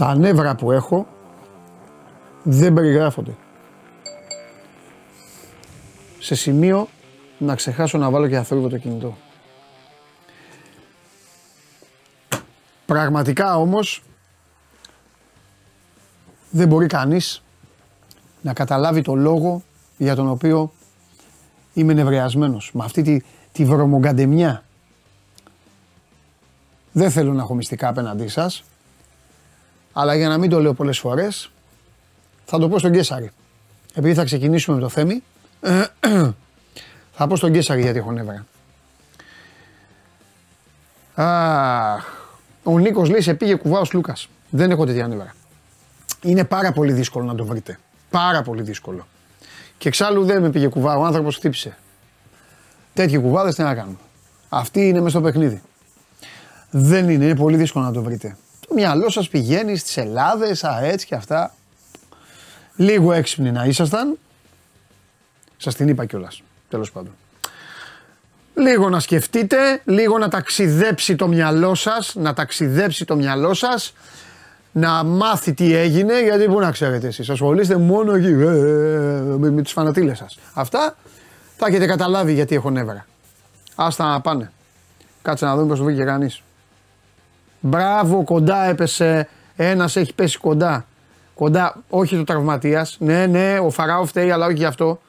Τα νεύρα που έχω δεν περιγράφονται. Σε σημείο να ξεχάσω να βάλω και αθόρυβο το κινητό. Πραγματικά όμως δεν μπορεί κανείς να καταλάβει το λόγο για τον οποίο είμαι νευριασμένος. Με αυτή τη, τη βρωμογκαντεμιά. Δεν θέλω να έχω μυστικά απέναντί σας, αλλά για να μην το λέω πολλές φορές, θα το πω στον Κέσαρη. Επειδή θα ξεκινήσουμε με το Θέμη, θα πω στον Κέσαρη γιατί έχω νεύρα. Αχ, ο Νίκος λέει σε πήγε κουβά ο Λούκας. Δεν έχω τέτοια νεύρα. Είναι πάρα πολύ δύσκολο να το βρείτε. Πάρα πολύ δύσκολο. Και εξάλλου δεν με πήγε κουβά, ο άνθρωπος χτύπησε. Τέτοιοι κουβάδες τι να κάνουμε. Αυτή είναι μέσα στο παιχνίδι. Δεν είναι, είναι πολύ δύσκολο να το βρείτε. Το μυαλό σας πηγαίνει στις Ελλάδες, α, έτσι και αυτά. Λίγο έξυπνοι να ήσασταν. Σας την είπα κιόλας. Τέλος πάντων. Λίγο να σκεφτείτε, λίγο να ταξιδέψει το μυαλό σας, να ταξιδέψει το μυαλό σας, να μάθει τι έγινε, γιατί πού να ξέρετε εσείς, ασχολείστε μόνο εκεί, ε, ε, με, με τις φανατήλες σας. Αυτά θα έχετε καταλάβει γιατί έχω νεύρα. Άστα να πάνε. Κάτσε να δούμε πώς το βρήκε κανείς. Μπράβο, κοντά έπεσε, ένας έχει πέσει κοντά. Κοντά, όχι το τραυματίας. Ναι, ναι, ο Φαράου φταίει, αλλά όχι γι' αυτό.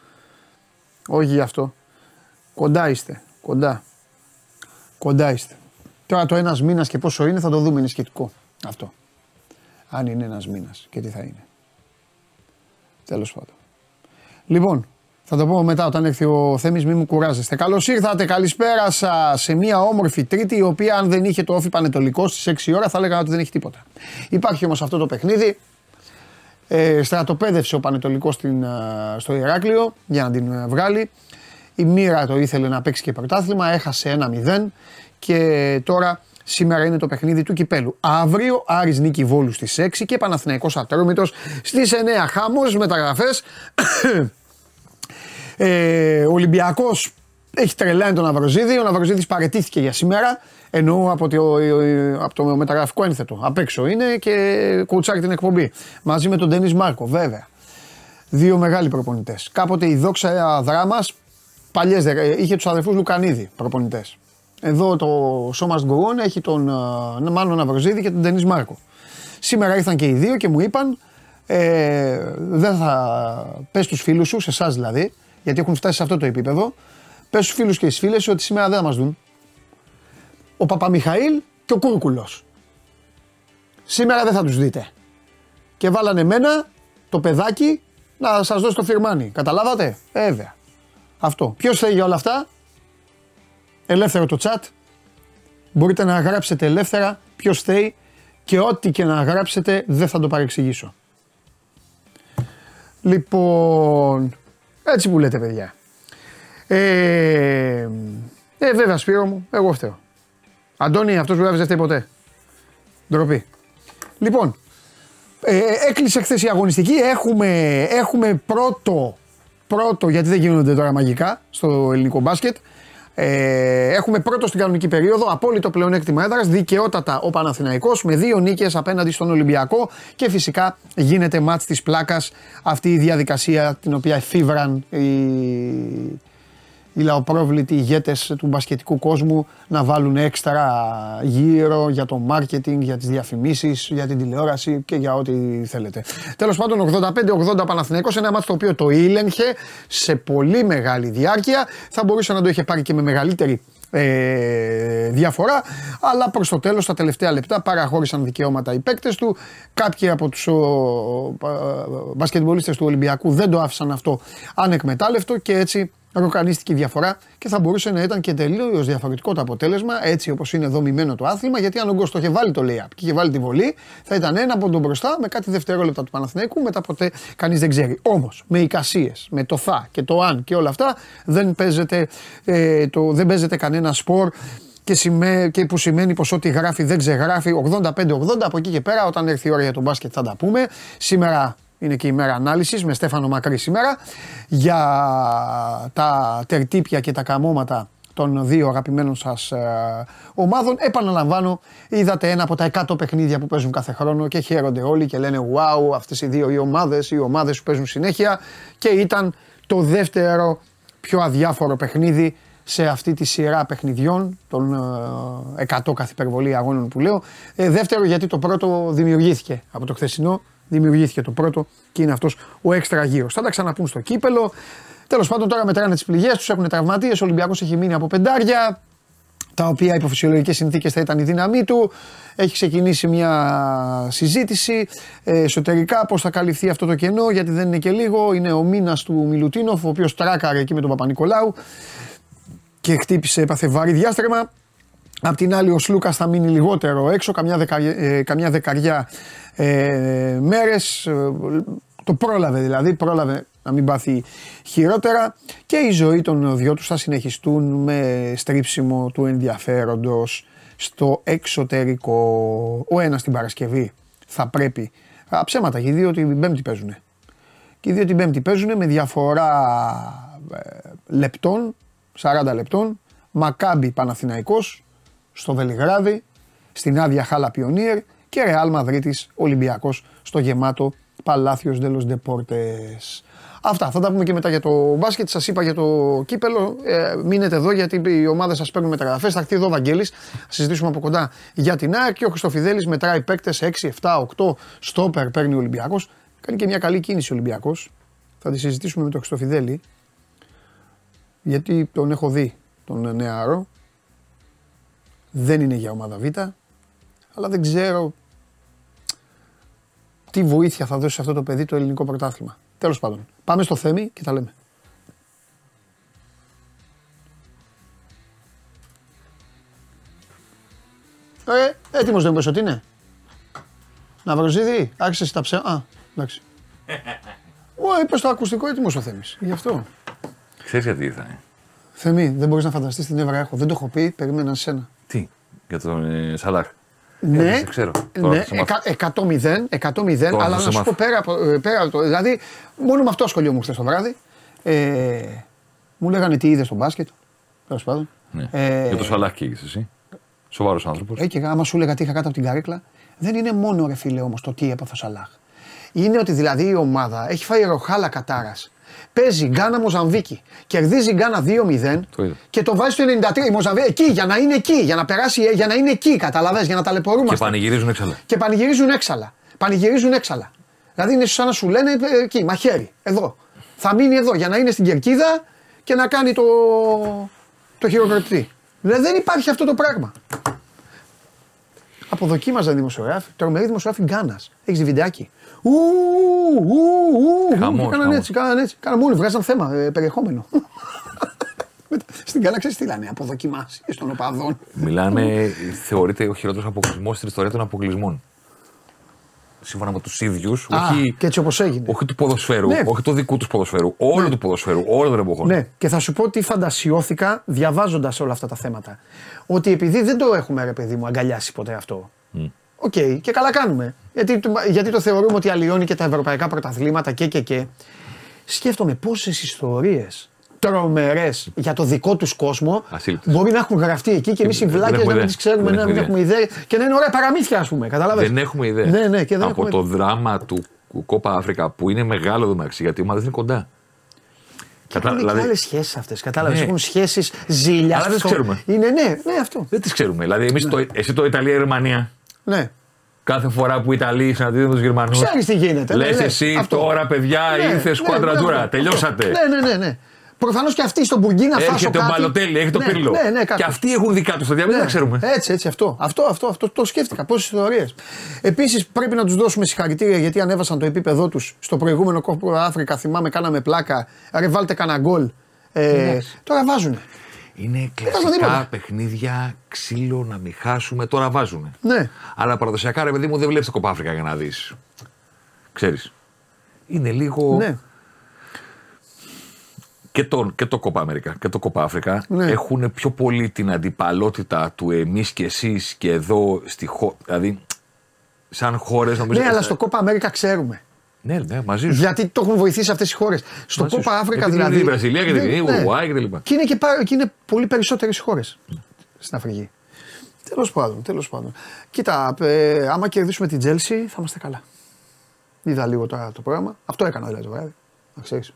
Όχι γι' αυτό. Κοντά είστε. Κοντά. Κοντά είστε. Τώρα το ένας μήνας και πόσο είναι θα το δούμε. Είναι σχετικό αυτό. Αν είναι ένας μήνας και τι θα είναι. Τέλος πάντων. Λοιπόν, θα το πω μετά όταν έρθει ο Θέμης, μην μου κουράζεστε. Καλώς ήρθατε, καλησπέρα σας σε μια όμορφη Τρίτη, η οποία αν δεν είχε το όφη πανετολικό στις 6 ώρα θα έλεγα ότι δεν έχει τίποτα. Υπάρχει όμως αυτό το παιχνίδι, ε, στρατοπέδευσε ο Πανετολικός στην, στο Ηράκλειο για να την βγάλει. Η μοίρα το ήθελε να παίξει και πρωτάθλημα, έχασε ένα 0 και τώρα σήμερα είναι το παιχνίδι του Κυπέλου. Αύριο Άρης Νίκη Βόλου στις 6 και Παναθηναϊκός Ατρόμητος στις 9 χάμος μεταγραφές. Ε, Ολυμπιακός έχει τρελάνει τον Αβροζίδη, ο Ναυροζίδης παρετήθηκε για σήμερα. Εννοώ από το, από το μεταγραφικό ένθετο. Απ' έξω είναι και κουτσάκι την εκπομπή. Μαζί με τον Ντενή Μάρκο, βέβαια. Δύο μεγάλοι προπονητές. Κάποτε η δόξα δράμα, παλιές είχε τους αδερφούς Λουκανίδη προπονητές. Εδώ το Σώμα Γκογόν έχει τον ε, Μάνο Ναυροζίδη και τον Ντενή Μάρκο. Σήμερα ήρθαν και οι δύο και μου είπαν ε, δεν θα πες τους φίλους σου, σε εσάς δηλαδή, γιατί έχουν φτάσει σε αυτό το επίπεδο, πες στους φίλους και στις φίλες ότι σήμερα δεν θα μας δουν ο Παπαμιχαήλ και ο Κούρκουλος. Σήμερα δεν θα τους δείτε. Και βάλανε εμένα, το παιδάκι, να σας δώσω το φιρμάνι. Καταλάβατε; Βέβαια. Αυτό. Ποιος θέλει για όλα αυτά; Ελεύθερο το chat. Μπορείτε να γράψετε ελεύθερα ποιος θέλει και ό,τι και να γράψετε δεν θα το παρεξηγήσω. Λοιπόν, έτσι που λέτε παιδιά. Ε, ε βέβαια Σπύρο μου, εγώ φταίω. Αντώνη, αυτός που δεν φταίει ποτέ. Ντροπή. Λοιπόν, ε, έκλεισε χθες η αγωνιστική. Έχουμε, έχουμε πρώτο, πρώτο, γιατί δεν γίνονται τώρα μαγικά στο ελληνικό μπάσκετ. Ε, έχουμε πρώτο στην κανονική περίοδο, απόλυτο πλεονέκτημα έδρας, δικαιότατα ο Παναθηναϊκός με δύο νίκες απέναντι στον Ολυμπιακό και φυσικά γίνεται μάτς της πλάκας αυτή η διαδικασία την οποία εφήβραν οι, οι λαοπρόβλητοι ηγέτε του μπασκετικού κόσμου να βάλουν έξτρα γύρω για το marketing, για τι διαφημίσει, για την τηλεόραση και για ό,τι θέλετε. Τέλο πάντων, 85-80 Παναθηναϊκός, ένα μάτι το οποίο το ήλεγχε σε πολύ μεγάλη διάρκεια. Θα μπορούσε να το είχε πάρει και με μεγαλύτερη ε, διαφορά, αλλά προς το τέλος, τα τελευταία λεπτά, παραχώρησαν δικαιώματα οι παίκτες του. Κάποιοι από τους μπασκετμπολίστες του Ολυμπιακού δεν το άφησαν αυτό ανεκμετάλλευτο και έτσι ροκανίστηκε η διαφορά και θα μπορούσε να ήταν και τελείως διαφορετικό το αποτέλεσμα, έτσι όπως είναι δομημένο το άθλημα. Γιατί αν ο Γκος το είχε βάλει το layup και είχε βάλει τη βολή, θα ήταν ένα από τον μπροστά με κάτι δευτερόλεπτα του Παναθηναϊκού, μετά ποτέ κανείς δεν ξέρει. Όμως με εικασίες, με το θα και το αν και όλα αυτά δεν παίζεται, ε, το, δεν παίζεται κανένα σπορ και, σημαίνει, και που σημαίνει πως ό,τι γράφει δεν ξεγράφει 85-80 από εκεί και πέρα όταν έρθει η ώρα για τον μπάσκετ θα τα πούμε σήμερα είναι και η μέρα ανάλυσης με Στέφανο Μακρύ σήμερα για τα τερτύπια και τα καμώματα των δύο αγαπημένων σας ομάδων. Επαναλαμβάνω, είδατε ένα από τα 100 παιχνίδια που παίζουν κάθε χρόνο και χαίρονται όλοι και λένε Wow, αυτές οι δύο οι ομάδες, οι ομάδες που παίζουν συνέχεια. Και ήταν το δεύτερο πιο αδιάφορο παιχνίδι σε αυτή τη σειρά παιχνιδιών των 100 καθ' υπερβολή αγώνων που λέω. Ε, δεύτερο γιατί το πρώτο δημιουργήθηκε από το χθεσινό, δημιουργήθηκε το πρώτο και είναι αυτός ο έξτρα γύρος. Θα τα ξαναπούν στο κύπελο. Τέλος πάντων τώρα μετράνε τις πληγές τους, έχουν τραυματίες, ο Ολυμπιακός έχει μείνει από πεντάρια, τα οποία υπό φυσιολογικές συνθήκες θα ήταν η δύναμή του. Έχει ξεκινήσει μια συζήτηση ε, εσωτερικά πώς θα καλυφθεί αυτό το κενό, γιατί δεν είναι και λίγο. Είναι ο μήνας του Μιλουτίνοφ, ο οποίος τράκαρε εκεί με τον Παπα-Νικολάου και χτύπησε, έπαθε βαρύ διάστρεμα. Απ' την άλλη ο Σλούκας θα μείνει λιγότερο έξω, καμιά, δεκα, ε, καμιά δεκαριά ε, μέρες. Ε, το πρόλαβε δηλαδή, πρόλαβε να μην πάθει χειρότερα και η ζωή των δυο τους θα συνεχιστούν με στρίψιμο του ενδιαφέροντος στο εξωτερικό. Ο ένας την Παρασκευή θα πρέπει, α, ψέματα και οι δύο την Πέμπτη παίζουν. Και οι δύο την Πέμπτη παίζουν με διαφορά ε, λεπτών 40 λεπτών. Μακάμπι Παναθηναϊκός στο Βελιγράδι, στην άδεια Χάλα Πιονίερ και Ρεάλ Μαδρίτης Ολυμπιακός στο γεμάτο Παλάθιος Δέλος Ντεπόρτες. Αυτά. Θα τα πούμε και μετά για το μπάσκετ. Σας είπα για το κύπελο. Ε, μείνετε εδώ γιατί οι ομάδες σας παίρνουν μεταγραφές. Θα έρθει εδώ ο Βαγγέλης. Θα συζητήσουμε από κοντά για την ΑΕΚ. Και ο Χρυστοφιδέλη μετράει παίκτες 6, 7, 8. Στόπερ παίρνει ο Ολυμπιακός. Κάνει και μια καλή κίνηση ο Ολυμπιακός. Θα τη συζητήσουμε με τον Χρυστοφιδέλη γιατί τον έχω δει τον νεαρό. Δεν είναι για ομάδα Β, αλλά δεν ξέρω τι βοήθεια θα δώσει σε αυτό το παιδί το ελληνικό πρωτάθλημα. Τέλος πάντων, πάμε στο Θέμη και τα λέμε. Ε, έτοιμος δεν πες ότι είναι. Ναυροζίδη, άρχισες τα ψέματα. Α, εντάξει. Ω, είπες το ακουστικό έτοιμος ο Θέμης, γι' αυτό. Ξέρεις γιατί ήρθα. Ε. Θεμή, δεν μπορείς να φανταστείς την έβρα έχω. Δεν το έχω πει, περίμενα σένα. Τι, για τον ε, Σαλάχ. Ναι, Ε, ξέρω. ναι, 100-0, 100-0, αλλά να σου πω πέρα από, ε, πέρα από το. Δηλαδή, μόνο με αυτό ασχολιόμουν χθες το βράδυ. Ε, μου λέγανε τι είδες στο μπάσκετ. Τέλος πάντων. Ναι. Ε, για τον Σαλάχ και εσύ. Σοβαρός άνθρωπος. Ε, και άμα σου έλεγα τι είχα κάτω από την καρέκλα, δεν είναι μόνο ρε φίλε όμως το τι έπαθε ο Σαλάχ. Είναι ότι δηλαδή η ομάδα έχει φάει ροχάλα κατάρας Παίζει Γκάνα Μοζαμβίκη. Κερδίζει Γκάνα 2-0 το και το βάζει στο 93 η Μοζαμβίκη. Εκεί, για να είναι εκεί, για να περάσει, για να είναι εκεί, καταλαβες, για να ταλαιπωρούμαστε. Και πανηγυρίζουν έξαλα. Και πανηγυρίζουν έξαλα. Πανηγυρίζουν έξαλα. Δηλαδή είναι σαν να σου λένε ε, εκεί, μαχαίρι, εδώ. Θα μείνει εδώ για να είναι στην κερκίδα και να κάνει το, το χειροκροτητή. Δηλαδή δεν υπάρχει αυτό το πράγμα. Αποδοκίμαζαν δημοσιογράφοι, τρομεροί δημοσιογράφοι Γκάνας. Έχεις βιντεάκι; Ου, ου, ου, Κάνανε έτσι, κάνανε έτσι. Κάνανε μόνοι, βγάζαν θέμα, ε, περιεχόμενο. Στην καλά ξέρεις τι λένε, αποδοκιμάσεις των οπαδών. Μιλάνε, θεωρείται ο χειρότερος αποκλεισμός στην ιστορία των αποκλεισμών. Σύμφωνα με τους ίδιους. Όχι, και έτσι όπως έγινε. Όχι του ποδοσφαίρου, ναι. όχι του δικού τους ποδοσφαίρου. Όλου ναι. του ποδοσφαίρου, όλων των εποχών. Ναι, και θα σου πω τι φαντασιώθηκα διαβάζοντας όλα αυτά τα θέματα. Ότι επειδή δεν το έχουμε, ρε παιδί μου, αγκαλιάσει ποτέ αυτό. Mm. OK, okay, και καλά κάνουμε. Γιατί, γιατί το θεωρούμε ότι αλλοιώνει και τα ευρωπαϊκά πρωταθλήματα και και και. Σκέφτομαι πόσες ιστορίες τρομερές για το δικό τους κόσμο ασύλληπτες. μπορεί να έχουν γραφτεί εκεί και εμείς οι βλάκες να μην τις ξέρουμε, να μην έχουμε ιδέα και να είναι ωραία παραμύθια, ας πούμε. Κατάλαβες. Δεν έχουμε ιδέα. Ναι, ναι, και δεν Από έχουμε... το δράμα του Κόπα Άφρικα που είναι μεγάλο εδώ μεταξύ γιατί οι ομάδες είναι κοντά. Κατά, είναι δηλαδή... άλλες σχέσεις αυτές. Κατάλαβες; Ναι. Έχουν σχέσεις ζήλιας. Αλλά δεν τις ξέρουμε. Είναι, ναι, ναι, αυτό. Δεν τις ξέρουμε. Δηλαδή, εμείς ναι. το, εσύ το Ιταλία-Γερμανία. Ναι. Κάθε φορά που οι Ιταλοί συναντήθηκαν τους Γερμανούς. Ξέρεις τι γίνεται. Λες ναι, εσύ αυτό. τώρα, παιδιά, ναι, ήρθε ναι, σκουαντρατούρα. Ναι, τελειώσατε. Ναι, ναι, ναι. ναι. Προφανώς και αυτοί στον Μπουργκίνα Φάσο. Έρχεται ο Μπαλοτέλη, έχει το ναι, πύρλο. Ναι, ναι, και αυτοί έχουν δικά τους παιδιά, δεν τα ξέρουμε. Έτσι, έτσι, αυτό. Αυτό, αυτό, αυτό το σκέφτηκα. Πόσες ιστορίες. Επίσης πρέπει να τους δώσουμε συγχαρητήρια γιατί ανέβασαν το επίπεδό τους στο προηγούμενο κόμπο Αφρικα. Θυμάμαι, κάναμε πλάκα. Ρε, βάλτε κανένα γκολ. Ε, τώρα βάζουν. Είναι κλασικά παιχνίδια, ξύλο να μην χάσουμε, τώρα βάζουν. Ναι. Αλλά παραδοσιακά ρε παιδί μου δεν βλέπεις το Κοπάφρικα για να δεις. Ξέρεις. Είναι λίγο. Ναι. Και το, και το Κοπά Αμερικά και το Κοπά Αφρικα ναι. έχουν πιο πολύ την αντιπαλότητα του εμείς και εσείς και εδώ στη χώρα. Δηλαδή, σαν χώρες νομίζω. Ναι, αλλά στο Κόπα Αμέρικα ξέρουμε. Ναι, ναι, μαζί σου. Γιατί το έχουν βοηθήσει αυτές οι χώρες. Στο Μαζί σου. Copa Africa Επειδή δηλαδή. είναι η Βραζιλία και δεν- την ναι. Ουρουγουάη και τα λοιπά. Και είναι, και, πάρα- και είναι πολύ περισσότερες χώρες στην Αφρική. Τέλος πάντων, τέλος πάντων. Κοίτα, ε, άμα κερδίσουμε την Τζέλση θα είμαστε καλά. Είδα λίγο τώρα το πρόγραμμα. Αυτό έκανα δηλαδή το βράδυ. Να ξέρεις.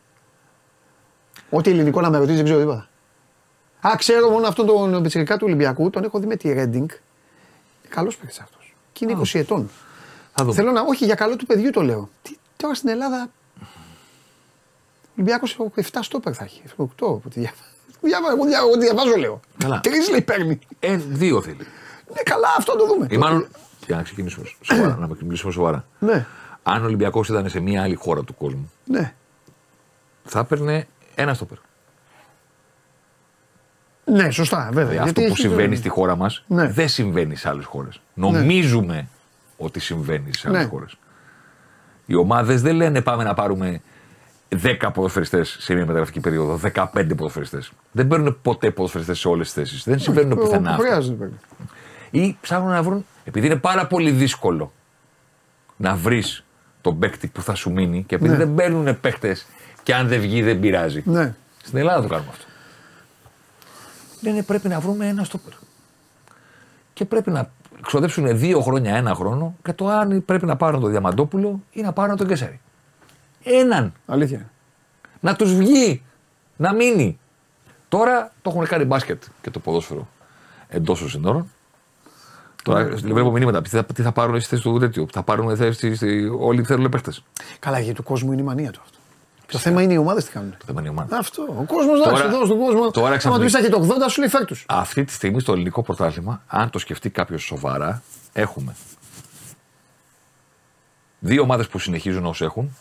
Ό,τι ελληνικό να με ρωτήσει δεν ξέρω τίποτα. Α, ξέρω μόνο αυτόν τον πιτσιρικά του Ολυμπιακού, τον έχω δει με τη Ρέντινγκ. Καλός παίκτης αυτός. Και είναι 20 ετών. Θα δούμε. Θέλω να, όχι για καλό του παιδιού το λέω. Τι, τώρα στην Ελλάδα. Ο Ολυμπιακό 7 στόπερ θα έχει. 8. που τη διαβάζω. Διαβάζω, εγώ δια- εγώ διαβάζω λέω. Καλά. Τρεις λέει παίρνει. Ε, δύο θέλει. Ναι, καλά, αυτό το δούμε. Ή μάλλον. Για να ξεκινήσουμε σοβαρά. να μιλήσουμε σοβαρά. Ναι, Αν ο Ολυμπιακός ήταν σε μια άλλη χώρα του κόσμου, ναι. θα έπαιρνε ένα στόπερ. Ναι, σωστά, βέβαια. Δηλαδή, αυτό Γιατί που έχει- συμβαίνει στη χώρα μας Ναι. δεν συμβαίνει σε άλλες χώρες. Νομίζουμε ότι συμβαίνει σε άλλες Ναι. χώρες. Οι ομάδες δεν λένε πάμε να πάρουμε 10 ποδοσφαιριστές σε μια μεταγραφική περίοδο, 15 ποδοσφαιριστές. Δεν παίρνουν ποτέ ποδοσφαιριστές σε όλες τις θέσεις. Δεν συμβαίνουν Όπου πουθενά. αυτά. Χρειάζεται παίρνει. Ή ψάχνουν να βρουν. Επειδή είναι πάρα πολύ δύσκολο να βρεις τον παίκτη που θα σου μείνει και επειδή Ναι. δεν παίρνουν παίκτες και αν δεν βγει δεν πειράζει. Ναι. Στην Ελλάδα το κάνουμε αυτό. Λένε πρέπει να βρούμε ένα στόπερ. Και πρέπει να ξοδέψουν δύο χρόνια, ένα χρόνο και το αν πρέπει να πάρουν τον Διαμαντόπουλο ή να πάρουν τον Κεσέρι. Έναν. Αλήθεια. Να τους βγει. Να μείνει. Τώρα το έχουν κάνει μπάσκετ και το ποδόσφαιρο εντός των συνόρων. Τώρα βλέπω μηνύματα. Τι θα, τι θα πάρουν στη θέση του τέτοιου; Θα πάρουν θέση. στη- Όλοι θέλουν παίχτε. Καλά, γιατί του κόσμου είναι η μανία του αυτό. Το θέμα είναι οι ομάδες τι κάνουν. Το θέμα είναι η ομάδα. Αυτό. Ο κόσμος εντάξει, Τώρα- εδώ στον κόσμο. τώρα Άμα ξαφνικά- του πει έχει το 80, σου λέει φέρ τους. Αυτή τη στιγμή στο ελληνικό πρωτάθλημα, αν το σκεφτεί κάποιος σοβαρά, έχουμε δύο ομάδες που συνεχίζουν όσο έχουν.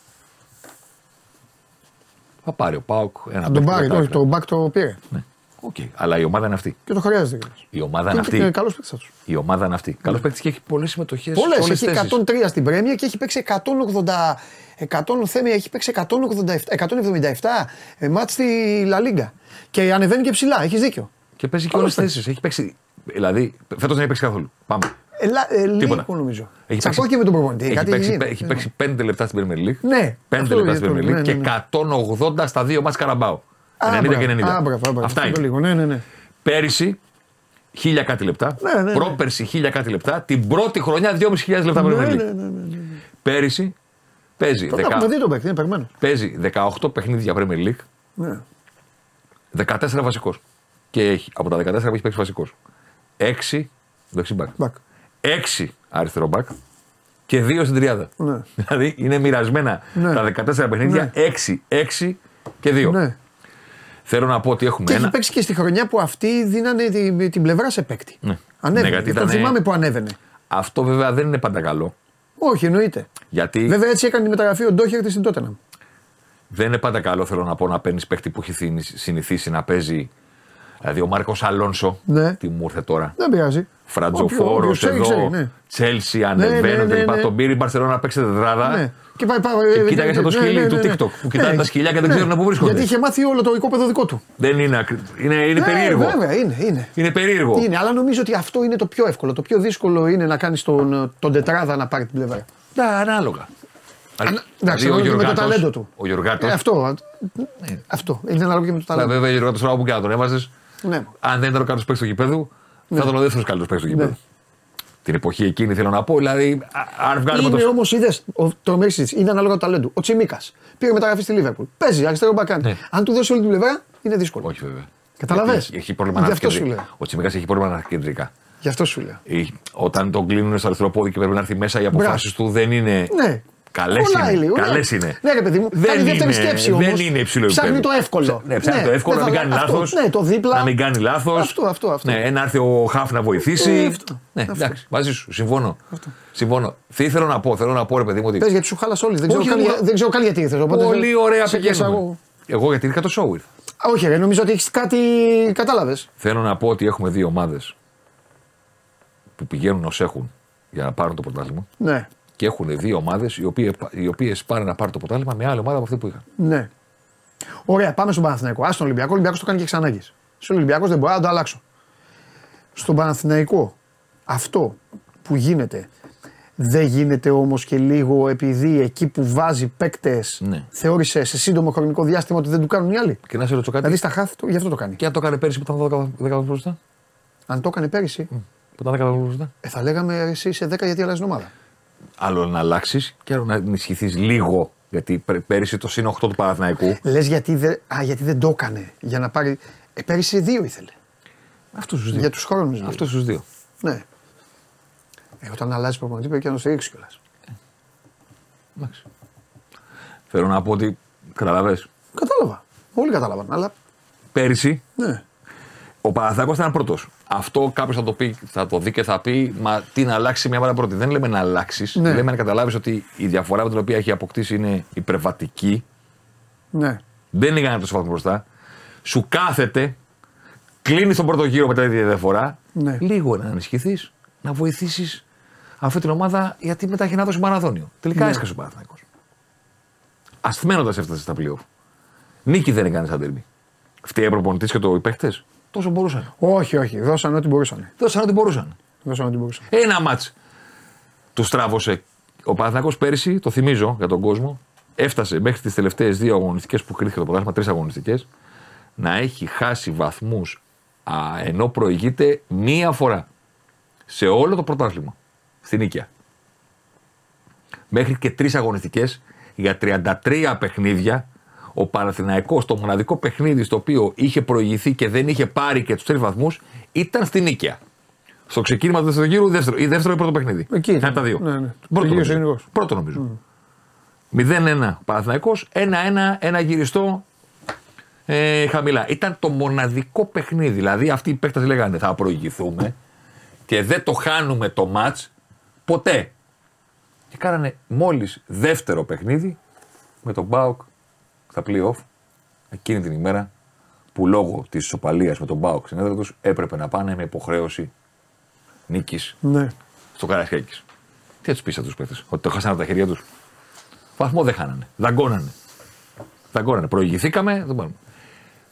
Θα πάρει ο ΠΑΟΚ ένα Θα τον παίκτη πάρει. μετά. Όχι, το back το πήρε. Ναι. Οκ. Αλλά η ομάδα είναι αυτή. Και το χρειάζεται κιόλας. Η ομάδα Και είναι είναι αυτή. καλός παίκτης αυτός. Η ομάδα είναι αυτή. Καλός παίκτης και έχει πολλές συμμετοχές. Πολλές. Έχει 103 στην Πρέμια και έχει παίξει 180. 100 θέμη, έχει παίξει 187, 177 ε, μάτς στη Λα Λίγκα. Και ανεβαίνει και ψηλά, έχεις δίκιο. Και παίζει και όλες Καλός τις θέσεις. Έχει παίξει. Δηλαδή, φέτος δεν έχει παίξει καθόλου. Πάμε. Ελά, ε, Τίποτα. λίγο νομίζω. Έχει Τσακώθηκε με τον προπονητή. Έχει κάτι παίξει, γίνει. έχει παίξει 5 λεπτά στην Premier League. Ναι, 5 αυτό λεπτά είναι στην το- Premier League ναι, ναι, και ναι. 180 στα δύο μάτς Καραμπάου. 90 και 90. Α, μπράβο, μπράβο, Αυτά αυτό το είναι. λίγο. Ναι, ναι, ναι. Πέρυσι, χίλια κάτι λεπτά. Ναι, ναι, ναι. Πρόπερσι, χίλια κάτι λεπτά. Την πρώτη χρονιά, 2.500 λεπτά Premier Ναι, League. ναι, ναι, ναι, ναι. Πέρυσι, παίζει, Τον 10 έχουμε δει τον παίκτη, είναι περμένο. παίζει 18 παιχνίδια Premier League, Ναι. 14 βασικός. Και έχει από τα 14 που έχει παίξει βασικός. 6 δεξιμπάκ. Μπακ. 6 αριστερό μπακ και 2 στην τριάδα. Ναι. Δηλαδή είναι μοιρασμένα Ναι. τα 14 παιχνίδια 6, 6 και 2. Ναι. Θέλω να πω ότι έχουμε Και έχει ένα. παίξει και στη χρονιά που αυτοί δίνανε την, την πλευρά σε παίκτη. Ναι. Ανέβαινε. Ναι, γιατί Γι' αυτό ήτανε- θυμάμαι που ανέβαινε. Αυτό βέβαια δεν είναι πάντα καλό. Όχι, εννοείται. Γιατί Βέβαια έτσι έκανε τη μεταγραφή ο Ντόχερτη στην Τότεναμ. δεν είναι πάντα καλό, θέλω να πω, να παίρνεις παίχτη που έχει θυ- συνηθίσει να παίζει. Δηλαδή ο Μάρκος Αλόνσο. Ναι. Τι μου ήρθε τώρα; Δεν πειράζει. Φρατζοφόρο Όποιος ξέρει, εδώ. ξέρει, ναι. Τσέλσι ναι, ανεβαίνουν ναι, κλπ. ναι. Τον πήρε η Μπαρσελόνα να παίξει τετράδα. Ναι. Και πάει, πάει, Και ε, κοίταγες ναι, σαν το ναι, σκυλί ναι, του ναι, ναι. TikTok που κοιτάνε τα σκυλιά και δεν ξέρουν πού βρίσκονται. Γιατί είχε μάθει όλο το οικόπεδο δικό του. Δεν είναι, ακρι- είναι, είναι Ναι, περίεργο. Βέβαια, είναι. είναι. Είναι περίεργο. Είναι, αλλά νομίζω ότι αυτό είναι το πιο εύκολο. Το πιο δύσκολο είναι να κάνεις τον, τον τετράδα να πάρει την πλευρά. Ναι, ανάλογα. εντάξει, Δηλαδή, ανάλογα και με το Γιωργάτος- ταλέντο του. Ο Γιωργάτος, Ε, αυτό. Αυτό. Είναι ανάλογο και με το Αλλά ταλέντο. βέβαια, ο Γιωργάτος τώρα που και να τον έβαζε, Ναι. αν δεν ήταν ο καλύτερος παίκτης του γηπέδου, θα ήταν ο δεύτερος καλύτερος παίκτης του γηπέδου. Ναι. Την εποχή εκείνη θέλω να πω, δηλαδή, α- αν βγάλουμε Είναι το. όμως, είδες, το Μέση είναι ανάλογα το ταλέντο. Ο Τσιμίκας πήγε μεταγραφή στη Λίβερπουλ. Παίζει αριστερό μπακάνι. Ναι. Αν του δώσει όλη την πλευρά, είναι δύσκολο. Όχι βέβαια. Καταλαβες; Γιατί Έχει, έχει πρόβλημα Γι' να αυτό έρθει σου κεντρικά. λέω. Ο Τσιμίκας έχει πρόβλημα να έρθει κεντρικά. Γι' αυτό σου λέω. Ή- Όταν τον κλείνουν στο αριστερό πόδι και πρέπει να έρθει μέσα, οι αποφάσεις του δεν είναι. Ναι. Καλές Κολλάει είναι. λίγο, ναι. Καλές είναι. Ναι, ρε παιδί μου, κάνει δεύτερη σκέψη όμως. Δεν είναι υψηλό Ψάχνει επίπεδο. το εύκολο. Ναι, ψάχνει Ναι, το εύκολο, δεν να μην θα- κάνει αυτό, λάθος. ναι, το δίπλα. Να μην κάνει λάθος. Αυτό, αυτό, αυτό. Ναι, να έρθει ο Χαφ να βοηθήσει. Ε, αυτό, ναι, αυτό. εντάξει, μαζί σου. Συμφωνώ. Συμφωνώ. Τι θέλω να πω, θέλω να πω, ρε παιδί μου, ότι. Πες γιατί σου χάλασε όλοι. Δεν ξέρω, Όχι, καν, εγώ- για- δεν ξέρω καν γιατί ήρθες. Οπότε Πολύ δεν- ωραία σε πιάσα πηγαίνουμε. εγώ. Εγώ γιατί ήρθα το show ήρθα. Α, Όχι, ρε, νομίζω ότι έχεις κάτι. Κατάλαβες. Θέλω να πω ότι έχουμε δύο ομάδες που πηγαίνουν ως έχουν για να πάρουν το πρωτάθλημα. Ναι. Και έχουν δύο ομάδες οι οποίες οι οποίες πάνε να πάρουν το πρωτάθλημα με άλλη ομάδα από αυτή που είχαν. Ναι. Ωραία, πάμε στον Παναθηναϊκό. Α τον Ολυμπιακό. Ο Ολυμπιακός το κάνει και ξανάγκης. Στον Ολυμπιακός δεν μπορώ να το αλλάξω. Στον Παναθηναϊκό αυτό που γίνεται Δεν γίνεται όμως και λίγο επειδή εκεί που βάζει παίκτες Ναι. θεώρησε σε σύντομο χρονικό διάστημα ότι δεν του κάνουν οι άλλοι. Και να σε ρωτήσω κάτι. Δηλαδή στα χάθη του, γι' αυτό το κάνει. Και αν το έκανε πέρυσι που ήταν 10 βαθμού μπροστά. Αν το έκανε πέρυσι, Που ήταν 10 βαθμού μπροστά. ε, θα λέγαμε εσύ είσαι 10 γιατί αλλάζεις ομάδα. Άλλο να αλλάξεις και άλλο να ενισχυθείς λίγο. Γιατί πέ- πέρυσι το συν 8 του Παναθηναϊκού. Λες γιατί, δεν- α, γιατί δεν το έκανε. Για να πάρει. Ε, πέρυσι δύο ήθελε. Αυτούς τους δύο. Για τους χρόνους. Δηλαδή. Αυτούς τους δύο. Ναι. Ε, όταν αλλάζει προπονητή πρέπει και να το στηρίξει κιόλας. Εντάξει. Θέλω να πω ότι. Καταλαβέ. Κατάλαβα. Όλοι κατάλαβαν. Αλλά Πέρυσι ναι. ο Παναθηναϊκός ήταν πρώτος. Αυτό κάποιος θα το πει, θα το δει και θα πει, μα τι να αλλάξει μια μέρα πρώτη. Δεν λέμε να αλλάξεις. Ναι. Λέμε να καταλάβεις ότι η διαφορά με την οποία έχει αποκτήσει είναι υπερβατική. ναι. Δεν είναι τόσο βαθμό μπροστά. Σου κάθεται, κλείνεις τον πρώτο γύρο μετά τη διαφορά. Ναι. Λίγο να ενισχυθεί, να βοηθήσεις αυτή την ομάδα γιατί μετά έχει να δώσει μαραθώνιο. Τελικά Ναι. έσκασε ο Παναθηναϊκός. Ασθμένοντα έφτασε στα playoff. Νίκη δεν έκανε σαν τέρμι. Φταίει ο προπονητής και το οι παίχτες. Τόσο μπορούσαν. Όχι, όχι. Δώσαν ό,τι μπορούσαν. Δώσαν ό,τι μπορούσαν. Δώσαν ό,τι μπορούσαν. Ένα μάτς του στράβωσε. Ο Παναθηναϊκός πέρυσι, το θυμίζω για τον κόσμο, έφτασε μέχρι τις τελευταίες δύο αγωνιστικές που κρίθηκε το πρωτάθλημα, τρεις αγωνιστικές, να έχει χάσει βαθμούς ενώ προηγείται μία φορά σε όλο το πρωτάθλημα. Στην Νίκαια. Μέχρι και τρεις αγωνιστικές για 33 παιχνίδια. Ο Παναθηναϊκός το μοναδικό παιχνίδι στο οποίο είχε προηγηθεί και δεν είχε πάρει και τους τρεις βαθμούς ήταν στην Νίκαια. Στο ξεκίνημα του δεύτερου γύρου, δεύτερο, ή δεύτερο ή πρώτο παιχνίδι. Εκεί Ήταν ήταν. τα δύο. Ναι, ναι. Πρώτο, Τελείωσε νομίζω. γενικός. πρώτο νομίζω. 0-1 Παναθηναϊκός, 1-1 ένα γυριστό ε, χαμηλά. Ήταν το μοναδικό παιχνίδι. Δηλαδή αυτοί οι παίκτες λέγανε θα προηγηθούμε και δεν το χάνουμε το μάτς ποτέ. Και κάνανε μόλις δεύτερο παιχνίδι με τον Μπάουκ στα play-off εκείνη την ημέρα που λόγω της ισοπαλίας με τον Μπάουκ στην έδρα τους έπρεπε να πάνε με υποχρέωση νίκης Ναι. στο Καρασκάκη. Τι θα τους πεις αυτούς τους παίχτε, Ότι το χάσανε από τα χέρια τους; Βαθμό δεν χάνανε. Δαγκώνανε. Δαγκώνανε. Προηγηθήκαμε. Δεν πάρουμε.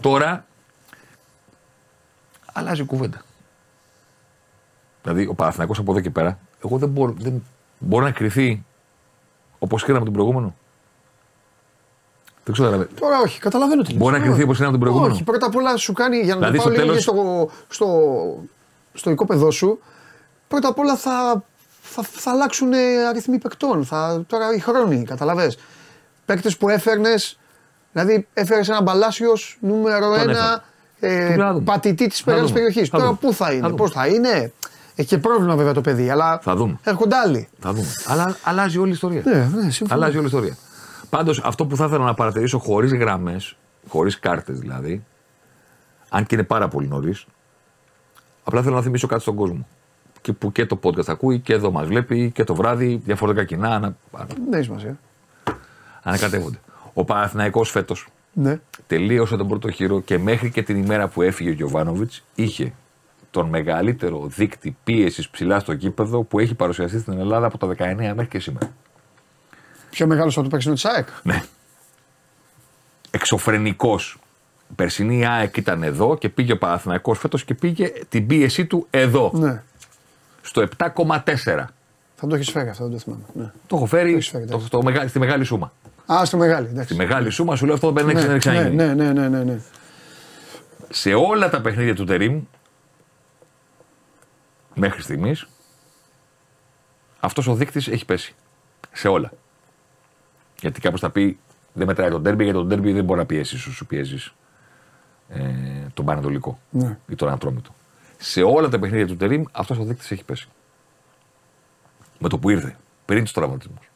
Τώρα αλλάζει η κουβέντα. Δηλαδή ο Παναθηναϊκός από εδώ και πέρα, εγώ δεν μπορώ, δεν μπορώ να κρυθεί όπως κρίναμε τον προηγούμενο. Δεν ξέρω. δηλαδή. Τώρα όχι, καταλαβαίνω τι λες. Μπορεί να κρυθεί όπως είναι από τον προηγούμενο. Όχι, πρώτα απ' όλα σου κάνει για να Δηλαδή, το πάω στο λίγο τέλος- στο, στο, στο οικόπεδό σου. Πρώτα απ' όλα θα, θα, θα αλλάξουν αριθμοί παικτών. Θα, τώρα οι χρόνοι, καταλαβες. Παίκτες που έφερνες, δηλαδή έφερες ένα μπαλάσιος νούμερο Τον ένα ε, Τον να δούμε. πατητή της Θα μεγάλη δούμε. περιοχής. Θα Τώρα δούμε. πού θα Θα είναι, δούμε. πώς θα είναι. Έχει και πρόβλημα βέβαια το παιδί, αλλά Θα δούμε. έρχονται άλλοι. Θα δούμε. Αλλά αλλάζει όλη η ιστορία. Ναι, ναι, συμφωνώ. Αλλάζει όλη η ιστορία. Πάντως αυτό που θα ήθελα να παρατηρήσω χωρίς γραμμέ, χωρίς κάρτες δηλαδή, αν και είναι πάρα πολύ νωρίς, απλά θέλω να θυμίσω κάτι στον κόσμο. Και που και το podcast ακούει και εδώ μας βλέπει και το βράδυ, διαφορετικά κοινά ανα, Δεν έχει σημασία. ανακατεύονται. Ο Παναθηναϊκός φέτος Ναι. τελείωσε τον πρώτο χείρο και μέχρι και την ημέρα που έφυγε ο Γιωβάνοβιτς είχε τον μεγαλύτερο δείκτη πίεσης ψηλά στο κήπεδο που έχει παρουσιαστεί στην Ελλάδα από το 19 μέχρι και σήμερα. Πιο μεγάλος από το παίξιμο της ΑΕΚ. Ναι. Εξωφρενικός. Περσινή η ΑΕΚ ήταν εδώ και πήγε ο Παναθηναϊκός φέτος και πήγε την πίεσή του εδώ. Ναι. Στο 7,4. Θα το έχεις φέρει αυτό, δεν το θυμάμαι. Ναι. Το έχω φέρει έχεις φέρει, το, εντάξει. στο μεγα- στη μεγάλη σούμα. Α, στο μεγάλη. Εντάξει. Στη μεγάλη σούμα σου λέω αυτό δεν έχει ναι, δεν έχει ναι, ξαναγίνει. ναι, ναι, ναι, ναι, ναι. Σε όλα τα παιχνίδια του Τερίμ μέχρι στιγμής αυτός ο δείκτης έχει πέσει. Σε όλα. Γιατί κάποιος θα πει δεν μετράει τον τέρμπι, γιατί τον τέρμπι δεν μπορεί να πιέσει όσο σου πιέζεις ε, τον Πανατολικό Ναι. ή τον Ατρόμητο. Σε όλα τα παιχνίδια του Τερίμ αυτός ο δείκτης έχει πέσει. Με το που ήρθε, πριν τους τραυματισμούς.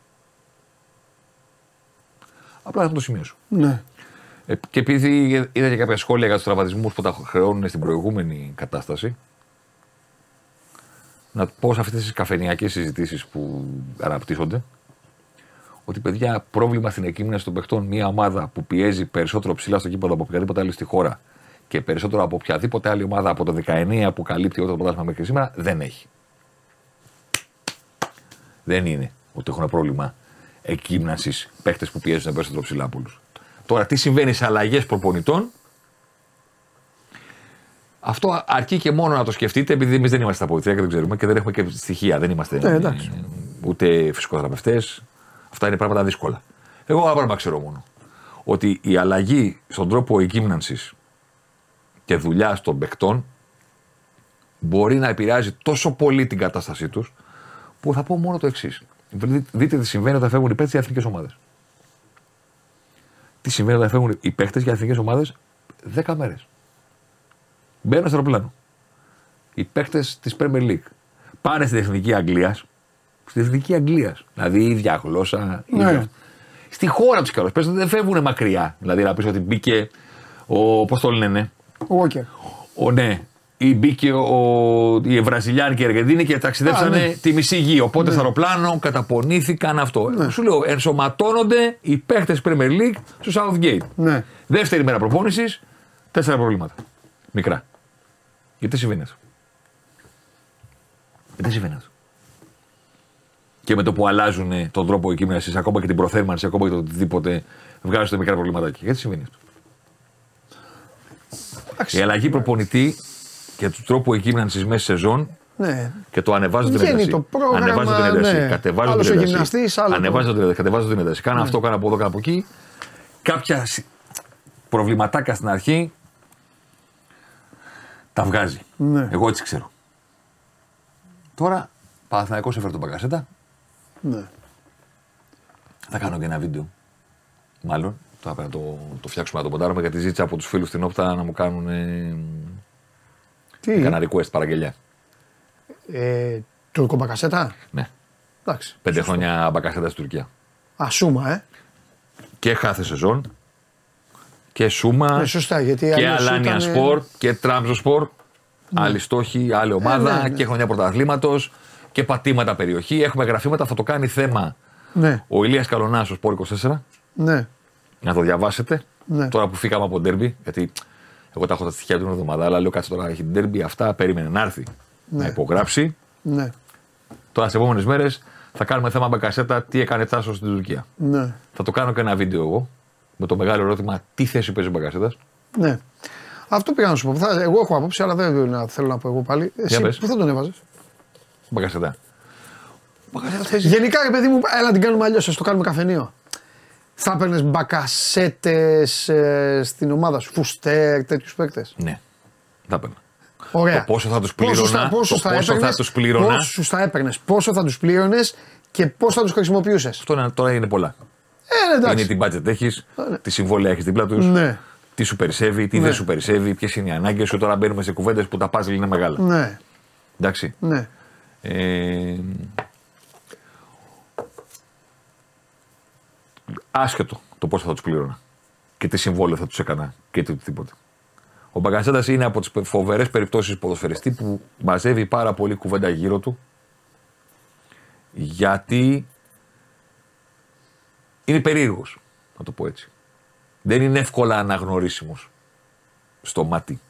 Απλά θα το σημειώσω. ναι. Ε, και επειδή είδα και κάποια σχόλια για τους τραυματισμούς που τα χρεώνουν στην προηγούμενη κατάσταση, να πω σε αυτές τις καφενιακές συζητήσεις που αναπτύσσονται, ότι παιδιά, πρόβλημα στην εκκίνηση των παιχτών μια ομάδα που πιέζει περισσότερο ψηλά στο κήπεδο από οποιαδήποτε άλλη στη χώρα και περισσότερο από οποιαδήποτε άλλη ομάδα από το 19 που καλύπτει όλο το πρωτάθλημα μέχρι σήμερα δεν έχει. Δεν είναι ότι έχουν πρόβλημα εκκύμναση παίχτες που πιέζουν περισσότερο ψηλά από όλους. Τώρα, τι συμβαίνει σε αλλαγές προπονητών, αυτό αρκεί και μόνο να το σκεφτείτε, επειδή εμείς δεν είμαστε στα πολιτεία και δεν ξέρουμε και δεν έχουμε και στοιχεία. Δεν είμαστε Ναι, εντάξει. ε, ούτε φυσικοθεραπευτές. Αυτά είναι πράγματα δύσκολα. Εγώ ένα πράγμα ξέρω μόνο. Ότι η αλλαγή στον τρόπο εκείμνανσης και δουλειάς των παικτών μπορεί να επηρεάζει τόσο πολύ την κατάστασή τους, που θα πω μόνο το εξής. Δείτε τι συμβαίνει όταν φεύγουν οι παίχτε για εθνικές ομάδες. Τι συμβαίνει όταν φεύγουν οι παίχτε για εθνικές ομάδες 10 μέρες. Μπαίνουν στο αεροπλάνο. Οι παίχτε της Premier League πάνε στην εθνική Αγγλίας. Στην εθνική Αγγλίας. Δηλαδή η ίδια γλώσσα. η Ναι. ίδια- Στη χώρα τους κιόλας. Πες ότι δεν φεύγουν μακριά. Δηλαδή να πεις ότι μπήκε ο. Πώς το λένε. Walker. Ο, ναι, ή μπήκε ο, η Βραζιλιάνη και η Αργεντίνη και ταξιδέψανε Α, ναι. τη μισή γη. Οπότε στο αεροπλάνο καταπονήθηκαν αυτό. Σου λέω, ενσωματώνονται οι παίχτες Premier League στο Southgate. Ναι. Δεύτερη μέρα προπόνησης, τέσσερα προβλήματα. Μικρά. Γιατί συμβαίνει αυτό; Γιατί συμβαίνει αυτό; Και με το που αλλάζουν τον τρόπο εκείμενασης, ακόμα και την προθέρμανση, ακόμα και το οτιδήποτε, βγάζουν μικρά προβληματάκια. Γιατί συμβαίνει αυτό; Η αλλαγή προπονητή και του τρόπου εκείμνανση μέσα σε σεζόν Ναι. και το ανεβάζω την Βγαίνει ένταση. το πρόγραμμα, ανεβάζω την ένταση. ναι. Κατεβάζω Άλλος την ο ένταση. γυμναστής, άλλο το- Ναι. ανεβάζω την ένταση. Κατεβάζω την ένταση. Κάνω αυτό, κάνω από εδώ, κάνω από εκεί. Κάποια σ- προβληματάκια στην αρχή τα βγάζει. Ναι. Εγώ έτσι ξέρω. Τώρα, Παναθηναϊκός έφερε τον Παγκασέτα. Ναι. Θα κάνω και ένα βίντεο. Μάλλον. Τώρα πρέπει να το, το φτιάξουμε να το ποντάρουμε γιατί ζήτησα από τους φίλους στην Όπτα να μου κάνουν. Ε, Τι, Έκανα request παραγγελιά. ε, τουρκομπακασέτα. Ναι. Εντάξει. Πέντε χρόνια μπακασέτα στην Τουρκία. Ασούμα, ε. Και κάθε σεζόν. Και Σούμα. Ε, σωστά, γιατί και αλλιώς Αλάνια ήταν, ε, Σπορ. Και Τραμζο Σπορ. Άλλοι στόχοι, άλλη ομάδα. ναι, ναι. Και χρονιά πρωταθλήματος. Και πατήματα περιοχή. Έχουμε γραφήματα. Θα το κάνει θέμα Ναι, ο Ηλίας Καλονάς ο Σπορ 24. ναι. Να το διαβάσετε. Ναι. Τώρα που φύγαμε από ντέρμπι. Γιατί εγώ τα έχω τα στοιχεία του την εβδομάδα. Αλλά λέω κάτσε τώρα έχει ντέρμπι. Αυτά περίμενε να έρθει. Να υπογράψει. Ναι, Τώρα τι επόμενες μέρες θα κάνουμε θέμα μπακασέτα τι έκανε Τάσος στην Τουρκία. ναι, Θα το κάνω και ένα βίντεο εγώ. Με το μεγάλο ερώτημα τι θέση παίζει ο Μπακασέτα. ναι. Αυτό πήγα να σου πω. Θα- εγώ έχω άποψη, αλλά δεν να- θέλω να πω εγώ πάλι. Εσύ πες. πού θα τον έβαζες. Μπακασέτα. Μπακασέτα θέση. Γενικά, ρε παιδί μου, έλα την κάνουμε αλλιώς. Α το κάνουμε καφενείο. Θα έπαιρνες μπακασέτες στην ομάδα σου, φουστέρ, τέτοιους παίκτες. Ναι. Θα παίρνα. Ωραία. Το πόσο θα τους Πόσους πλήρωνα, θα- πόσους το θα πόσο θα έπαιρνες, τους πλήρωνα. Πόσους θα έπαιρνε, πόσο θα τους πλήρωνες και πώς θα τους χρησιμοποιούσες. Αυτό είναι- τώρα είναι πολλά. Ε, ναι, εντάξει. Είναι τι budget έχεις, τι συμβόλαια έχεις δίπλα τους, Ναι. τι σου περισσεύει, τι Ναι. δεν σου περισσεύει, ποιες είναι οι ανάγκες σου. Τώρα μπαίνουμε σε κουβέντες που τα puzzle είναι μεγάλα. Ναι, Εντάξει. ναι. Ε, άσχετο το πόσο θα τους πλήρωνα και τι συμβόλαιο θα τους έκανα και τι οτιδήποτε. Ο Μπαγκασέτα είναι από τις φοβερές περιπτώσεις ποδοσφαιριστή που μαζεύει πάρα πολύ κουβέντα γύρω του γιατί είναι περίεργος, να το πω έτσι. Δεν είναι εύκολα αναγνωρίσιμος στο μάτι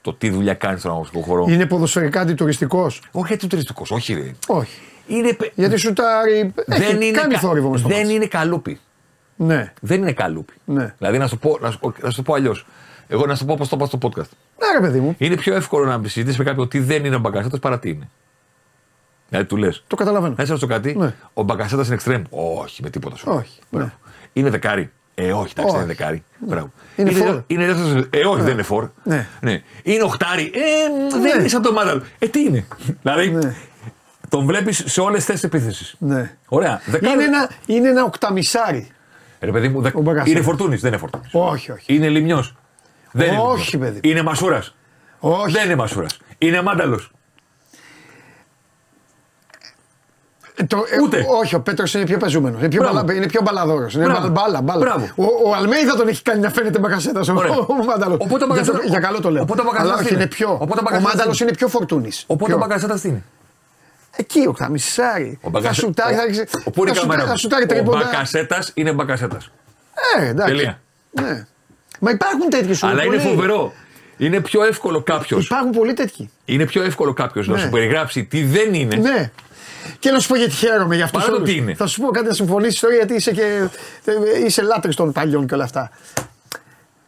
το τι δουλειά κάνει στον αγωνιστικό χώρο. Είναι ποδοσφαιρικά αντιτουριστικός. Όχι γιατί τουριστικό, όχι ρε. Όχι. Είναι, πε- Γιατί σουτάρει. δεν Έχει είναι, κάνει κα- θόρυβο μες στο δεν μάτς. είναι καλούπι. Ναι. Δεν είναι καλούπι. Ναι. Δηλαδή να σου το πω, να σου, να σου το πω αλλιώς. Εγώ να σου το πω πώς το είπα στο podcast. Ναι, ρε παιδί μου, Είναι πιο εύκολο να συζητήσεις με κάποιον τι δεν είναι ο Μπακασέτας παρά τι είναι. Δηλαδή του λες. το καταλαβαίνω. Να σε ρωτήσω κάτι. Ναι. Ο Μπακασέτας είναι εξτρέμ. Όχι, με τίποτα σου. Όχι, Μπράβο. ναι. Είναι δεκάρι. Ε, όχι, εντάξει, δεν είναι Όχι. δεκάρι. Μπράβο. Είναι φορ. δε- είναι δεύτερος- Ε, όχι, δεν είναι φορ. Ναι. Είναι οχτάρι. Ε, δεν Ναι. είναι σαν το μάταλο. Ε, τι είναι. δηλαδή, Ναι. τον βλέπεις σε όλες τις θέσεις επίθεσης. Ναι. Ωραία. Δεκάρι. Είναι ένα, είναι ένα οκταμισάρι. Ρε παιδί μου, δε... Ο Μπαγκασέτας. είναι φορτούνης, δεν είναι φορτούνης. Όχι, όχι. Είναι λιμιός. Δεν είναι Όχι, λιμιός. παιδί. Είναι μασούρας. Όχι. Δεν είναι μασούρας. Είναι μάνταλος. Ε, Το, ε, Ούτε. όχι, ο Πέτρος είναι πιο πεζούμενος. Είναι πιο, Μπράβο. μπαλα, είναι πιο μπαλαδόρος. Είναι Μπράβο. μπαλα, μπάλα, μπάλα. Μπράβο. Ο, ο Αλμέιδα τον έχει κάνει να φαίνεται μπακασέτας. Ο, Ωραία. ο Μάνταλο. Οπότε ο για, Μπακασέτας- το- για καλό το λέω. οπότε ο Μπακασέτας Αλλά όχι, είναι. είναι; πιο. Οπότε ο ο Μπακασέτας Μάνταλος είναι. είναι πιο φορτούνης. Οπότε ο μπαγκασέτα τι είναι; Εκεί ο Χαμισάρη. Ο Θα Μπακασέ- σουτάρει, θα, ο- ξε- ο- Πού είναι η θα, σουτάρει, κάμερα. θα μου; σουτάρει Ο τρίποντα. μπακασέτας είναι μπακασέτας. Ε, εντάξει. Τελεία. Ναι. Μα υπάρχουν τέτοιοι σου. Αλλά είναι πολλοί. φοβερό. Είναι πιο εύκολο κάποιος. Υπάρχουν πολλοί τέτοιοι. Είναι πιο εύκολο κάποιος να Ναι. σου περιγράψει τι δεν είναι. Ναι. Και να σου πω γιατί χαίρομαι για αυτό. Παρά το τι είναι. Θα σου πω κάτι να συμφωνήσεις τώρα γιατί είσαι και. είσαι λάτρης των παλιών και όλα αυτά.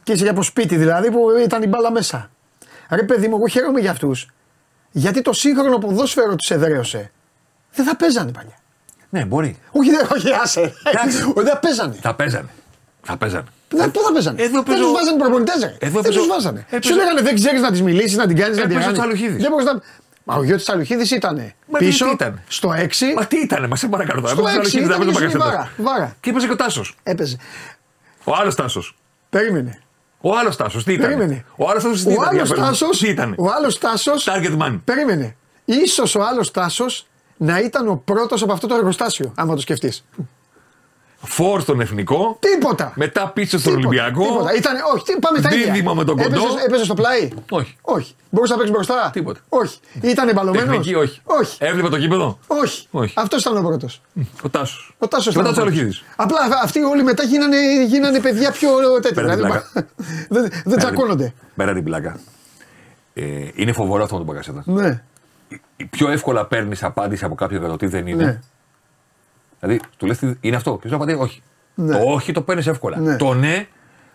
Και είσαι και από σπίτι δηλαδή που ήταν η μπάλα μέσα. Ρε παιδί μου, εγώ χαίρομαι για αυτούς. Γιατί το σύγχρονο ποδόσφαιρο τους εδραίωσε. Δεν θα παίζανε παλιά. Ναι, μπορεί. Όχι, δεν, όχι, άσε. Εντάξει. Όχι, δεν παίζανε. Θα παίζανε. Θα παίζανε. Δεν, πού θα παίζανε; Εδώ δεν παίζω- τους βάζανε προπονητές. ρε. Εδώ δεν παίζω- τους βάζανε. Ε, Σου παίζω- λέγανε δεν ξέρεις να τη μιλήσεις, να την κάνεις, να την Έπαιζε κάνεις. ο Τσαλουχίδης. Δεν μπορείς να. Μα ο γιος της Τσαλουχίδη ήταν Μα τι- πίσω τι ήταν; στο 6. Μα τι ήτανε, μας σε παρακαλώ τώρα. Στο έπαιζε ο έξι Αλοχίδης, ήταν δεν και έπαιζε ο η Μπακασέτα. Βάρα. Βάρα. Και έπαιζε και ο Τάσος. Έπαιζε. Ο άλλος Τάσος. Περίμενε. Ο άλλος Τάσος, τι ήταν. Περίμενε. Ο άλλος Τάσος τι Ο ήταν. άλλο για πες μου. Τάσος. Τι ήταν. Ο άλλος Τάσος. Target man. Περίμενε. σω ο άλλος Τάσος να ήταν ο πρώτος από αυτό το εργοστάσιο, άμα το σκεφτείς. Φόρ στον εθνικό. Τίποτα. Μετά πίσω στον Τίποτα, Ολυμπιακό. Τίποτα. Ήτανε, όχι, τι, πάμε τα ίδια. Δίδυμο με τον κοντό. Έπαιζες, έπαιζε στο πλάι; Όχι. Όχι. Μπορούσες να παίξεις μπροστά; Τίποτα. Όχι. Ήταν εμπαλωμένο. Τεχνική όχι. Όχι. Έβλεπε το κήπεδο; Όχι. Όχι. Αυτός ήταν ο πρώτος. Ο Τάσος. Ο Τάσος Και μετά ο Τσαλοχίδη. Απλά αυτοί όλοι μετά γίνανε, γίνανε παιδιά πιο τέτοια. Πέρα την Δηλαδή, δεν, δεν τσακώνονται. Πέρα την πλάκα. Ε, είναι φοβερό αυτό με τον Μπακασέτα. Ναι. Η Πιο εύκολα παίρνεις απάντηση από κάποιον για το τι δεν είναι. Ναι. Δηλαδή, του λες είναι αυτό. Και σου απαντάει όχι. Ναι. Το όχι το παίρνεις εύκολα. Ναι. Το ναι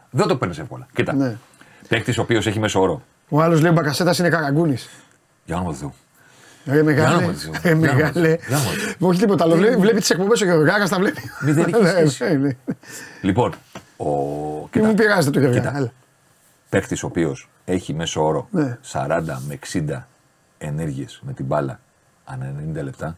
δεν το παίρνεις εύκολα. Κοίτα. Ναι. Παίκτης ο οποίος έχει μέσο όρο. Ο άλλος λέει Μπακασέτας είναι καραγκούνης. Για όνομα του Θεού. Ρε μεγάλε. Γιάννα μου, Ρε Γιάννα μου, μεγάλε. Γιάννα μου. Όχι τίποτα άλλο. Βλέπει, βλέπεις τις εκπομπές ο Γεωργάρα, τα βλέπει. Μηδενική Ναι, σχέση. ναι, ναι. Λοιπόν, ο. Μην μου πειράζετε το Κοίτα. Γεωργάρα. Έλα. παίκτης ο οποίος έχει μέσο όρο Ναι. 40 με 60 ενέργειες με την μπάλα ανά 90 λεπτά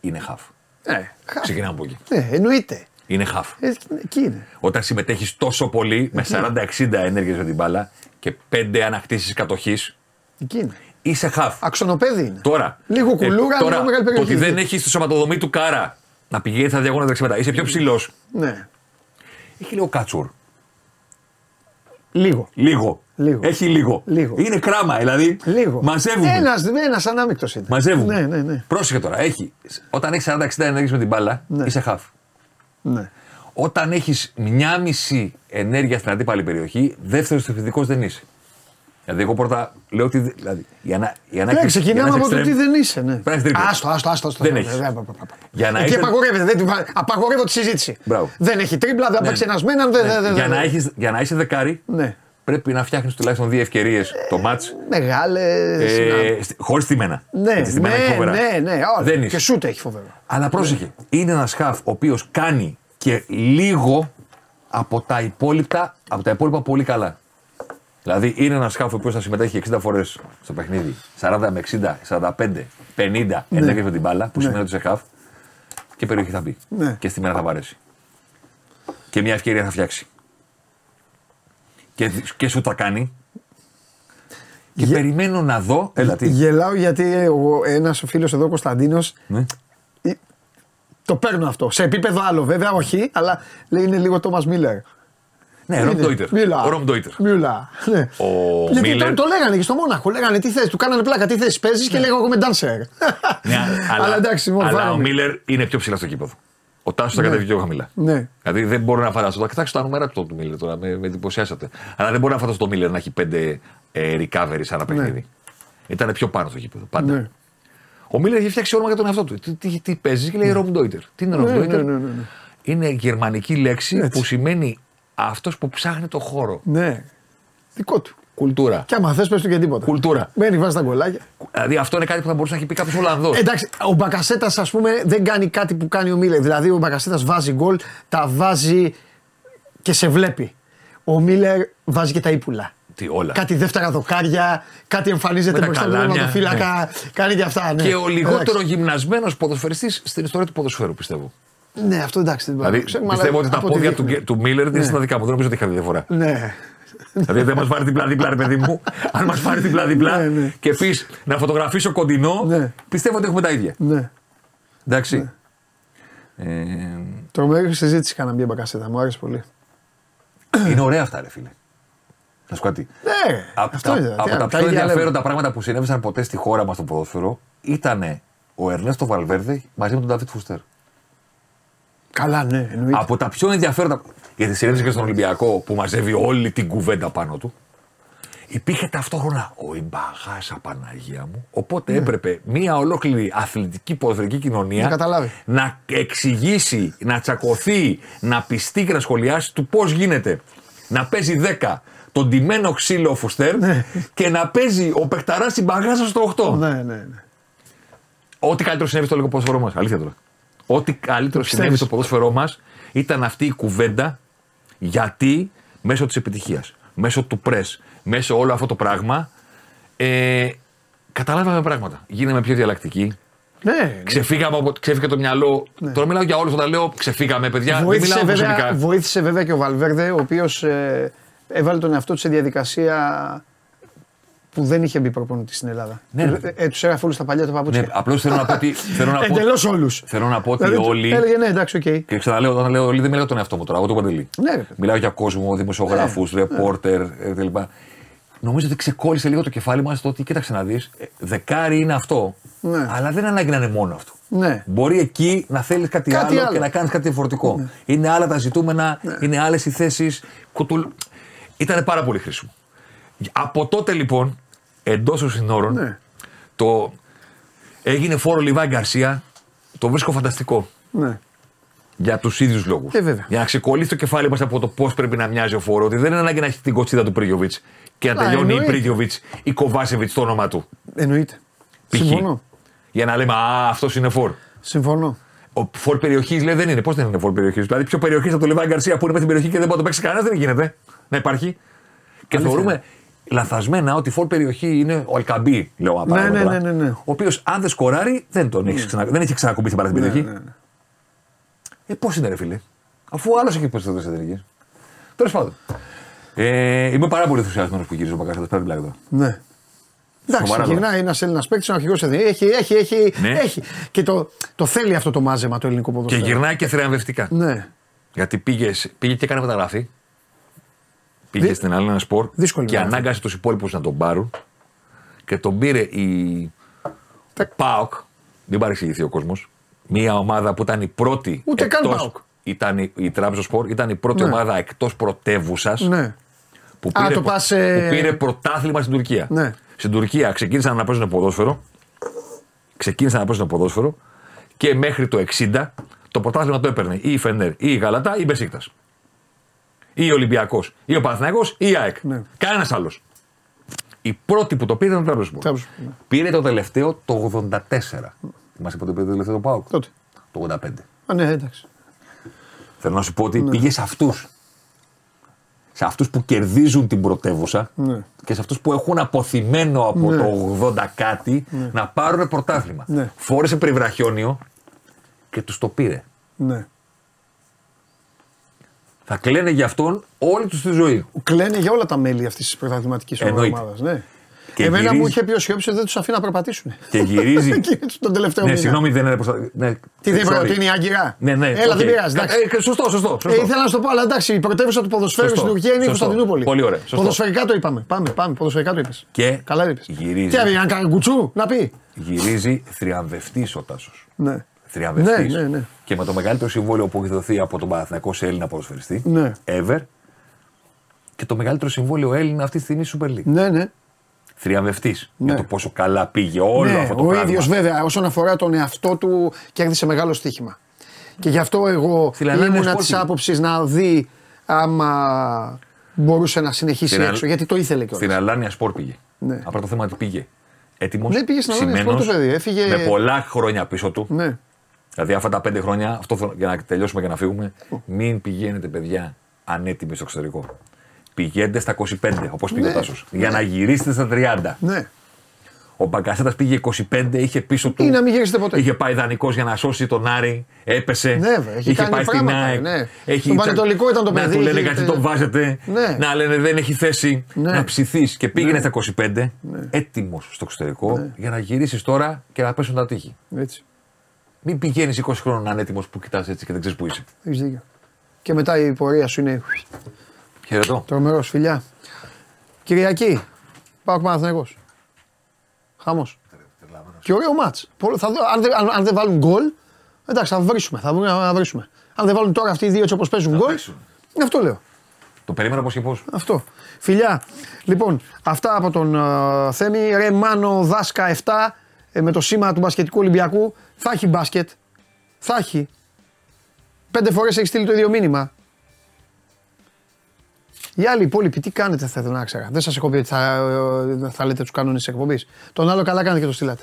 είναι χαφ. Ναι, χα- Ξεκινάμε από εκεί. ναι, εννοείται. Είναι χαφ. Ε, Εκεί είναι. Όταν συμμετέχεις τόσο πολύ με 40-60 ενέργειες με την μπάλα και 5 ανακτήσεις κατοχής, Εκεί είναι. είσαι χαφ. Αξονοπέδι είναι. Τώρα, Λίγο ε, κουλούρα, τώρα, λίγο μεγάλη το περιοχή. ότι δεν έχεις στη σωματοδομή του κάρα να πηγαίνει στα διαγώνα δεξιμετά, είσαι πιο ψηλός. Ναι. Έχει λίγο κάτσουρ. Λίγο. Λίγο. Λίγο. Έχει λίγο. Λίγο. Είναι κράμα, δηλαδή. Λίγο. Μαζεύουν. Ένας, ένας ανάμεικτος είναι. Μαζεύουν. Ναι, ναι, ναι. Πρόσεχε τώρα. Έχει, όταν έχεις 40-60 ενέργειε με την μπάλα, Ναι. είσαι χαφ. ναι. Όταν έχεις μια μισή ενέργεια στην αντίπαλη περιοχή, δεύτερος επιθετικό δεν είσαι. Δηλαδή, εγώ πρώτα λέω ότι. Δηλαδή, για να, για να Ναι, έχεις- ξεκινάμε για να από το έχεις τι extreme, δεν είσαι. Ναι. Πρέπει να έχεις τρίπλα. Άστο, άστο, άστο. άστο. Δεν Ε, έχεις. ε, ε, ε, ε, Για να Εκεί είσαι- απαγορεύεται. Δεν την βα- απαγορεύω τη συζήτηση. Μπράβο. Δεν έχει τρίπλα, δεν παίξει ένα μένα. δεν- δεν- δεν- για, δεν- να έχεις, για να είσαι δεκάρι, Ναι. πρέπει να φτιάχνεις τουλάχιστον δύο ευκαιρίες το μάτς. Μεγάλες. Ε, χωρίς τη μένα. Ναι, Έτσι, τη μένα έχει ναι, φοβερά. ναι, ναι, όλα. Δεν Και είσαι. σούτ έχει φοβερό. Αλλά πρόσεχε. Είναι ένας χαφ ο οποίος κάνει και λίγο από τα υπόλοιπα, από τα υπόλοιπα πολύ καλά. Δηλαδή είναι ένας χαφ ο οποίο θα συμμετέχει 60 φορές στο παιχνίδι, 40 με 60, 45, 50 Ναι. ενέργειε με την μπάλα, που Ναι. σημαίνει ότι είσαι χαφ και περιοχή θα μπει. Ναι. Και στη μέρα θα βαρέσει. Και μια ευκαιρία θα φτιάξει. Και, και σου τα κάνει. Και Γε- περιμένω να δω. Έλα, τι. Γελάω γιατί ένας φίλος εδώ, Κωνσταντίνος, Ναι. το παίρνω αυτό. Σε επίπεδο άλλο βέβαια, όχι, αλλά λέει είναι λίγο Τόμα Μίλλερ. Ναι, Ρομ Ντόιτερ. Μίλα. Ο Ρομ Ντόιτερ. Μίλα. Ναι. Ο Γιατί Μίλλερ- το, το λέγανε και στο Μόναχο. Λέγανε τι θες, του κάνανε πλάκα, τι θες παίζεις και λέγανε εγώ είμαι dancer. Ναι, αλλά, εντάξει, μόνο αλλά βάλε ο με. Μίλλερ είναι πιο ψηλά στο κήπεδο. Ο Τάσος θα Ναι. κατέβει πιο χαμηλά. Ναι. Δηλαδή δεν μπορώ να φανταστώ. Θα κοιτάξω τα νούμερα του του Μίλλερ τώρα, με, με εντυπωσιάσατε. Αλλά δεν μπορώ να φανταστώ το Μίλλερ να έχει πέντε ε, recovery σαν ένα παιχνίδι. Ήταν πιο πάνω στο γήπεδο. Πάντα. Ναι. Ο Μίλλερ έχει φτιάξει όνομα για τον εαυτό του. Τι, τι, τι παίζεις και λέει Ρομ Ντόιτερ. Τι είναι Ρομ Ναι, Ντόιτερ; ναι, ναι, ναι, ναι. Είναι γερμανική λέξη Έτσι. που σημαίνει αυτός που ψάχνει το χώρο. Ναι. Δικό του. Κουλτούρα. Και άμα θες, πες του και τίποτα. Κουλτούρα. Μπαίνει, βάζεις τα γκολάκια. Δηλαδή αυτό είναι κάτι που θα μπορούσε να έχει πει κάποιος Ολλανδός. Εντάξει, ο Μπακασέτας, ας πούμε, δεν κάνει κάτι που κάνει ο Μίλλερ. Δηλαδή, ο Μπακασέτας βάζει γκολ, τα βάζει και σε βλέπει. Ο Μίλλερ βάζει και τα ύπουλα. Τι όλα. Κάτι δεύτερα δοκάρια, κάτι εμφανίζεται Με τα μπροστά του καλάμια, τερματοφύλακα. Κάνει και αυτά. Ναι. Και ο λιγότερο Εντάξει. γυμνασμένος ποδοσφαιριστής στην ιστορία του ποδοσφαίρου, πιστεύω. Ναι, αυτό εντάξει. δεν Δηλαδή, το ξέρουμε, πιστεύω αλλά ότι τα από ό,τι πόδια του, δείχνει. του Μίλλερ είναι Ναι. στα δικά μου. Δεν νομίζω ότι είχα διαφορά. Ναι. δηλαδή, δεν μας πάρει διπλά-διπλά, ρε παιδί μου. Αν μας πάρει διπλά-διπλά Ναι, ναι. και πεις να φωτογραφίσω κοντινό, Ναι. πιστεύω ότι έχουμε τα ίδια. ναι. Εντάξει. Ε, Τρομερή συζήτηση κάναμε για Μπακασέτα. Μου άρεσε πολύ. είναι ωραία αυτά, ρε φίλε. Να σου πω κάτι. Ναι, Από αυτό τα, είναι. από Τι τα άλλο, πιο ίδια λέμε. ενδιαφέροντα πράγματα που συνέβησαν ποτέ στη χώρα μας στο ποδόσφαιρο ήταν ο Ερνέστο Βαλβέρδε μαζί με τον Νταβίτ Φουστέρ. Καλά, ναι, εννοείται. Από τα πιο ενδιαφέροντα. Γιατί συνέβησε και στον Ολυμπιακό που μαζεύει όλη την κουβέντα πάνω του. Υπήρχε ταυτόχρονα ο Ιμπαγάσα Παναγία μου. Οπότε έπρεπε μια ολόκληρη αθλητική ποδοσφαιρική κοινωνία Να καταλάβει. να εξηγήσει, να τσακωθεί, να πιστεί και να σχολιάσει του πώς γίνεται να παίζει 10 τον τιμένο ξύλο ο Φουστέρ και να παίζει ο Πεχταράς Ιμπαγάσα στο 8. Ναι, ναι, ναι. Ό,τι καλύτερο συνέβη στο λίγο ποδοσφαιρό μας. Αλήθεια τώρα. Ό,τι καλύτερο συνέβη στο ποδόσφαιρό μας ήταν αυτή η κουβέντα γιατί μέσω της επιτυχίας, μέσω του πρε, μέσω όλο αυτό το πράγμα ε, καταλάβαμε πράγματα. Γίναμε πιο διαλλακτικοί. Ναι, Ξεφύγαμε από, ξέφυγε το μυαλό. Τώρα μιλάω για όλους όταν λέω ξεφύγαμε, παιδιά. Δεν Βοήθησε μιλάω βέβαια, προσωπικά. βοήθησε βέβαια και ο Βαλβέρδε, ο οποίος έβαλε τον εαυτό του σε διαδικασία που δεν είχε μπει προπονητής στην Ελλάδα. Ναι, ε, ρε. ε, τους έγραφε όλους στα παλιά τα παπούτσια. Ναι, Απλώς θέλω να πω ότι. Θέλω να πω, Εντελώς όλους. θέλω να πω ότι όλοι. Έλεγε ναι, εντάξει, οκ. Και ξαναλέω, όταν λέω όλοι, δεν μιλάω για τον εαυτό μου τώρα, εγώ το Παντελή. Ναι, ρε παιδί. Μιλάω για κόσμο, δημοσιογράφους, ρεπόρτερ ε, κτλ. Νομίζω ότι ξεκόλλησε λίγο το κεφάλι μας το ότι κοίταξε να δεις, δεκάρι είναι αυτό. Ναι. Αλλά δεν ανάγκη να είναι μόνο αυτό. Ναι. Μπορεί εκεί να θέλεις κάτι, Κάτι άλλο, άλλο. και να κάνεις κάτι διαφορετικό. Είναι άλλα τα ζητούμενα, είναι άλλες οι θέσεις. Ήταν πάρα πολύ χρήσιμο. Από τότε λοιπόν, εντός των συνόρων, Ναι. το έγινε φόρο Λιβάη Γκαρσία, το βρίσκω φανταστικό. Ναι. Για τους ίδιους λόγους. Ε, βέβαια. Για να ξεκολλήσει το κεφάλι μας από το πώς πρέπει να μοιάζει ο φόρο, ότι δεν είναι ανάγκη να έχει την κοτσίδα του Πρίγιοβιτ και να Α, τελειώνει η εννοείται. Πρίγιοβιτ ή Κοβάσεβιτς το όνομα του. Εννοείται. Π.χ. Συμφωνώ. Για να λέμε Α, αυτός είναι φόρ. Συμφωνώ. Ο φόρ περιοχής λέει δεν είναι. Πώς δεν είναι φόρ περιοχής; Δηλαδή πιο περιοχής από το Λιβάη Γκαρσία που είναι με την περιοχή και δεν μπορεί να το παίξει κανένας δεν γίνεται. Να υπάρχει. Και θεωρούμε λαθασμένα ότι φόρ περιοχή είναι ο Αλκαμπή, λέω Ναι, απαράδεκτα ναι, τώρα, ναι, ναι, ναι. Ο οποίος αν δεν σκοράρει δεν, τον έχει, ξανα... δεν έχει ξανακουμπεί στην παράθυρα περιοχή. Ναι, ναι, ναι. Ε, πώς είναι, ρε φίλε; Αφού άλλος έχει περισσότερε εταιρείε. Τέλος πάντων. Ε, είμαι πάρα πολύ ενθουσιασμένος που γυρίζει ο Μπακασέτα πέρα την πλάκα του. Ναι. Εντάξει, Σοβαρά τώρα. γυρνάει ένας Έλληνας παίκτης, ένα αρχηγός εθνική. Έχει, έχει, έχει, Ναι. έχει. Και το, το θέλει αυτό το μάζεμα το ελληνικό Και ποδόσφαιρο. γυρνάει και θριαμβευτικά. Ναι. Γιατί πήγες, πήγε και έκανε μεταγραφή. Πήγε Δι- στην Αλένα Σπορ Δύσκολη και μεταγραφή. ανάγκασε τους υπόλοιπους να τον πάρουν. Και τον πήρε η ΠΑΟΚ. Μην παρεξηγηθεί ο κόσμος. Μια ομάδα που ήταν η πρώτη. Ούτε καν ΠΑΟΚ. Ήταν η, η Τράπεζο Σπορ ήταν η πρώτη Ναι. ομάδα εκτός πρωτεύουσας Ναι. που, Α, πήρε, το πας, ε, που πήρε πρωτάθλημα στην Τουρκία. Ναι. Στην Τουρκία ξεκίνησαν να παίζουν ποδόσφαιρο. Ξεκίνησαν να παίζουν ποδόσφαιρο και μέχρι το 60 το πρωτάθλημα το έπαιρνε ή η Φενέρ ή η Γαλατά ή η Μπεσίκτας. Ή ο Ολυμπιακός ή ο Παναθηναϊκός ή η ΑΕΚ. Ναι. Κανένας άλλος. Η πρώτη που το πήρε ήταν ο Τρabzonspor. Τρabzonspor, ναι. Πήρε το τελευταίο το 84. Θυμάσαι πότε πήρε το τελευταίο το ΠΑΟΚ; Τότε. Το 85. Α, ναι, εντάξει. Θέλω να σου πω ότι Ναι. πήγε σε αυτούς. Σε αυτούς που κερδίζουν την πρωτεύουσα Ναι. και σε αυτούς που έχουν αποθυμένο από Ναι. το 80 κάτι να πάρουν πρωτάθλημα. Ναι. Φόρεσε περιβραχιόνιο και τους το πήρε. Ναι. Θα κλαίνε για αυτόν όλη τους τη ζωή. Κλαίνε για όλα τα μέλη αυτής της πρωταθληματικής Εννοείται. ομάδας. Ναι. Και Εμένα γυρίζει- μου είχε πει ο Σιώπης ότι δεν τους αφήνει να περπατήσουν. Και γυρίζει. Εκεί, τον τελευταίο ναι, μήνα. συγγνώμη, δεν είναι προστα... ναι, Τι δεν sorry. είπα, ότι είναι η Άγκυρα; Ναι, ναι, Έλα, οκ. δεν πειράζει. εντάξει. Ε, ε, σωστό, σωστό. σωστό. Ε, ήθελα να σου το πω, αλλά εντάξει, η πρωτεύουσα του ποδοσφαίρου Σωστό. στην Τουρκία είναι η Σωστό. Κωνσταντινούπολη. Πολύ ωραία. Σωστό. Ποδοσφαιρικά το είπαμε. Πάμε, πάμε. Ποδοσφαιρικά το είπες. Και Καλά είπες. γυρίζει. Τι έβγαινε, να κάνει κουτσού, να πει. Γυρίζει θριαμβευτής ο Τάσος. Ναι. Θριαμβευτή. Ναι, ναι, ναι. Και με το μεγαλύτερο συμβόλαιο που έχει δοθεί από τον Παναθηναϊκός σε Έλληνα ποδοσφαιριστή. Ναι. Ever. Και το μεγαλύτερο συμβόλαιο Έλληνα αυτή τη στιγμή στη Super League. Ναι, ναι. Θριαμβευτή. Ναι. Για το πόσο καλά πήγε όλο ναι, αυτό το ο πράγμα. ίδιος βέβαια όσον αφορά τον εαυτό του κέρδισε μεγάλο στοίχημα. Και γι' αυτό εγώ Στη Λαλάνια ήμουνα Sport της πήγε. άποψης να δει άμα μπορούσε να συνεχίσει Στην έξω. Αλ- Γιατί το ήθελε Στην κιόλα. Αλάνια Σπορ πήγε. Ναι. Απλά το θέμα είναι ότι πήγε έτοιμος. Ναι, πήγε στην Αλάνια Sport το παιδί, έφυγε- Με πολλά χρόνια πίσω του. Ναι. Δηλαδή αυτά τα πέντε χρόνια, αυτό θέλω- για να τελειώσουμε και να φύγουμε, μην πηγαίνετε παιδιά ανέτοιμοι στο εξωτερικό. Πηγαίνετε στα 25, όπως πήγε Ναι. ο Τάσος, Για να γυρίσετε στα 30. ναι. Ο Μπαγκασέτας πήγε 25, είχε πίσω του. Ή να μην γυρίσετε ποτέ. Είχε πάει δανεικός για να σώσει τον Άρη, έπεσε. Ναι, βέβαια, έχει είχε κάνει πάει στην πράγματα, ΑΕΚ. ναι. Έχει Στον Πανετολικό ήταν το να παιδί, του λένε είχε- γιατί τον βάζετε. Ναι. Να λένε δεν έχει θέση. Ναι. Να ψηθείς. Και πήγαινε στα 25, έτοιμος στο εξωτερικό για να γυρίσεις τώρα και να πέσουν τα τείχη. Έτσι. Μην πηγαίνεις 20 χρόνων ανέτοιμο που κοιτάς έτσι και δεν ξέρεις που είσαι. Έχεις δίκιο. Και μετά η πορεία σου είναι Χαιρετώ. τρομερός, φιλιά. Κυριακή. Πάω Παναθηναϊκός. Χαμός. Και ωραίο μάτς. Πολύ- Θα δω, αν, δεν, αν, αν δεν βάλουν γκολ, εντάξει, θα βρίσουμε. Θα βρούμε να βρίσουμε. Αν δεν βάλουν τώρα αυτοί οι δύο έτσι όπως παίζουν γκολ. παίξουν. Αυτό λέω. Το περίμενα πώ και πώς. Αυτό. Φιλιά. Λοιπόν, αυτά από τον uh, Θέμη. Ρε Μάνο Δάσκα 7 ε, με το σήμα του μπασκετικού Ολυμπιακού. Θα έχει μπάσκετ. Θα έχει. Πέντε φορές έχει στείλει το ίδιο μήνυμα. Οι άλλοι υπόλοιποι τι κάνετε θα ήθελα να ξέρω. Δεν σας έχω πει ότι θα, ε, θα λέτε τους κανόνες της εκπομπής. Τον άλλο καλά κάνετε και το στείλατε.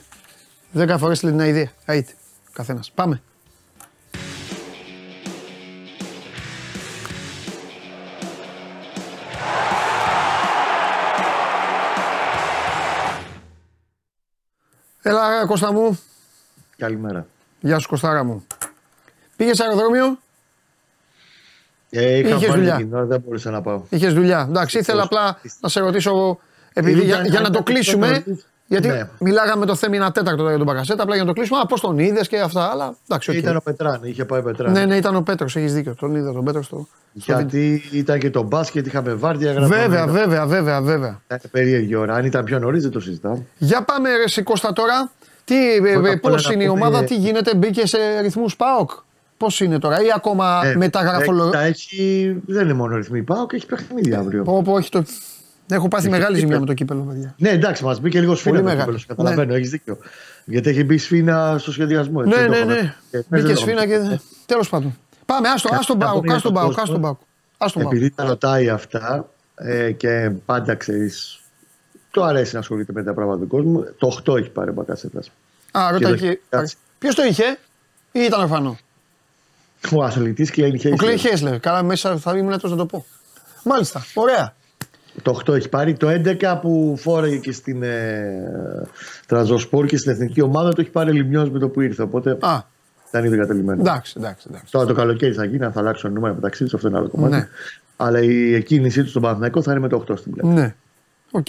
Δέκα φορές στείλετε την ιδέα. Αίτε. Καθένας. Πάμε. Έλα, Κώστα μου. Καλημέρα. Γεια σου, Κωστάρα μου. Πήγες αεροδρόμιο, Ε, είχα Είχες πάρει δουλειά; την ώρα, δεν μπορούσα να πάω. είχες δουλειά. Εντάξει, ήθελα απλά να σε ρωτήσω, επειδή, Ήταν- για, για να ήταν το κλείσουμε. Νωρίς. Γιατί Ναι. μιλάγαμε το θέμα ένα τέταρτο τώρα για τον Μπακασέτα, απλά για να το κλείσουμε. Α, πώς τον είδες και αυτά. Αλλά εντάξει, οκ. Ήταν ο Πετράν, είχε πάει ο Πετράν. Ναι, ναι, ήταν ο Πέτρος, έχεις δίκιο. Τον είδα τον Πέτρος στο. στο βίντεο. Γιατί ήταν και το μπάσκετ, είχαμε βάρδια. γραμμένα. Βέβαια, βέβαια, βέβαια, βέβαια. Ήταν περίεργη ώρα. Αν ήταν πιο νωρίς, δεν το συζητάω. Για πάμε ρε σε Κώστα τώρα. Τι, Πρώτα απ' πώς όλα να είναι η πούμε- ομάδα, τι γίνεται, μπήκε σε ρυθμούς ΠΑΟΚ; Πώς είναι τώρα, ή ακόμα Ε, μεταγραφολο... ε, Τα έχει, δεν είναι μόνο ρυθμοί. Πάω και έχει παιχνίδι αύριο. Πω, πω, όχι το... Έχω πάθει Έχει μεγάλη κύπελο. ζημιά με το κύπελο, παιδιά. Ναι, εντάξει, μας μπήκε λίγο σφίνα. Πολύ το μεγάλη. κύπελο, σε Καταλαβαίνω, έχεις δίκιο. Γιατί έχει μπει σφίνα στο σχεδιασμό. έτσι, Ναι, δεν το ναι, έχω ναι. δει. Ε, Μπήκε δεν σφίνα το έχω και. Τέλος πάντων. Πάμε, άστο, Κα- άστον να πάω, πούμε άστον για πάω, τον άστον πάω. κόσμο. Άστον πάω. Επειδή τα ρωτάει αυτά ε, και πάντα ξέρεις. Το αρέσει να ασχολείται με τα πράγματα του κόσμου. Το 8 έχει πάρει ο Μπακασέτα. Α, ρώτα και το εκεί. έχει κάτσει. Ποιος το είχε, ή ήταν ορφανό; Ο αθλητής Κλέιν Ο Κλέι Χέισλερ. Χέσλερ. Καλά, μέσα θα ήμουν έτοιμος να το πω. Μάλιστα, ωραία. Το 8 έχει πάρει. Το 11 που φόρεγε και στην ε, Τραζοσπόρ και στην εθνική ομάδα το έχει πάρει λιμιός με το που ήρθε. Οπότε Α, ήταν ήδη κατειλημμένο. εντάξει, εντάξει. εντάξει. Τώρα το καλοκαίρι θα γίνει, αν θα αλλάξουν νούμερα μεταξύ τους, αυτό είναι άλλο κομμάτι. Ναι. Αλλά η εκκίνησή τους στον Παναθηναϊκό θα είναι με το 8 στην πλέον. Ναι. Οκ.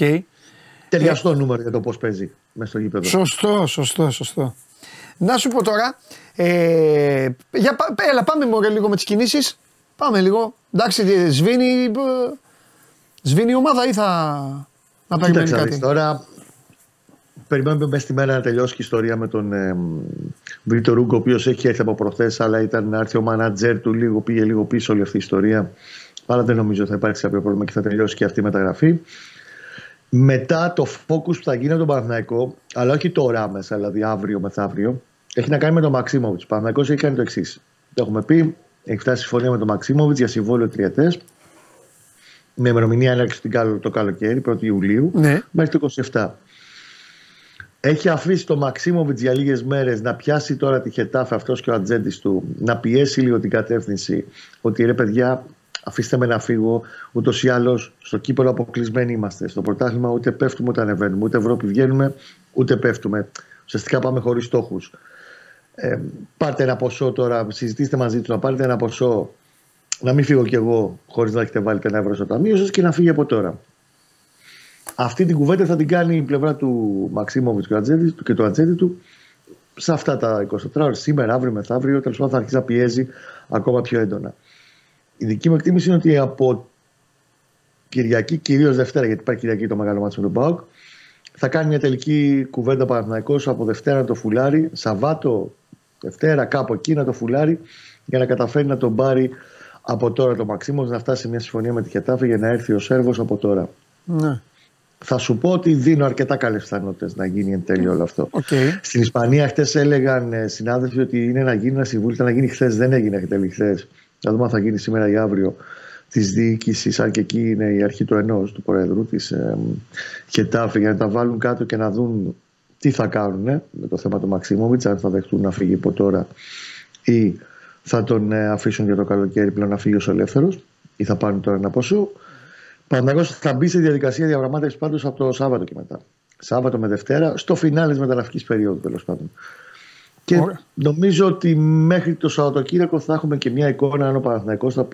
Ταιριαστό νούμερο για το πώς παίζει μέσα στο γήπεδο. Σωστό, σωστό, σωστό. Να σου πω τώρα, ε, για, πά- έλα πάμε μωρέ λίγο με τις κινήσεις. Πάμε λίγο. Εντάξει, τι, σβήνει, ε, σβήνει η ομάδα ή θα να περιμένει Κοίταξε να κάτι; δεις, τώρα. Περιμένουμε μέσα στη μέρα να τελειώσει και η ιστορία με τον ε, Βίτο Ρούγκο, ο οποίος έχει έρθει από προχθές, αλλά ήταν να έρθει ο μάνατζερ του, λίγο, πήγε λίγο πίσω όλη αυτή η ιστορία. Αλλά δεν νομίζω ότι θα υπάρξει κάποιο πρόβλημα και θα τελειώσει και αυτή η μεταγραφή. Μετά το focus που θα γίνει από τον Παναθηναϊκό, αλλά όχι τώρα μέσα, δηλαδή αύριο μεθαύριο, έχει να κάνει με τον Μαξίμοβιτς. Ο Παναθηναϊκός έχει κάνει το εξής. Το έχουμε πει, έχει φτάσει συμφωνία με τον Μαξίμοβιτς για συμβόλαιο τριετές, με ημερομηνία έναρξη την καλο- το καλοκαίρι, 1η Ιουλίου, Ναι. μέχρι το 27. Έχει αφήσει το Μαξίμοβιτς για λίγες μέρες να πιάσει τώρα τη Χετάφε αυτός και ο ατζέντης του, να πιέσει λίγο την κατεύθυνση ότι ρε παιδιά, αφήστε με να φύγω. Ούτως ή άλλως στο κύπελο αποκλεισμένοι είμαστε. Στο πρωτάθλημα ούτε πέφτουμε ούτε ανεβαίνουμε. Ούτε Ευρώπη βγαίνουμε, ούτε πέφτουμε. Ουσιαστικά πάμε χωρίς στόχους. Ε, πάρτε ένα ποσό τώρα, συζητήστε μαζί του να πάρετε ένα ποσό. Να μην φύγω κι εγώ χωρίς να έχετε βάλει ένα ευρώ στο ταμείο σας και να φύγει από τώρα. Αυτή την κουβέντα θα την κάνει η πλευρά του Μαξίμοβιτ και, του ατζέντη του και του ατζέντη του σε αυτά τα 24 ώρες. Σήμερα, αύριο, μεθαύριο, τέλος πάντων θα αρχίσει να πιέζει ακόμα πιο έντονα. Η δική μου εκτίμηση είναι ότι από Κυριακή, κυρίως Δευτέρα, γιατί υπάρχει Κυριακή το μεγάλο μάτσο με τον Πάοκ, θα κάνει μια τελική κουβέντα Παναθυναϊκό από Δευτέρα το φουλάρι, Σαββάτο, Δευτέρα, κάπου εκεί να το φουλάρι για να καταφέρει να τον πάρει από τώρα το Μαξίμος, να φτάσει σε μια συμφωνία με τη Χετάφη για να έρθει ο Σέρβος από τώρα. Ναι. Θα σου πω ότι δίνω αρκετά καλές πιθανότητες να γίνει εν τέλει όλο αυτό. Οκ. Στην Ισπανία χτες έλεγαν ε, συνάδελφοι ότι είναι να γίνει ένα συμβούλιο. Ήταν να γίνει χθες, δεν έγινε εν τέλει χθες. Θα δούμε αν θα γίνει σήμερα ή αύριο της διοίκησης, αν και εκεί είναι η αρχή του ενός του Προέδρου της ε, Χετάφη, για να τα βάλουν κάτω και να δουν τι θα κάνουν ε, με το θέμα του Μαξίμοβιτ, αν θα δεχτούν να φύγει από τώρα ή θα τον ε, αφήσουν για το καλοκαίρι πλέον να φύγει ω ελεύθερο ή θα πάρουν τώρα ένα ποσό. Παναγός θα μπει σε διαδικασία διαπραγμάτευσης πάντως από το Σάββατο και μετά. Σάββατο με Δευτέρα, στο φινάλε της μεταγραφική περίοδου τέλος πάντων. Και Ωραία. νομίζω ότι μέχρι το Σαββατοκύριακο θα έχουμε και μια εικόνα αν ο Παναθηναϊκός θα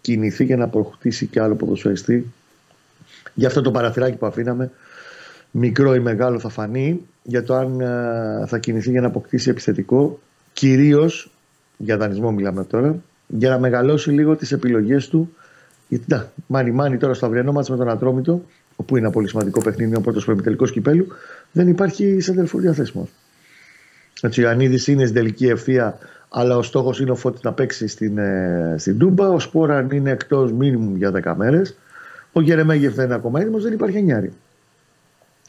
κινηθεί για να αποκτήσει και άλλο ποδοσφαιριστή. Γι' αυτό το παραθυράκι που αφήναμε, μικρό ή μεγάλο θα φανεί, για το αν ε, θα κινηθεί για να αποκτήσει επιθετικό, κυρίως για δανεισμό μιλάμε τώρα, για να μεγαλώσει λίγο τις επιλογές του. Γιατί να, μάνι μάνι τώρα στο αυριανό μάτς με τον Ατρόμητο, όπου είναι ένα πολύ σημαντικό παιχνίδι, είναι ο πρώτος προεπιτελικό κυπέλου, δεν υπάρχει σέντερφορ διαθέσιμο. Έτσι, ο Ιωαννίδης είναι στην τελική ευθεία, αλλά ο στόχος είναι ο Φώτης να παίξει στην, ε, στην Τούμπα. Ο Σπόραν είναι εκτός μήνυμου για 10 μέρες. Ο Γερεμέγεφ δεν είναι ακόμα έτοιμος, δεν υπάρχει εννιάρη.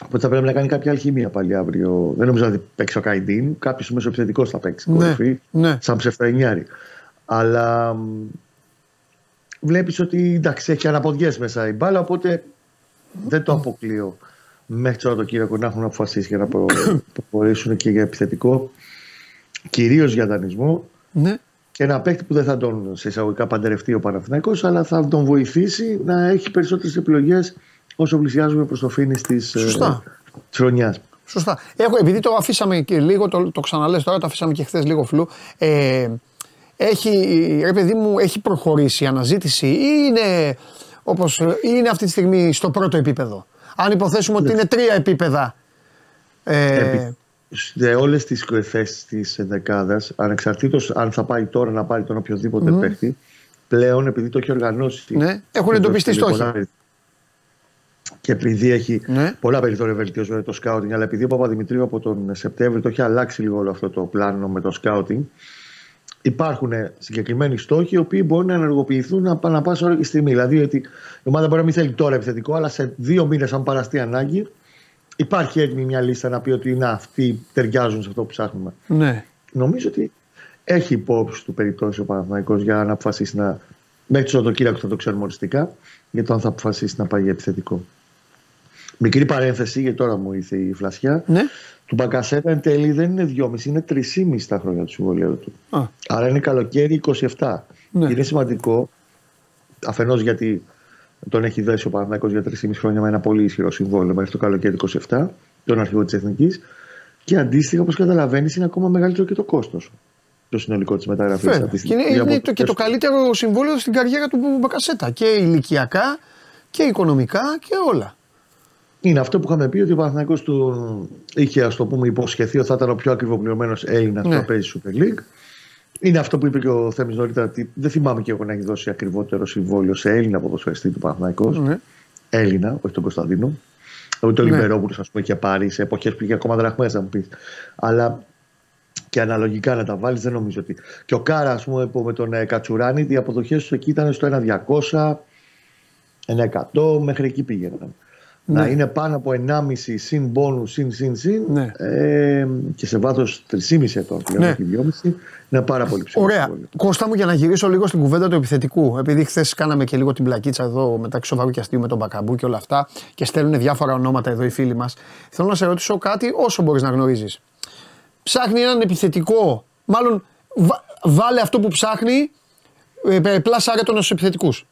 Οπότε θα πρέπει να κάνει κάποια αλχημία πάλι αύριο. Δεν νομίζω ότι παίξει ο Καϊντίν. Κάποιος μεσοεπιθετικό θα παίξει. Ναι, κορυφή, ναι. Σαν ψευτοεννιάρη. Αλλά βλέπεις ότι εντάξει, έχει αναποδιές μέσα η μπάλα. Οπότε δεν το αποκλείω μέχρι το Σαββατοκύριακο να έχουν αποφασίσει για να προ- προχωρήσουν και για επιθετικό. Κυρίως για δανεισμό. Ναι. Και ένα παίκτη που δεν θα τον σε εισαγωγικά παντρευτεί ο Παναθηναϊκός αλλά θα τον βοηθήσει να έχει περισσότερες επιλογές όσο πλησιάζουμε προς το φίνις της Σωστά. χρονιάς. Σωστά. Έχω, επειδή το αφήσαμε και λίγο, το, το ξαναλες τώρα, το αφήσαμε και χθες λίγο φλού. Ε, έχει, ρε παιδί μου, έχει προχωρήσει η αναζήτηση ή είναι, όπως, ή είναι αυτή τη στιγμή στο πρώτο επίπεδο; Αν υποθέσουμε ότι είναι τρία επίπεδα. Ε, σε όλες τις θέσει της δεκάδας, ανεξαρτήτως αν θα πάει τώρα να πάρει τον οποιοδήποτε mm. παίχτη, πλέον επειδή το έχει οργανώσει. Ναι, έχουν εντοπιστεί στόχοι. Και επειδή έχει ναι. πολλά περιθώρια βελτίωσης το σκάουτινγκ, αλλά επειδή ο Παπαδημητρίου από τον Σεπτέμβριο το έχει αλλάξει λίγο όλο αυτό το πλάνο με το σκάουτινγκ, υπάρχουν συγκεκριμένοι στόχοι οι οποίοι μπορούν να ενεργοποιηθούν να, να πάσα ώρα και στιγμή. Δηλαδή ότι η ομάδα μπορεί να μην θέλει τώρα επιθετικό, αλλά σε δύο μήνες, αν παραστεί ανάγκη, υπάρχει έτοιμη μια λίστα να πει ότι είναι αυτοί ταιριάζουν σε αυτό που ψάχνουμε. Ναι. Νομίζω ότι έχει υπόψη του περιπτώσει ο Παναθηναϊκός για να αποφασίσει να. Μέχρι το Σαββατοκύριακο θα το ξέρουμε οριστικά για το αν θα αποφασίσει να πάει για επιθετικό. Μικρή παρένθεση, γιατί τώρα μου ήρθε η φλασιά. Ναι. Του Μπακασέτα εν τέλει δεν είναι 2,5, είναι 3,5 τα χρόνια του συμβολέου του. Α. Άρα είναι καλοκαίρι 27. Ναι. Είναι σημαντικό, αφενός γιατί τον έχει δέσει ο Παναθηναϊκός για 3,5 χρόνια με ένα πολύ ισχυρό συμβόλαιο μέχρι το καλοκαίρι 27, τον αρχηγό της Εθνικής. Και αντίστοιχα, όπως καταλαβαίνεις, είναι ακόμα μεγαλύτερο και το κόστος. Το συνολικό της μεταγραφής. Και είναι, είναι το, και το καλύτερο συμβόλαιο στην καριέρα του Μπακασέτα. Και ηλικιακά και οικονομικά και όλα. Είναι αυτό που είχαμε πει ότι ο Παναθηναϊκός του είχε ας το πούμε υποσχεθεί ότι θα ήταν ο πιο ακριβοπληρωμένος Έλληνας ναι. που θα παίζει Super League. Είναι αυτό που είπε και ο Θέμης νωρίτερα ότι δεν θυμάμαι και εγώ να έχει δώσει ακριβότερο συμβόλαιο σε Έλληνα ποδοσφαιριστή του Παναθηναϊκός. Ναι. Έλληνα, όχι τον Κωνσταντίνο. Όχι τον ναι. Λιμπερόπουλος, ας πούμε, είχε πάρει σε εποχές που είχε ακόμα δραχμές, να μου πεις. Αλλά και αναλογικά να τα βάλεις, δεν νομίζω ότι. Και ο Κάρα, ας πούμε, με τον ε, Κατσουράνη, οι αποδοχές του εκεί ήταν στο 1,200, 1,100, μέχρι εκεί πήγαιναν ναι. να είναι πάνω από 1,5 συν μπόνου, συν συν συν ναι. ε, και σε βάθος 3,5 ετών πλέον ναι. 2,5 είναι πάρα πολύ ψηλό. Ωραία. Κώστα μου για να γυρίσω λίγο στην κουβέντα του επιθετικού. Επειδή χθες κάναμε και λίγο την πλακίτσα εδώ μεταξύ σοβαρού και αστείου με τον Μπακαμπού και όλα αυτά και στέλνουν διάφορα ονόματα εδώ οι φίλοι μας. Θέλω να σε ρωτήσω κάτι όσο μπορείς να γνωρίζεις. Ψάχνει έναν επιθετικό, μάλλον βάλε αυτό που ψάχνει, ε, πλάσαρε τον στου επιθετικούς.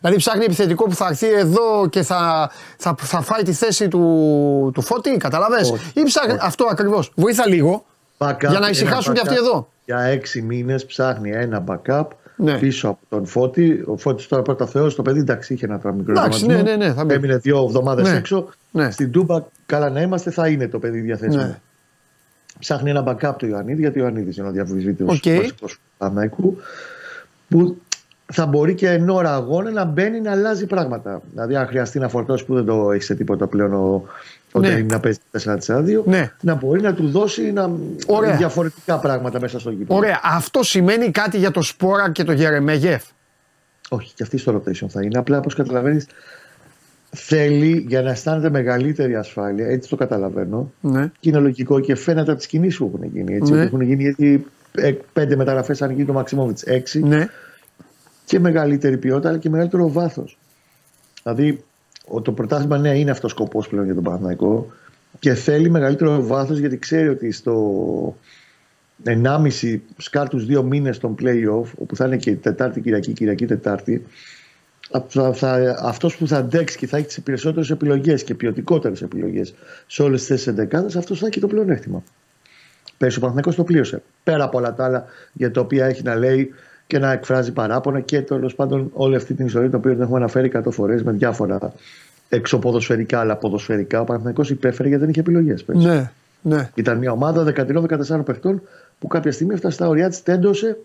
Δηλαδή ψάχνει επιθετικό που θα έρθει εδώ και θα, θα, θα φάει τη θέση του, του Φώτη, καταλαβέ. Ή ψάχνει αυτό ακριβώς. Βοήθα λίγο για να ησυχάσουν και αυτοί εδώ. Για έξι μήνες ψάχνει ένα backup ναι. πίσω από τον Φώτη. Ο Φώτης τώρα πρώτα Θεός, το παιδί εντάξει είχε ένα μικρό Εντάξει, ναι, ναι, ναι, θα Έμεινε δύο εβδομάδες ναι. έξω. Ναι. Στην Τούμπα, καλά να είμαστε, θα είναι το παιδί διαθέσιμο. Ναι. Ψάχνει ένα backup του Ιωαννίδη, γιατί ο Ιωαννίδης είναι ο διαφημιστή okay. του Που θα μπορεί και εν ώρα αγώνα να μπαίνει να αλλάζει πράγματα. Δηλαδή, αν χρειαστεί να φορτώσει που δεν το έχει σε τίποτα πλέον ο, ναι. είναι να παίζει 4-4-2, ναι. να μπορεί να του δώσει να... διαφορετικά πράγματα μέσα στο γήπεδο. Ωραία. Αυτό σημαίνει κάτι για το Σπόρα και το Γερεμέγεφ; Όχι, και αυτή στο rotation θα είναι. Απλά όπως καταλαβαίνεις, θέλει για να αισθάνεται μεγαλύτερη ασφάλεια. Έτσι το καταλαβαίνω. Ναι. Και είναι λογικό και φαίνεται από τις κινήσεις που έχουν γίνει. Έτσι, ναι. Έχουν γίνει γιατί ε, πέντε μεταγραφές αν γίνει το Μαξιμόβιτς. Έξι. Ναι και μεγαλύτερη ποιότητα αλλά και μεγαλύτερο βάθος. Δηλαδή το πρωτάθλημα ναι είναι αυτός ο σκοπός πλέον για τον Παναθηναϊκό και θέλει μεγαλύτερο βάθος γιατί ξέρει ότι στο 1,5 σκάρτου δύο μήνες των playoff, όπου θα είναι και Τετάρτη Κυριακή, Κυριακή Τετάρτη, θα, θα, αυτός που θα αντέξει και θα έχει τις περισσότερες επιλογές και ποιοτικότερες επιλογές σε όλες τις θέσει εντεκάδε, αυτός θα έχει το πλεονέκτημα. Πέρσι ο Παναθηναϊκός το πλήρωσε. Πέρα από όλα τα άλλα για τα οποία έχει να λέει και να εκφράζει παράπονα και τέλος πάντων όλη αυτή την ιστορία την οποία την έχουμε αναφέρει 100 φορές με διάφορα εξωποδοσφαιρικά αλλά ποδοσφαιρικά. Ο Παναθυνακό υπέφερε γιατί δεν είχε επιλογές. Ναι, ναι. Ήταν μια ομάδα 13-14 παιχτών που κάποια στιγμή έφτασε στα ωριά της, τέντωσε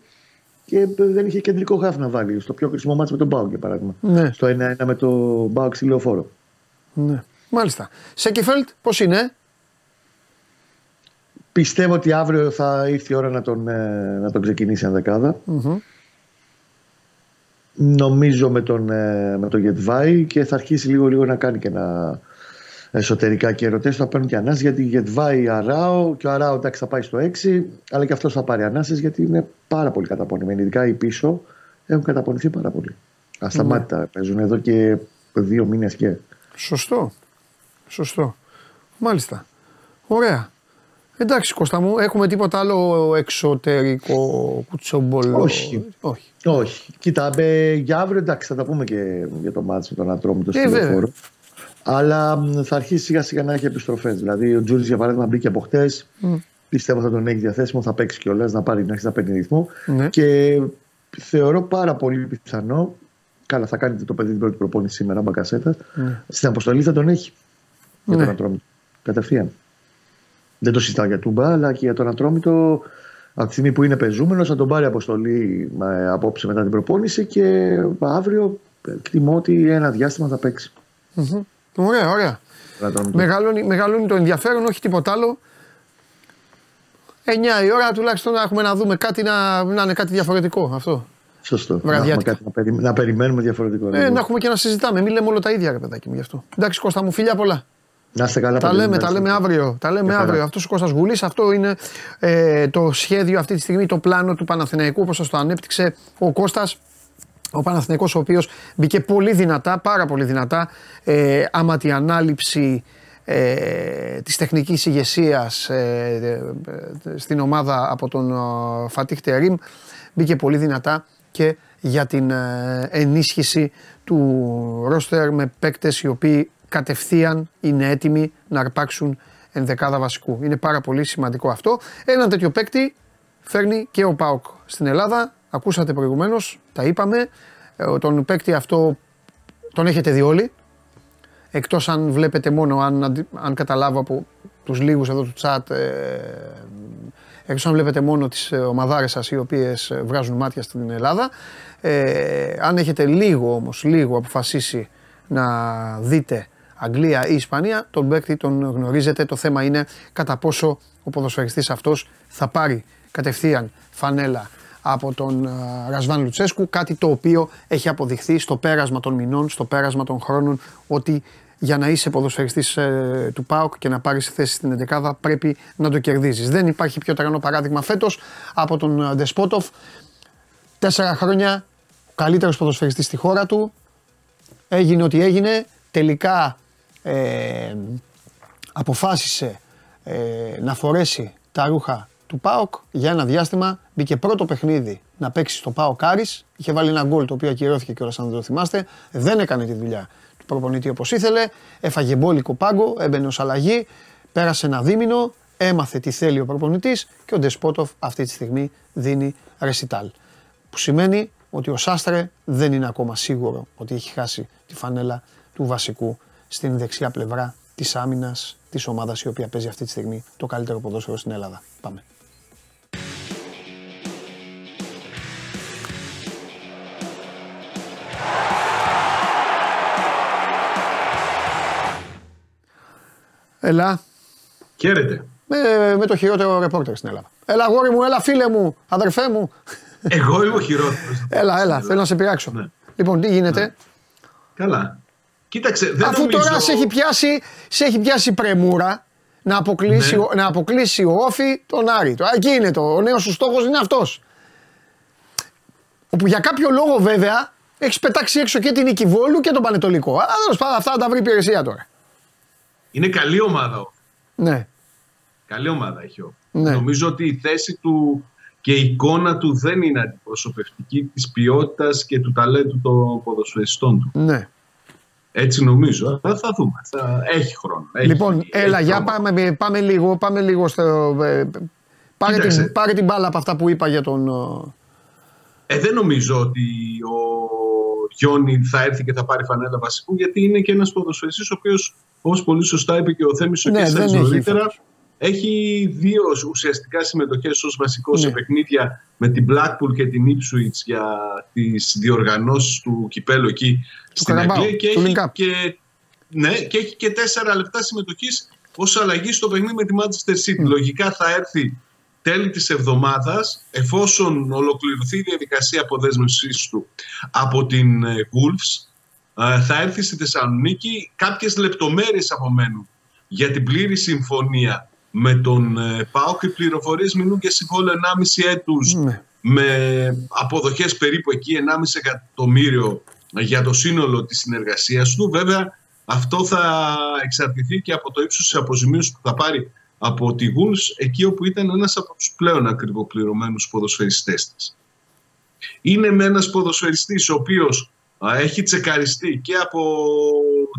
και δεν είχε κεντρικό χάφ να βάλει. Στο πιο κρίσιμο μάτσο με τον Μπάουκ για παράδειγμα. Ναι. Στο 1-1 με τον Μπάουκ ξυλιοφόρο. Ναι. Μάλιστα. Σέκεφελτ, πώς είναι, Πιστεύω ότι αύριο θα ήρθε η ώρα να τον, ε, να τον ξεκινήσει αν δεκάδα. Νομίζω με τον, ε, με τον Γετβάη και θα αρχίσει λίγο λίγο να κάνει και ένα εσωτερικά και ερωτές. Θα παίρνουν και ανάσεις γιατί Γετβάη Αράο και ο Αράο εντάξει θα πάει στο 6 αλλά και αυτός θα πάρει ανάσεις γιατί είναι πάρα πολύ καταπονημένοι ειδικά οι πίσω έχουν καταπονηθεί πάρα πολύ. Ασταμάτητα mm. παίζουν εδώ και δύο μήνες και Σωστό. Σωστό. Μάλιστα. Ωραία Εντάξει Κώστα μου, έχουμε τίποτα άλλο εξωτερικό κουτσομπολό; Όχι. Όχι. Όχι. Κοίτα, για αύριο εντάξει θα τα πούμε και για το μάτι με τον Ατρόμητο στο ε, Αλλά μ, θα αρχίσει σιγά σιγά να έχει επιστροφές. Δηλαδή, ο Τζούρι για παράδειγμα μπήκε από χτες. Πιστεύω θα τον έχει διαθέσιμο, θα παίξει κιόλας, να πάρει να έχει να παίρνει ρυθμό. Ναι. Και θεωρώ πάρα πολύ πιθανό. Καλά, θα κάνετε το παιδί την πρώτη προπόνηση σήμερα, μπακασέτα. Στην αποστολή θα τον έχει. Για Ναι. τον Ατρόμητο. Κατευθείαν. Δεν το συζητάω για τούμπα, αλλά και για τον Ατρόμητο. Από τη στιγμή που είναι πεζούμενος, θα τον πάρει αποστολή ε, απόψε μετά την προπόνηση και αύριο εκτιμώ ότι ένα διάστημα θα παίξει. Μμμ. Ωραία, ωραία. τον Ατρόμητο. Μεγαλώνει, μεγαλώνει το ενδιαφέρον, όχι τίποτα άλλο. 9 η ώρα τουλάχιστον να έχουμε να δούμε κάτι να, να είναι κάτι διαφορετικό αυτό. Σωστό. Να, Βραδιάτικα. έχουμε κάτι να, περι- να περιμένουμε διαφορετικό. Ε, δηλαδή. να έχουμε και να συζητάμε. Μην λέμε όλα τα ίδια, ρε παιδάκι μου γι' αυτό. Εντάξει, Κώστα μου, φιλιά πολλά. Να είστε καλά. Τα παιδιά. λέμε, τα Ευχαριστώ. λέμε αύριο. Τα λέμε Γεια χαρά. αύριο. Αυτός ο Κώστας Γουλής, αυτό είναι ε, το σχέδιο αυτή τη στιγμή, το πλάνο του Παναθηναϊκού, όπως σας το ανέπτυξε ο Κώστας. Ο Παναθηναϊκός ο οποίος μπήκε πολύ δυνατά, πάρα πολύ δυνατά, ε, άμα τη ανάληψη ε, της τεχνικής ηγεσίας ε, ε, ε, στην ομάδα από τον ε, Φατίχ Τερίμ μπήκε πολύ δυνατά και για την ε, ενίσχυση του ρόστερ με παίκτες οι οποίοι κατευθείαν είναι έτοιμοι να αρπάξουν ενδεκάδα βασικού. Είναι πάρα πολύ σημαντικό αυτό. Έναν τέτοιο παίκτη φέρνει και ο ΠΑΟΚ στην Ελλάδα. Ακούσατε προηγουμένως, τα είπαμε. Ε, Τον παίκτη αυτό τον έχετε δει όλοι. Εκτός αν βλέπετε μόνο, αν, αντι- αν καταλάβω από τους λίγους εδώ του chat, ε, εκτός αν βλέπετε μόνο τις ε, ομαδάρες σας οι οποίες ε, βγάζουν μάτια στην Ελλάδα. Ε, αν έχετε λίγο όμως, λίγο αποφασίσει να δείτε Αγγλία ή Ισπανία, τον παίκτη τον γνωρίζετε. Το θέμα είναι κατά πόσο ο ποδοσφαιριστής αυτός θα πάρει κατευθείαν φανέλα από τον ε, Ρασβάν Λουτσέσκου, κάτι το οποίο έχει αποδειχθεί στο πέρασμα των μηνών, στο πέρασμα των χρόνων, ότι για να είσαι ποδοσφαιριστής ε, του ΠΑΟΚ και να πάρεις θέση στην 11 πρέπει να το κερδίζεις. Δεν υπάρχει πιο τρανό παράδειγμα φέτος από τον ε, Ντεσπότοφ. Τέσσερα χρόνια, ο καλύτερος ποδοσφαιριστής στη χώρα του, έγινε ό,τι έγινε, τελικά ε, αποφάσισε ε, να φορέσει τα ρούχα του ΠΑΟΚ για ένα διάστημα. Μπήκε πρώτο παιχνίδι να παίξει στο ΠΑΟΚ Άρης. Είχε βάλει ένα γκολ το οποίο ακυρώθηκε κιόλας αν δεν το θυμάστε. Δεν έκανε τη δουλειά του προπονητή όπως ήθελε. Έφαγε μπόλικο πάγκο, έμπαινε ως αλλαγή. Πέρασε ένα δίμηνο, έμαθε τι θέλει ο προπονητής και ο Ντεσπότοφ αυτή τη στιγμή δίνει ρεσιτάλ. Που σημαίνει ότι ο Σάστρε δεν είναι ακόμα σίγουρο ότι έχει χάσει τη φανέλα του βασικού στην δεξιά πλευρά της άμυνας της ομάδας η οποία παίζει αυτή τη στιγμή το καλύτερο ποδόσφαιρο στην Ελλάδα. Πάμε. Έλα, Χαίρετε. με, με το χειρότερο ρεπόρτερ στην Ελλάδα. Έλα, γόρι μου, έλα, φίλε μου, αδερφέ μου. Εγώ είμαι ο χειρότερος. Έλα, έλα, θέλω να σε πειράξω. Ναι. Λοιπόν, τι γίνεται; Καλά. Κοίταξε, δεν Αφού νομίζω... τώρα σε έχει πιάσει, σε έχει πιάσει πρεμούρα να αποκλείσει, Ναι. ο- να αποκλείσει ο Όφη τον Άρη. Τώρα εκεί είναι το. Ο νέος σου στόχος είναι αυτός. Όπου για κάποιο λόγο βέβαια έχεις πετάξει έξω και την Νικηβόλου και τον Πανετολικό. Αλλά τέλο πάντων αυτά θα τα βρει η υπηρεσία τώρα. Είναι καλή ομάδα. ο. Ναι. Καλή ομάδα έχει ο. Ναι. Νομίζω ότι η θέση του και η εικόνα του δεν είναι αντιπροσωπευτική της ποιότητας και του ταλέντου των ποδοσφαιριστών του. ναι. Έτσι νομίζω. Αλλά θα δούμε. Θα... Έχει χρόνο. Έχει, λοιπόν, έχει έλα, για χρόνο. πάμε, πάμε λίγο, πάμε λίγο στο. ε, πάρε, Κοίταξε. την, πάρε την μπάλα από αυτά που είπα για τον. ε, Ε, δεν νομίζω ότι ο Γιόνι θα έρθει και θα πάρει φανέλα βασικού, γιατί είναι και ένας ποδοσφαιριστής ο οποίος, όπως πολύ σωστά είπε και ο Θέμης ο Ναι, δεν Κέσσαρης έχει νωρίτερα, φέτος. έχει δύο ουσιαστικά συμμετοχές ως βασικό σε Ναι. παιχνίδια με την Blackpool και την Ipswich για τις διοργανώσεις του κυπέλου εκεί στην Καραμπάου, Αγγλία. Και του έχει, Link Up. και, ναι, και έχει και τέσσερα λεπτά συμμετοχής ως αλλαγή στο παιχνίδι με τη Manchester City. Λογικά θα έρθει τέλη της εβδομάδας εφόσον ολοκληρωθεί η διαδικασία αποδέσμευσής του από την ε, Wolves ε, θα έρθει στη Θεσσαλονίκη κάποιες λεπτομέρειες απομένουν για την πλήρη συμφωνία με τον ε, ΠΑΟΚ οι πληροφορίες μιλούν για συμβόλαιο 1,5 έτους ναι. με αποδοχές περίπου εκεί 1,5 εκατομμύριο για το σύνολο της συνεργασίας του. Βέβαια αυτό θα εξαρτηθεί και από το ύψος της αποζημίωσης που θα πάρει από τη Wolves εκεί όπου ήταν ένας από τους πλέον ακριβοπληρωμένους ποδοσφαιριστές της. Είναι με ένας ποδοσφαιριστής ο οποίος Α, Έχει τσεκαριστεί και από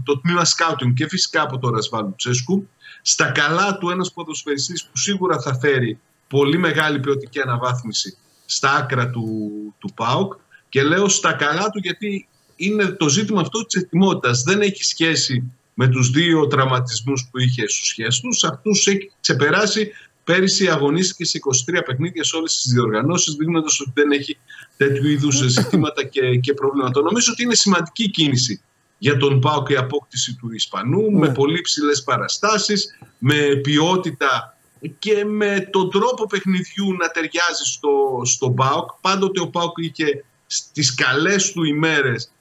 το τμήμα σκάουτινγκ και φυσικά από τον Ρασβάλ Λουτσέσκου. Στα καλά του ένας ποδοσφαιριστής που σίγουρα θα φέρει πολύ μεγάλη ποιοτική αναβάθμιση στα άκρα του, του ΠΑΟΚ και λέω στα καλά του γιατί είναι το ζήτημα αυτό της ετοιμότητας. Δεν έχει σχέση με τους δύο τραυματισμούς που είχε στους σχέσεις τους. Αυτούς έχει ξεπεράσει Πέρυσι αγωνίστηκε σε 23 παιχνίδια σε όλες τις διοργανώσεις, δείχνοντας ότι δεν έχει τέτοιου είδους ζητήματα και, και προβλήματα. Νομίζω ότι είναι σημαντική κίνηση για τον Πάο και η απόκτηση του Ισπανού Ναι. με πολύ ψηλές παραστάσεις, με ποιότητα και με τον τρόπο παιχνιδιού να ταιριάζει στο, στον ΠΑΟΚ. Πάντοτε ο ΠΑΟΚ είχε στις καλές του ημέρες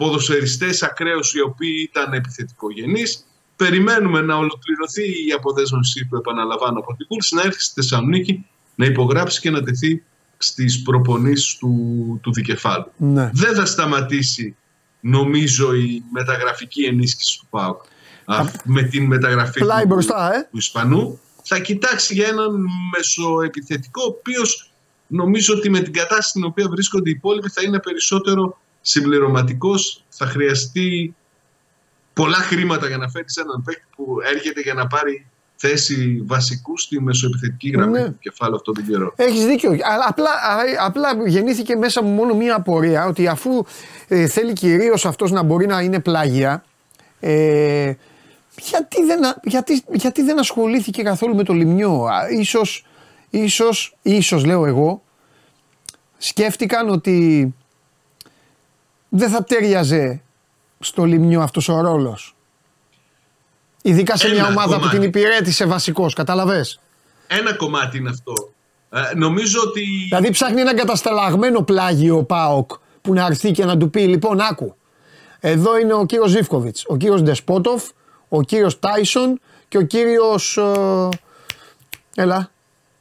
ποδοσφαιριστές ακραίους οι οποίοι ήταν επιθετικογενείς. Περιμένουμε να ολοκληρωθεί η αποδέσμευση που επαναλαμβάνω από την Κούλση, να έρθει στη Θεσσαλονίκη να υπογράψει και να τεθεί στις προπονήσεις του, του δικεφάλου. Ναι. Δεν θα σταματήσει νομίζω η μεταγραφική ενίσχυση του ΠΑΟΚ Α, με την μεταγραφή Πλάι του, μπροστά, ε. του Ισπανού. Θα κοιτάξει για έναν μεσοεπιθετικό, ο οποίος νομίζω ότι με την κατάσταση στην οποία βρίσκονται οι υπόλοιποι θα είναι περισσότερο συμπληρωματικός. Θα χρειαστεί πολλά χρήματα για να φέρεις έναν παίκτη που έρχεται για να πάρει θέση βασικού στη μεσοεπιθετική γραμμή Ναι. του κεφάλου αυτόν τον καιρό. Έχεις δίκιο. Αλλά απλά, α, απλά γεννήθηκε μέσα μου μόνο μία απορία ότι αφού ε, θέλει κυρίως αυτός να μπορεί να είναι πλάγια, ε, γιατί, δεν, α- γιατί, γιατί δεν ασχολήθηκε καθόλου με το λιμιό. Α, Ίσως, ίσως, ίσως λέω εγώ, σκέφτηκαν ότι δεν θα τέριαζε στο λιμιό αυτός ο ρόλος. Ειδικά σε Ένα μια ομάδα που κομμάτι. την υπηρέτησε βασικός, καταλαβες. Ένα κομμάτι είναι αυτό. Ε, νομίζω ότι. Δηλαδή ψάχνει ένα κατασταλαγμένο πλάγιο ο Πάοκ που να έρθει και να του πει: Λοιπόν, άκου. Εδώ είναι ο κύριος Ζήφκοβιτς, ο κύριος Ντεσπότοφ, ο κύριος Τάισον και ο κύριος. έλα.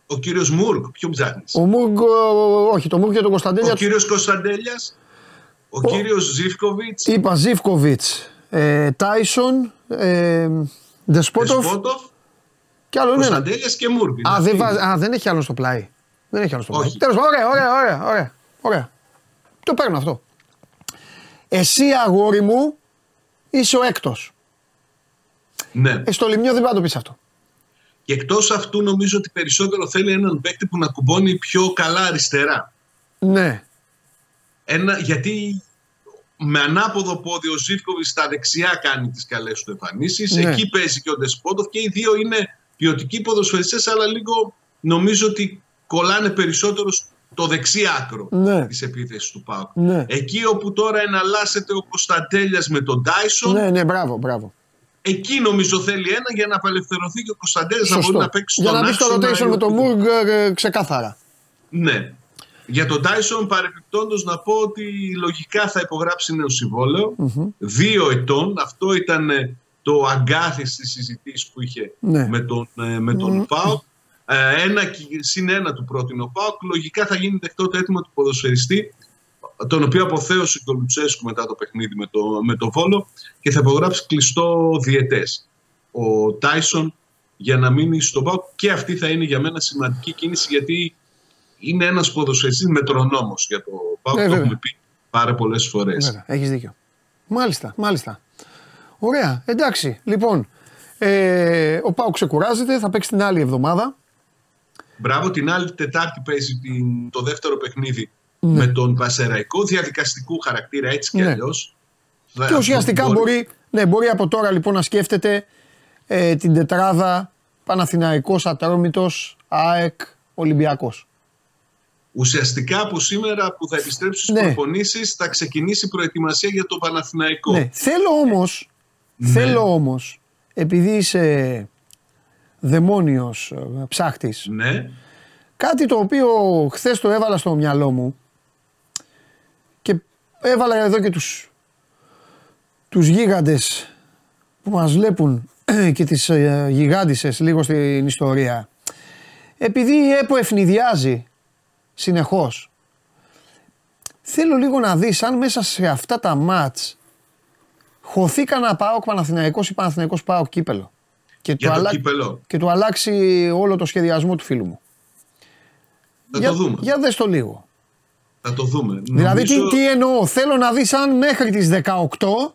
Ο κύριος Μούργκ, ποιο ψάχνεις; Ο Μούργ. ε, όχι, το Μούργ και τον Κωνσταντέλια. Ο κύριος Κωνσταντέλιας, ο κύριος Ζήφκοβιτς, Είπα Ζήφκοβιτς, ε, Τάισον, ε, Ντεσπότοφ Δεσπότοφ, και άλλο ένα. Κωνσταντέλιας και Μούργκ. Είναι Α, αυτοί. δεν, βάζ- α, δεν έχει άλλο στο πλάι. Δεν έχει άλλο στο πλάι. Όχι. Τέλος πάντων, ωραία, ωραία, ωραία, ωραία, ωραία. Το παίρνω αυτό. Εσύ αγόρι μου είσαι ο έκτος. Ναι. Ε, στο λιμιό δεν πάει να το πεις αυτό. Και εκτός αυτού, νομίζω ότι περισσότερο θέλει έναν παίκτη που να κουμπώνει πιο καλά αριστερά. Ναι. Ένα, γιατί με ανάποδο πόδι ο Ζήφκοβιτς στα δεξιά κάνει τις καλές του εμφανίσεις. Ναι. Εκεί παίζει και ο Ντεσπότοφ και οι δύο είναι ποιοτικοί ποδοσφαιριστές αλλά λίγο νομίζω ότι κολλάνε περισσότερο στο δεξί άκρο Ναι. της επίθεσης του ΠΑΟΚ. Ναι. Εκεί όπου τώρα εναλλάσσεται ο Κωνσταντέλιας με τον Τάισον, Ναι, ναι, μπράβο, μπράβο. εκεί νομίζω θέλει ένα για να απελευθερωθεί και ο Κωνσταντέλιας να Σωστό. μπορεί να παίξει Για στον να μπει στο άξονα rotation ή με τον οπουδήποτε. Μούργ ε, ξεκάθαρα. Ναι. Για τον Τάισον παρεπιπτόντως να πω ότι λογικά θα υπογράψει νέο συμβόλαιο, δύο ετών. Αυτό ήταν ε, το αγκάθι στη συζητήση που είχε Ναι. με τον, ε, με τον ΠΑΟΚ. Ε, ένα, κι- συν ένα του πρότεινε ο ΠΑΟΚ. Λογικά θα γίνει δεκτό το αίτημα του ποδοσφαιριστή, τον οποίο αποθέωσε και ο Λουτσέσκου μετά το παιχνίδι με το, με το Βόλο και θα υπογράψει κλειστό διετές. Ο Τάισον για να μείνει στο ΠΑΟΚ και αυτή θα είναι για μένα σημαντική κίνηση γιατί είναι ένας ποδοσφαιριστής μετρονόμος για το ΠΑΟΚ, Ε, το βέβαια. έχουμε πει πάρα πολλές φορές. Βέβαια, έχεις δίκιο. Μάλιστα, μάλιστα. Ωραία, εντάξει. Λοιπόν, ε, ο Πάο ξεκουράζεται, θα παίξει την άλλη εβδομάδα. Μπράβο, την άλλη Τετάρτη παίζει την, το δεύτερο παιχνίδι Ναι. με τον Πασεραϊκό, διαδικαστικού χαρακτήρα έτσι και Ναι. αλλιώς. Και ουσιαστικά μπορεί, ναι, μπορεί από τώρα λοιπόν να σκέφτεται ε, την τετράδα Παναθηναϊκός, Ατρόμητος, ΑΕΚ, Ολυμπιακός. Ουσιαστικά από σήμερα που θα επιστρέψεις στις Ναι. προπονήσεις θα ξεκινήσει η προετοιμασία για το Παναθηναϊκό. Ναι, θέλω όμως, Ναι. θέλω όμως, επειδή είσαι δαιμόνιος ε, ψάχτης, Ναι. κάτι το οποίο χθες το έβαλα στο μυαλό μου και έβαλα εδώ και τους, τους γίγαντες που μας βλέπουν και τις ε, γιγάντισσες λίγο στην ιστορία. Επειδή η ΕΠΟ ευνηδιάζει συνεχώς, θέλω λίγο να δεις αν μέσα σε αυτά τα μάτς χωθεί κανένα ΠΑΟΚ Παναθηναϊκός ή Παναθηναϊκός ΠΑΟΚ κύπελο. Και Για του, το αλλα- κύπελο. και του αλλάξει όλο το σχεδιασμό του φίλου μου. Θα για, το δούμε. Για δες το λίγο. Θα το δούμε. Δηλαδή, τι, Νομίζω τι εννοώ, θέλω να δεις αν μέχρι τις 18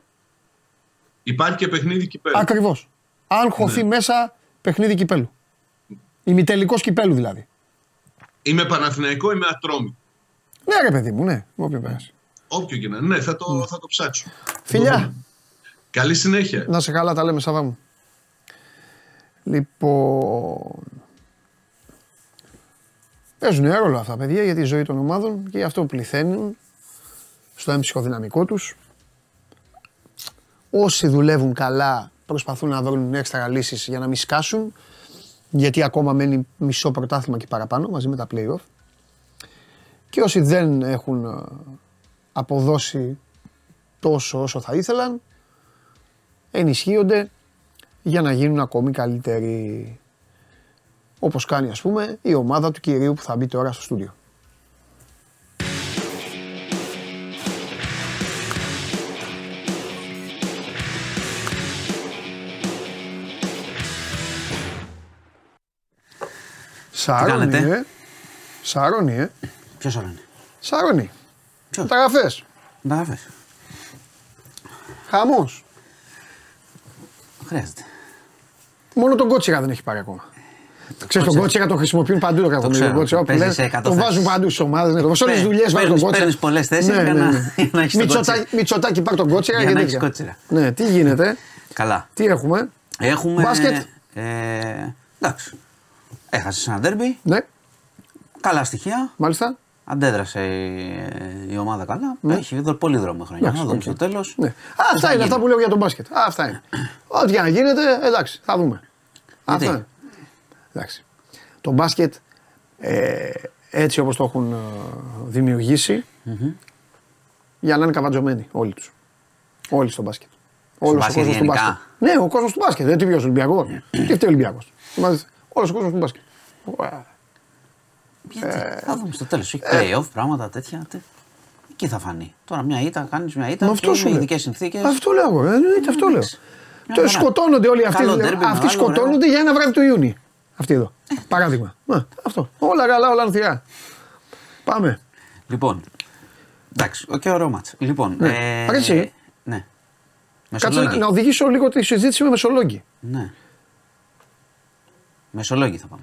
Υπάρχει και παιχνίδι κυπέλου. ακριβώς. Αν χωθεί Ναι. μέσα παιχνίδι κυπέλου. Ημιτελικός κυπέλου δηλαδή. Είμαι Παναθηναϊκό, είμαι Ατρόμη. Ναι, ρε παιδί μου, ναι. Όποιο περάσει. Όποιο και να είναι. Ναι, θα το, θα το ψάξω. Θα το Φιλιά. δούμε. Καλή συνέχεια. Να σε καλά, τα λέμε Σάβα μου. Λοιπόν. Παίζουν ρόλο αυτά παιδιά για τη ζωή των ομάδων και για αυτό που πληθαίνουν στο έμψυχο δυναμικό τους. Όσοι δουλεύουν καλά προσπαθούν να βρουν έξτρα λύσεις για να μην σκάσουν γιατί ακόμα μένει μισό πρωτάθλημα και παραπάνω μαζί με τα play-off. Και όσοι δεν έχουν ε, αποδώσει τόσο όσο θα ήθελαν ενισχύονται για να γίνουν ακόμη καλύτεροι. Όπως κάνει ας πούμε η ομάδα του κυρίου που θα μπει τώρα στο στούντιο. Σαρώνει, κάνετε; ε. Σαρώνει, ε. Ποιος άλλο είναι. Σαρώνει. Ποιος; Μεταγραφές. Μεταγραφέ. Χαμός. Χρειάζεται. Μόνο τον Κότσιρα δεν έχει πάρει ακόμα. Ξέρεις, τον Κότσιρα τον χρησιμοποιούν παντού το κακομοίρι. ξέρω. Τον Κότσιρα, όπου Παίζεις λες, σε εκατό τον θέσεις. βάζουν παντού στις ομάδες. Ναι, σε όλε τι Παί- δουλειές βάζουν τον παίρνεις- Κότσιρα. παίρνεις πολλές θέσεις για να- για να έχεις τον Μητσοτάκι, Κότσιρα. Μητσοτάκι πάρ τον Κότσιρα Για και να έχεις τέτοια. Κότσιρα. Ναι, τι γίνεται, Καλά. τι έχουμε; Έχουμε. Μπάσκετ. Ε, εντάξει. Έχασε ένα ντέρμπι. Ναι, Καλά στοιχεία. μάλιστα. Αντέδρασε ε, η ομάδα καλά. Έχει δω πολύ δρόμο η χρονιά. Ναι. Εντάξει, Να δούμε οκ. στο τέλος. Ναι. Α, αυτά είναι αυτά που λέω για τον μπάσκετ. Α, αυτά είναι. Ό,τι και να γίνεται, εντάξει, θα δούμε. Αυτά είναι. Εντάξει. Το μπάσκετ ε, έτσι όπως το έχουν ε, δημιουργήσει για να είναι καβατζωμένοι όλοι τους. Όλοι στο μπάσκετ. Όλος ο μπάσκετ κόσμος του γενικά. μπάσκετ. Ναι, ο κόσμος του μπάσκετ. Δεν τι βγαίνει Ολυμπιακός. Τι φταίει ο Ολυμπιακός. Είμαστε- Όλος ο κόσμος του μπάσκετ. Ωραία. Γιατί, Ε, θα δούμε στο τέλος. Έχει playoff, πράγματα τέτοια. τε- Εκεί θα φανεί. Τώρα μια ήττα, κάνεις μια ήττα. Μα αυτό και σου με λέω. ειδικές συνθήκες. Αυτό λέω εγώ. ε, Εννοείται αυτό λέω. Μια Το χαρά. σκοτώνονται όλοι αυτοί. Καλό ντέρμπι, Αυτοί μεγάλο, σκοτώνονται για ένα βράδυ του Ιούνιου. Αυτοί εδώ. Παράδειγμα. Μα, Αυτό. Όλα καλά, όλα ανθιά. Πάμε. Λοιπόν. Εντάξει, ο και ωραίο μάτς. Λοιπόν. Ναι. Αρέσει. Ναι. Κάτσε να, Μεσολόγγι. να οδηγήσω λίγο τη συζήτηση με Μεσολόγγι. Ναι. Μεσολόγγι θα πάμε.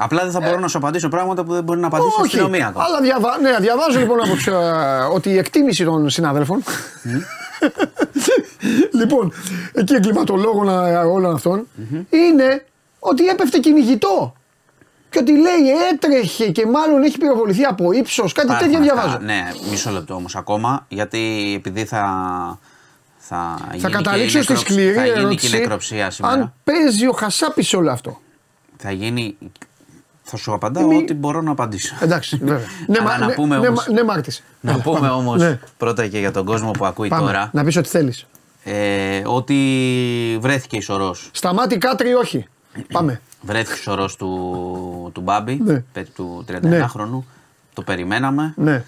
Απλά δεν θα μπορώ να σου απαντήσω πράγματα που δεν μπορεί να απαντήσει η αστυνομία ακόμα. Αλλά διαβα... ναι, διαβάζω λοιπόν από τους, ε, ότι η εκτίμηση των συνάδελφων. λοιπόν, εκεί εγκληματολόγων ε, όλων αυτών, είναι ότι έπεφτε κυνηγητό. Και ότι λέει έτρεχε και μάλλον έχει πυροβοληθεί από ύψος. Κάτι Υπάρχουν τέτοια αυτά. διαβάζω. Ναι, μισό λεπτό όμως ακόμα. Γιατί επειδή θα. Θα, Θα γίνει καταλήξω και στη νεκροψ- σκληρή Θα γίνει και η ερώτηση νεκροψία σήμερα. αν παίζει ο Χασάπης σε όλο αυτό. Θα γίνει. Θα σου απαντάω Μη- ό,τι μπορώ να απαντήσω. Εντάξει, βέβαια. ναι, Αλλά μα- να ναι, πούμε ναι, όμως- μα- ναι, Μάρτης. Να Ναι, πούμε πάμε. όμως Ναι, πρώτα και για τον κόσμο που ακούει πάμε. τώρα Να πεις ό,τι θέλεις. ε, ότι βρέθηκε η σωρός. Σταμάτη κάτρι όχι. Πάμε. Βρέθηκε η σωρός του, του Μπάμπη, Ναι. πέ- του 39χρονου. Ναι. Το περιμέναμε. Ναι.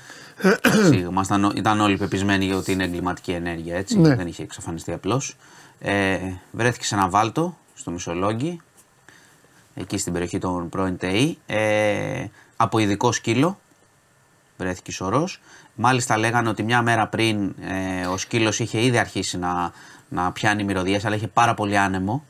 Έτσι, ήμασταν, ήταν όλοι πεπισμένοι ότι είναι εγκληματική ενέργεια έτσι. Ναι. Δεν είχε εξαφανιστεί απλώς. Ε, βρέθηκε σε ένα βάλτο στο Μισολόγγι, εκεί στην περιοχή των πρώην ΤΕΗ. Ε, από ειδικό σκύλο βρέθηκε σωρός. Μάλιστα λέγανε ότι μια μέρα πριν ε, ο σκύλος είχε ήδη αρχίσει να, να πιάνει μυρωδιές, αλλά είχε πάρα πολύ άνεμο.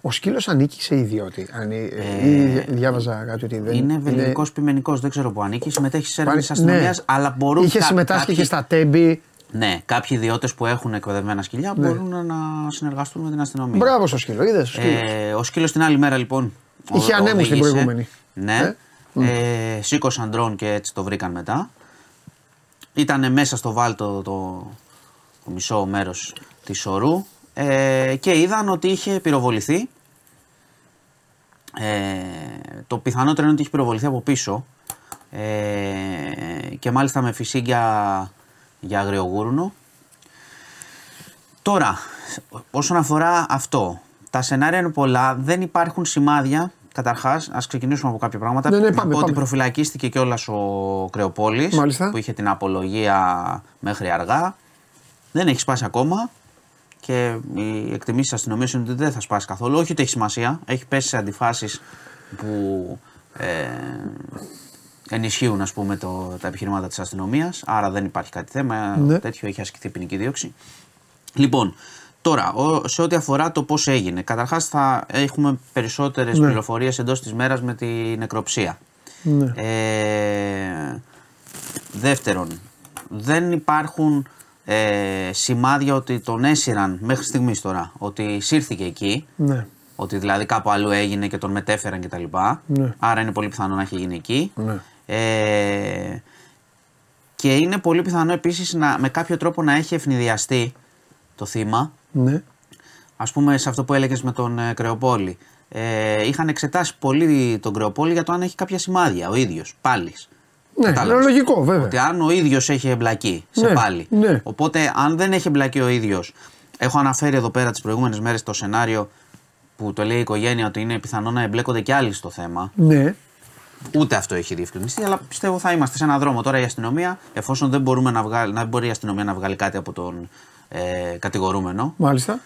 Ο σκύλος ανήκει σε ιδιώτη. Αν, ε, ή δια- διάβαζα κάτι ότι δεν είναι βελγικός πειμενικό, δεν ξέρω που ανήκει. Συμμετέχει σε έρευνες Ναι. αστυνομία, αλλά μπορούν Είχε κα- συμμετάσχει κάποιοι- και στα τέμπη. Ναι, κάποιοι ιδιώτες που έχουν εκπαιδευμένα σκυλιά μπορούν να συνεργαστούν με την αστυνομία. Ναι. Μπράβο στο σκύλο, είδες. Ε, ο σκύλος την άλλη μέρα λοιπόν. Είχε ο- ανέμους την οδήγησε. προηγούμενη. Ναι. Ε, σήκωσαν ντρόν και έτσι το βρήκαν μετά. Ήταν μέσα στο βάλτο το, το μισό μέρος της σωρού ε, και είδαν ότι είχε πυροβοληθεί. Ε, το πιθανότερο είναι ότι είχε πυροβοληθεί από πίσω ε, και μάλιστα με φυσίγγια για αγριογούρνο. Τώρα, όσον αφορά αυτό, τα σενάρια είναι πολλά, δεν υπάρχουν σημάδια. Καταρχάς, ας ξεκινήσουμε από κάποια πράγματα. Ναι, ναι, Να πάμε, πω ότι πάμε. προφυλακίστηκε κιόλας ο Κρεοπόλης Μάλιστα. που είχε την απολογία μέχρι αργά. Δεν έχει σπάσει ακόμα και οι εκτιμήσεις αστυνομίας είναι ότι δεν θα σπάσει καθόλου. Όχι ότι έχει σημασία, έχει πέσει σε αντιφάσεις που ε, ενισχύουν ας πούμε το, τα επιχειρήματα της αστυνομίας, άρα δεν υπάρχει κάτι θέμα, Ναι. τέτοιο έχει ασκηθεί ποινική δίωξη. Λοιπόν, τώρα, ο- σε ό,τι αφορά το πώς έγινε, καταρχάς θα έχουμε περισσότερες Ναι. πληροφορίες εντός της μέρας με τη νεκροψία. Ναι. Ε, δεύτερον, δεν υπάρχουν ε, σημάδια ότι τον έσυραν μέχρι στιγμής τώρα, ότι σύρθηκε εκεί, Ναι. ότι δηλαδή κάπου αλλού έγινε και τον μετέφεραν κτλ. Ναι. Άρα είναι πολύ πιθανό να έχει γίνει εκεί. Ναι. Ε, και είναι πολύ πιθανό επίσης να, με κάποιο τρόπο να έχει ευνηδιαστεί το θύμα. Ναι. Ας πούμε σε αυτό που έλεγες με τον ε, Κρεοπόλη. Ε, είχαν εξετάσει πολύ τον Κρεοπόλη για το αν έχει κάποια σημάδια ο ίδιος, πάλι. Ναι, Κατάλαβες. είναι λογικό βέβαια. Ότι αν ο ίδιος έχει εμπλακεί σε Ναι, πάλι. ναι. Οπότε, αν δεν έχει εμπλακεί ο ίδιος, έχω αναφέρει εδώ πέρα τις προηγούμενες μέρες το σενάριο που το λέει η οικογένεια ότι είναι πιθανό να εμπλέκονται και άλλοι στο θέμα. Ναι. Ούτε αυτό έχει διευκρινιστεί, αλλά πιστεύω θα είμαστε σε έναν δρόμο τώρα η αστυνομία, εφόσον δεν, μπορούμε να βγάλει, να μπορεί η αστυνομία να βγάλει κάτι από τον ε, κατηγορούμενο, Μάλιστα.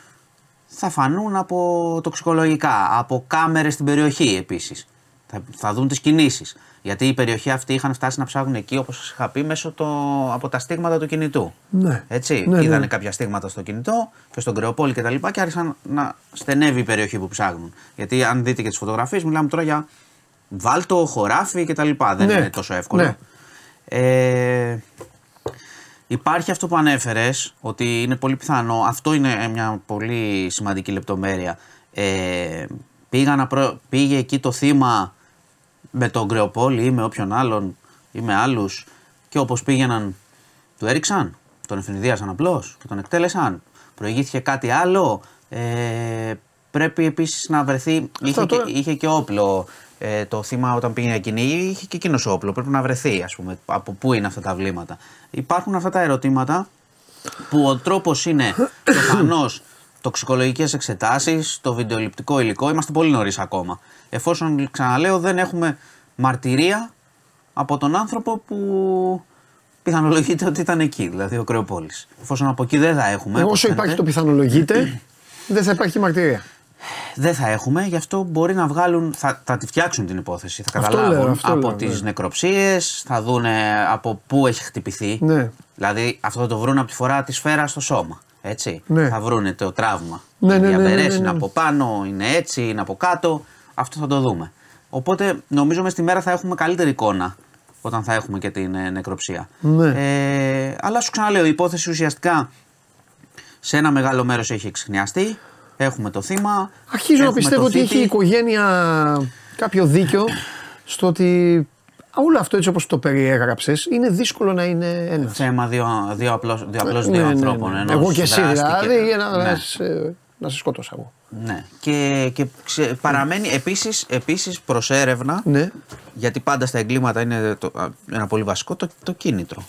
θα φανούν από τοξικολογικά, από κάμερες στην περιοχή επίσης. Θα, θα δουν τις κινήσεις. Γιατί η περιοχή αυτή είχαν φτάσει να ψάχνουν εκεί, όπως σας είχα πει, μέσω το, από τα στίγματα του κινητού. Ναι. Έτσι, Ναι, ναι. είδανε κάποια στίγματα στο κινητό και στον Κρεοπόλη και τα λοιπά και άρχισαν να στενεύει η περιοχή που ψάχνουν. Γιατί αν δείτε και τις φωτογραφίες, μιλάμε τώρα για βάλτο, χωράφι και τα λοιπά. Δεν Ναι. είναι τόσο εύκολο. Ναι. Ε, Υπάρχει αυτό που ανέφερες, ότι είναι πολύ πιθανό, αυτό είναι μια πολύ σημαντική λεπτομέρεια. Ε, πήγα να προ- πήγε εκεί το θύμα με τον Κρεοπόλη ή με όποιον άλλον ή με άλλους και όπως πήγαιναν, του έριξαν, τον ευνηδίασαν απλώς και τον εκτέλεσαν. Προηγήθηκε κάτι άλλο. Ε, πρέπει επίσης να βρεθεί. Είχε, τώρα- και, είχε και όπλο ε, το θύμα όταν πήγαινε εκείνη, είχε και εκείνος όπλο. Πρέπει να βρεθεί, ας πούμε, από πού είναι αυτά τα βλήματα. Υπάρχουν αυτά τα ερωτήματα που ο τρόπος είναι προφανώς τοξικολογικές εξετάσεις, το βιντεοληπτικό υλικό. Είμαστε πολύ νωρίς ακόμα. Εφόσον, ξαναλέω, δεν έχουμε μαρτυρία από τον άνθρωπο που πιθανολογείται ότι ήταν εκεί, δηλαδή ο Κρεοπόλης. Εφόσον από εκεί δεν θα έχουμε. όπως Όσο υπάρχει φαίνεται, το πιθανολογείται, δεν θα υπάρχει μαρτυρία. Δεν θα έχουμε, γι' αυτό μπορεί να βγάλουν, θα, θα τη φτιάξουν την υπόθεση. Θα Αυτό καταλάβουν λέω, αυτό από λέω, τις ναι. νεκροψίες, θα δούνε από πού έχει χτυπηθεί. Ναι. Δηλαδή αυτό θα το βρουν από τη φορά της σφαίρας στο σώμα. Έτσι. Ναι. Θα βρούνε το τραύμα. Ναι, Οι ναι, ναι, ναι, διαμπερές ναι, ναι. είναι από πάνω, είναι έτσι, είναι από κάτω. Αυτό θα το δούμε. Οπότε νομίζω μες στη μέρα θα έχουμε καλύτερη εικόνα όταν θα έχουμε και την ε, νεκροψία. Ναι. Ε, αλλά σου ξαναλέω, η υπόθεση ουσιαστικά σε ένα μεγάλο μέρος έχει εξηχνιαστεί. Έχουμε το θύμα. Αρχίζω να έχουμε πιστεύω το ότι έχει η θήτη. οικογένεια κάποιο δίκιο στο ότι όλο αυτό έτσι όπως το περιέγραψες είναι δύσκολο να είναι ένας. Θέμα δύο, δύο απλώς, δύο, απλώς Ναι, δύο ναι, ναι, ανθρώπων. ναι. ενός Εγώ και εσύ δράστη και- δηλαδή για να, ναι. να, σε, να σε σκότωσα εγώ. Ναι. Και, και ξε- παραμένει επίσης, επίσης προς έρευνα, Ναι. γιατί πάντα στα εγκλήματα είναι το, α, ένα πολύ βασικό, το, το κίνητρο.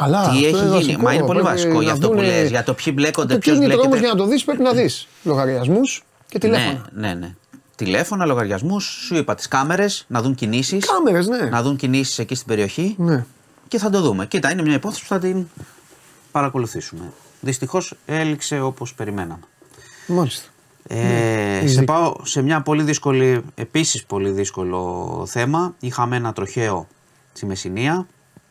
Καλά, Τι αυτό έχει είναι γίνει, βασικό. μα είναι πολύ Πρέπει βασικό για να αυτό που δούνε- λες, για το ποιοι μπλέκονται, Το ποιος κίνητρο μπλέκεται. όμως για να το δεις πρέπει να δεις λογαριασμούς και τηλέφωνα. Ναι, ναι, ναι. Τηλέφωνα, λογαριασμούς, σου είπα τις κάμερες, να δουν κινήσεις. Κάμερες, ναι. Να δουν κινήσεις εκεί στην περιοχή. Ναι. Και θα το δούμε. Κοίτα, είναι μια υπόθεση που θα την παρακολουθήσουμε. Δυστυχώς έληξε όπως περιμέναμε. Μάλιστα. Ε, Ναι, σε ήδη. πάω σε μια πολύ δύσκολη, επίσης πολύ δύσκολο θέμα. Είχαμε ένα τροχαίο στη Μεσσηνία,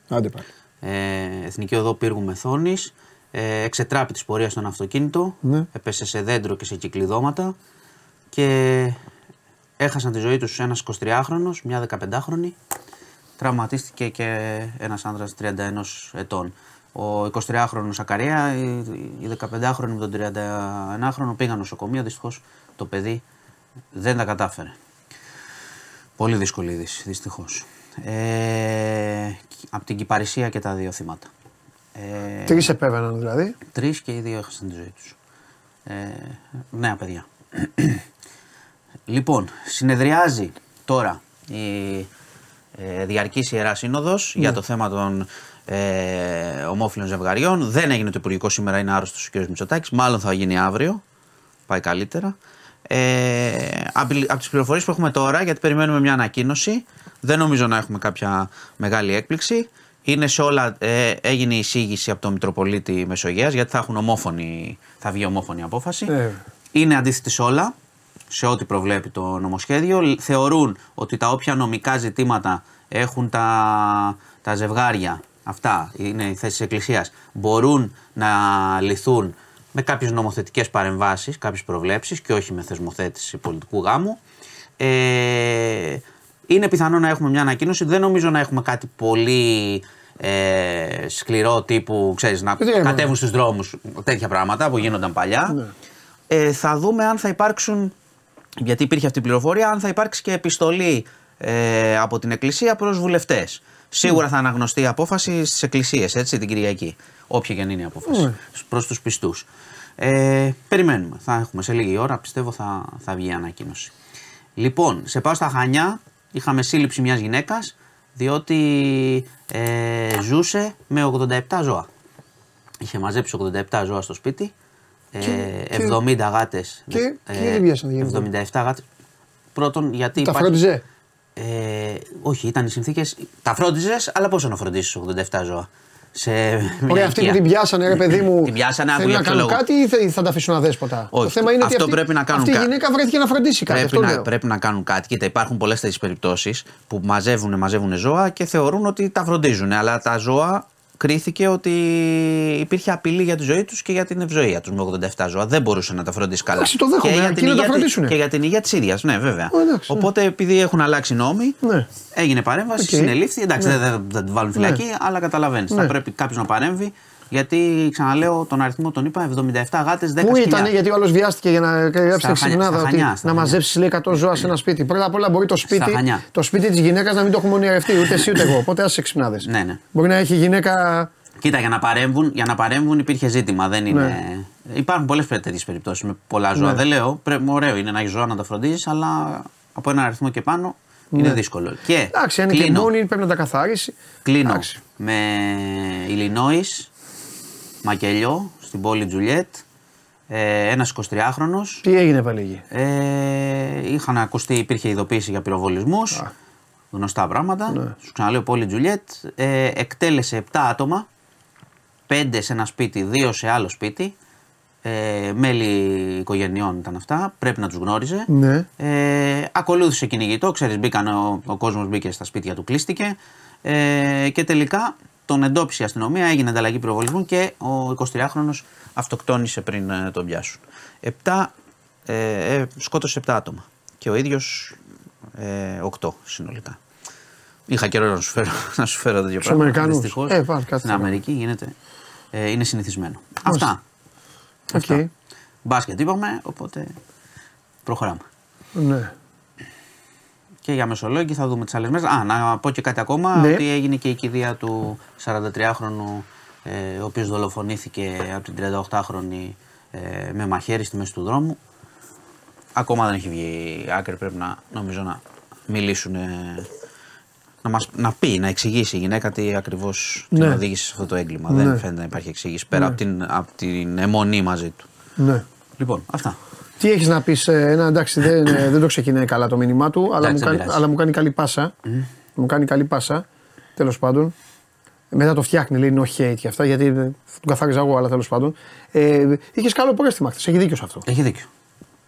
Άντε πάλι. Ε, Εθνική Οδό Πύργου Μεθόνης, ε, εξετράπη της πορείας στον αυτοκίνητο, Ναι. έπεσε σε δέντρο και σε κυκλειδώματα και έχασαν τη ζωή τους ένας 23χρονος, μια 15χρονη, τραυματίστηκε και ένας άνδρας 31 ετών. Ο 23χρονος Ακαρία, η η 15χρονη με τον 31χρονο πήγαν νοσοκομείο, δυστυχώς το παιδί δεν τα κατάφερε. Πολύ δύσκολη είδηση, δυστυχώς. Ε, από την Κυπαρισία και τα δύο θύματα. Ε, Τρεις επέβαιναν δηλαδή. Τρεις και οι δύο έχασαν τη ζωή τους. Ε, νέα παιδιά. λοιπόν, συνεδριάζει τώρα η ε, Διαρκής Ιερά Σύνοδος για το θέμα των ε, ομόφυλων ζευγαριών. Δεν έγινε το Υπουργικό σήμερα, είναι άρρωστος ο κ. Μητσοτάκης. Μάλλον θα γίνει αύριο. Πάει καλύτερα. Ε, από από τις πληροφορίες που έχουμε τώρα, γιατί περιμένουμε μια ανακοίνωση, δεν νομίζω να έχουμε κάποια μεγάλη έκπληξη. Είναι σε όλα, ε, έγινε η εισήγηση από τον Μητροπολίτη Μεσογείας, γιατί θα, έχουν ομόφωνη, θα βγει ομόφωνη απόφαση. Ε. Είναι αντίθετη σε όλα. σε ό,τι προβλέπει το νομοσχέδιο. Λ- Θεωρούν ότι τα όποια νομικά ζητήματα έχουν τα, τα ζευγάρια, αυτά είναι οι θέσεις εκκλησίας, μπορούν να λυθούν με κάποιες νομοθετικές παρεμβάσεις, κάποιες προβλέψεις και όχι με θεσμοθέτηση πολιτικού γάμου. Ε, είναι πιθανό να έχουμε μια ανακοίνωση. Δεν νομίζω να έχουμε κάτι πολύ ε, σκληρό τύπου, ξέρεις, να Τι λέμε. κατέβουν στους δρόμους τέτοια πράγματα που γίνονταν παλιά. Ναι. Ε, θα δούμε αν θα υπάρξουν, γιατί υπήρχε αυτή η πληροφορία, αν θα υπάρξει και επιστολή ε, από την Εκκλησία προς βουλευτές. Σίγουρα θα αναγνωστεί η απόφαση στις εκκλησίες, έτσι, την Κυριακή. Όποια και αν είναι η απόφαση. Ναι. Προς τους πιστούς. Ε, περιμένουμε. Θα έχουμε σε λίγη ώρα, πιστεύω θα, θα βγει η ανακοίνωση. Λοιπόν, σε πάω στα Χανιά. Είχαμε σύλληψη μιας γυναίκας, διότι ε, ζούσε με 87 ζώα. Είχε μαζέψει 87 ζώα στο σπίτι, ε, και- 70 γάτες. και- ε, και δεν βιάσανε, γίνεται. 77 γάτες. Πρώτον, γιατί Τα υπάρχει- φρόντιζε; ε, όχι, ήταν οι συνθήκες. Τα φρόντιζες, αλλά πόσο να φροντίσεις 87 ζώα; Σε μια Ωραία, αυτοί που οικία. την πιάσανε, ρε παιδί μου. Την πιάσανε, άκου θέλουν για να ποιο κάνουν λόγο. κάτι ή θα, θα τα αφήσουν αδέσποτα; Όχι, το θέμα είναι ότι αυτό αυτή, πρέπει να κάνουν αυτή η κα- γυναίκα βρέθηκε να φροντίσει κάτι. Πρέπει αυτό να, λέω. πρέπει να κάνουν κάτι. Κοίτα, υπάρχουν πολλές τέτοιες περιπτώσεις που μαζεύουν, μαζεύουν ζώα και θεωρούν ότι τα φροντίζουν. Αλλά τα ζώα κρίθηκε ότι υπήρχε απειλή για τη ζωή τους και για την ευζωία τους με 87 ζώα. Δεν μπορούσε να τα φροντίσει καλά. Εντάξει, το δέχομαι, και για αρκεί την να τα υγεία, της- φροντίσουνε. και για την υγεία της ίδιας. Ναι, βέβαια. Ε, εντάξει, ναι. Οπότε επειδή έχουν αλλάξει νόμοι, Ναι. έγινε παρέμβαση, Οκ. συνελήφθη. Εντάξει, Ναι. δεν, δεν, δεν τη βάλουν φυλακή, αλλά καταλαβαίνεις. Ναι. Θα πρέπει κάποιος να παρέμβει. Γιατί ξαναλέω τον αριθμό τον είπα 77 γάτες 10 Πού σκυλιά. ήταν, γιατί ο άλλος βιάστηκε για να γράψει Στα τη Χανιά, ξυπνάδα στα ότι Χανιά, στα να Χανιά. μαζέψει λέει 100 ζώα σε ένα σπίτι. Πρώτα απ' όλα μπορεί το σπίτι, Χανιά. το σπίτι της γυναίκας να μην το έχουμε ονειρευτεί ούτε εσύ ούτε εγώ. Οπότε άσε ξυπνάδες. Ναι, ναι. Μπορεί να έχει γυναίκα. Κοίτα, για να παρέμβουν, για να παρέμβουν υπήρχε ζήτημα. Δεν είναι... Ναι. Υπάρχουν πολλές τέτοιες περιπτώσεις με πολλά ζώα. Ναι. Δεν λέω, πρέπει, ωραίο είναι να έχει ζώα να τα φροντίζεις, αλλά από ένα αριθμό και πάνω είναι δύσκολο. Και Ναι. Εντάξει, αν είναι και κλείνω, μόνη πρέπει να τα καθαρίσει. κλείνω Εντάξει. με Illinois, Μακελιό, στην πόλη Τζουλιέτ. Ε, ένας 23χρονο. Τι έγινε πάλι εκεί. Ε, είχαν ακουστεί, υπήρχε ειδοποίηση για πυροβολισμούς. Γνωστά πράγματα. Ναι. Σου ξαναλέω πόλη Τζουλιέτ. Ε, εκτέλεσε 7 άτομα. 5 σε ένα σπίτι, 2 σε άλλο σπίτι. Ε, μέλη οικογενειών ήταν αυτά. Πρέπει να τους γνώριζε. Ναι. Ε, ακολούθησε κυνηγητό. Ξέρεις, μπήκαν ο, ο κόσμος μπήκε στα σπίτια του, κλείστηκε. Ε, και τελικά τον εντόπισε η αστυνομία, έγινε ανταλλαγή πυροβολισμού και ο 23χρονο αυτοκτόνησε πριν ε, τον πιάσουν. Επτά, ε, ε, σκότωσε 7 άτομα. Και ο ίδιος ε, 8 συνολικά. Είχα καιρό να σου φέρω, να σου φέρω τέτοιο πράγμα. Αμερικάνους. Δυστυχώς, Ε, πάρ' κάτι στην θέμα. Αμερική γίνεται. Ε, είναι συνηθισμένο. Αυτά. Οκ. Μπάσκετ είπαμε, οπότε προχωράμε. Ναι. Και για Μεσολόγγι θα δούμε τις άλλες μέρες. Α, να πω και κάτι ακόμα. Ναι. Ότι έγινε και η κηδεία του 43χρονου, ε, ο οποίος δολοφονήθηκε από την 38χρονη ε, με μαχαίρι στη μέση του δρόμου. Ακόμα δεν έχει βγει άκρη. Πρέπει να, νομίζω, να μιλήσουν. ε, να, μας, να πει, να εξηγήσει η γυναίκα τι ακριβώς την Ναι. οδήγησε σε αυτό το έγκλημα. Ναι. Δεν φαίνεται να υπάρχει εξήγηση πέρα από, την, από την αιμονή μαζί του. ναι. Λοιπόν, αυτά. Τι έχεις να πεις, ένα εντάξει, δεν, ε, δεν το ξεκινάει καλά το μήνυμά του, αλλά, Εντάξει, μου δεν κάνει, πειράζει. αλλά μου κάνει καλή πάσα. Μου κάνει καλή πάσα. Τέλος πάντων. Μετά το φτιάχνει, λέει no hate και αυτά, γιατί ε, θα τον καθάριζα εγώ, αλλά τέλος πάντων. Ε, είχες καλό πρόστιμα χθες, έχει δίκιο σε αυτό. Έχει δίκιο.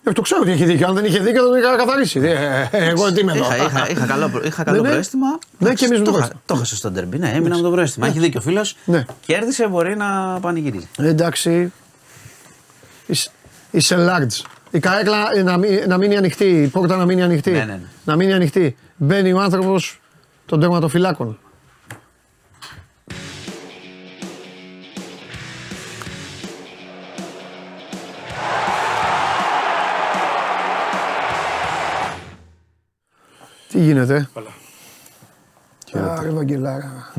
Ε, το ξέρω ότι έχει δίκιο. Αν δεν είχε δίκιο, θα τον είχα καθαρίσει. Ε, ε, εγώ τι είμαι εδώ. Είχα, είχα, είχα καλό, προ- είχα καλό Ναι, ναι. προέστημα. Ναι, και εμείς με το το, είχα- πρόστιμο. το έχασε στο ντερμπι. Ναι, έμεινα με το προέστημα. Έχει δίκιο ο φίλος. Ναι. Κέρδισε, μπορεί να πανηγυρίζει. Ε, εντάξει. Είσαι- Είσαι large. Η καρέκλα ε, να, μην- να μείνει ανοιχτή, η πόρτα να μείνει ανοιχτή. Ναι, ναι, ναι. Να μείνει ανοιχτή. Μπαίνει ο άνθρωπος των τερματοφυλάκων. Τι γίνεται; Καλά. Άρε Βαγγελάρα.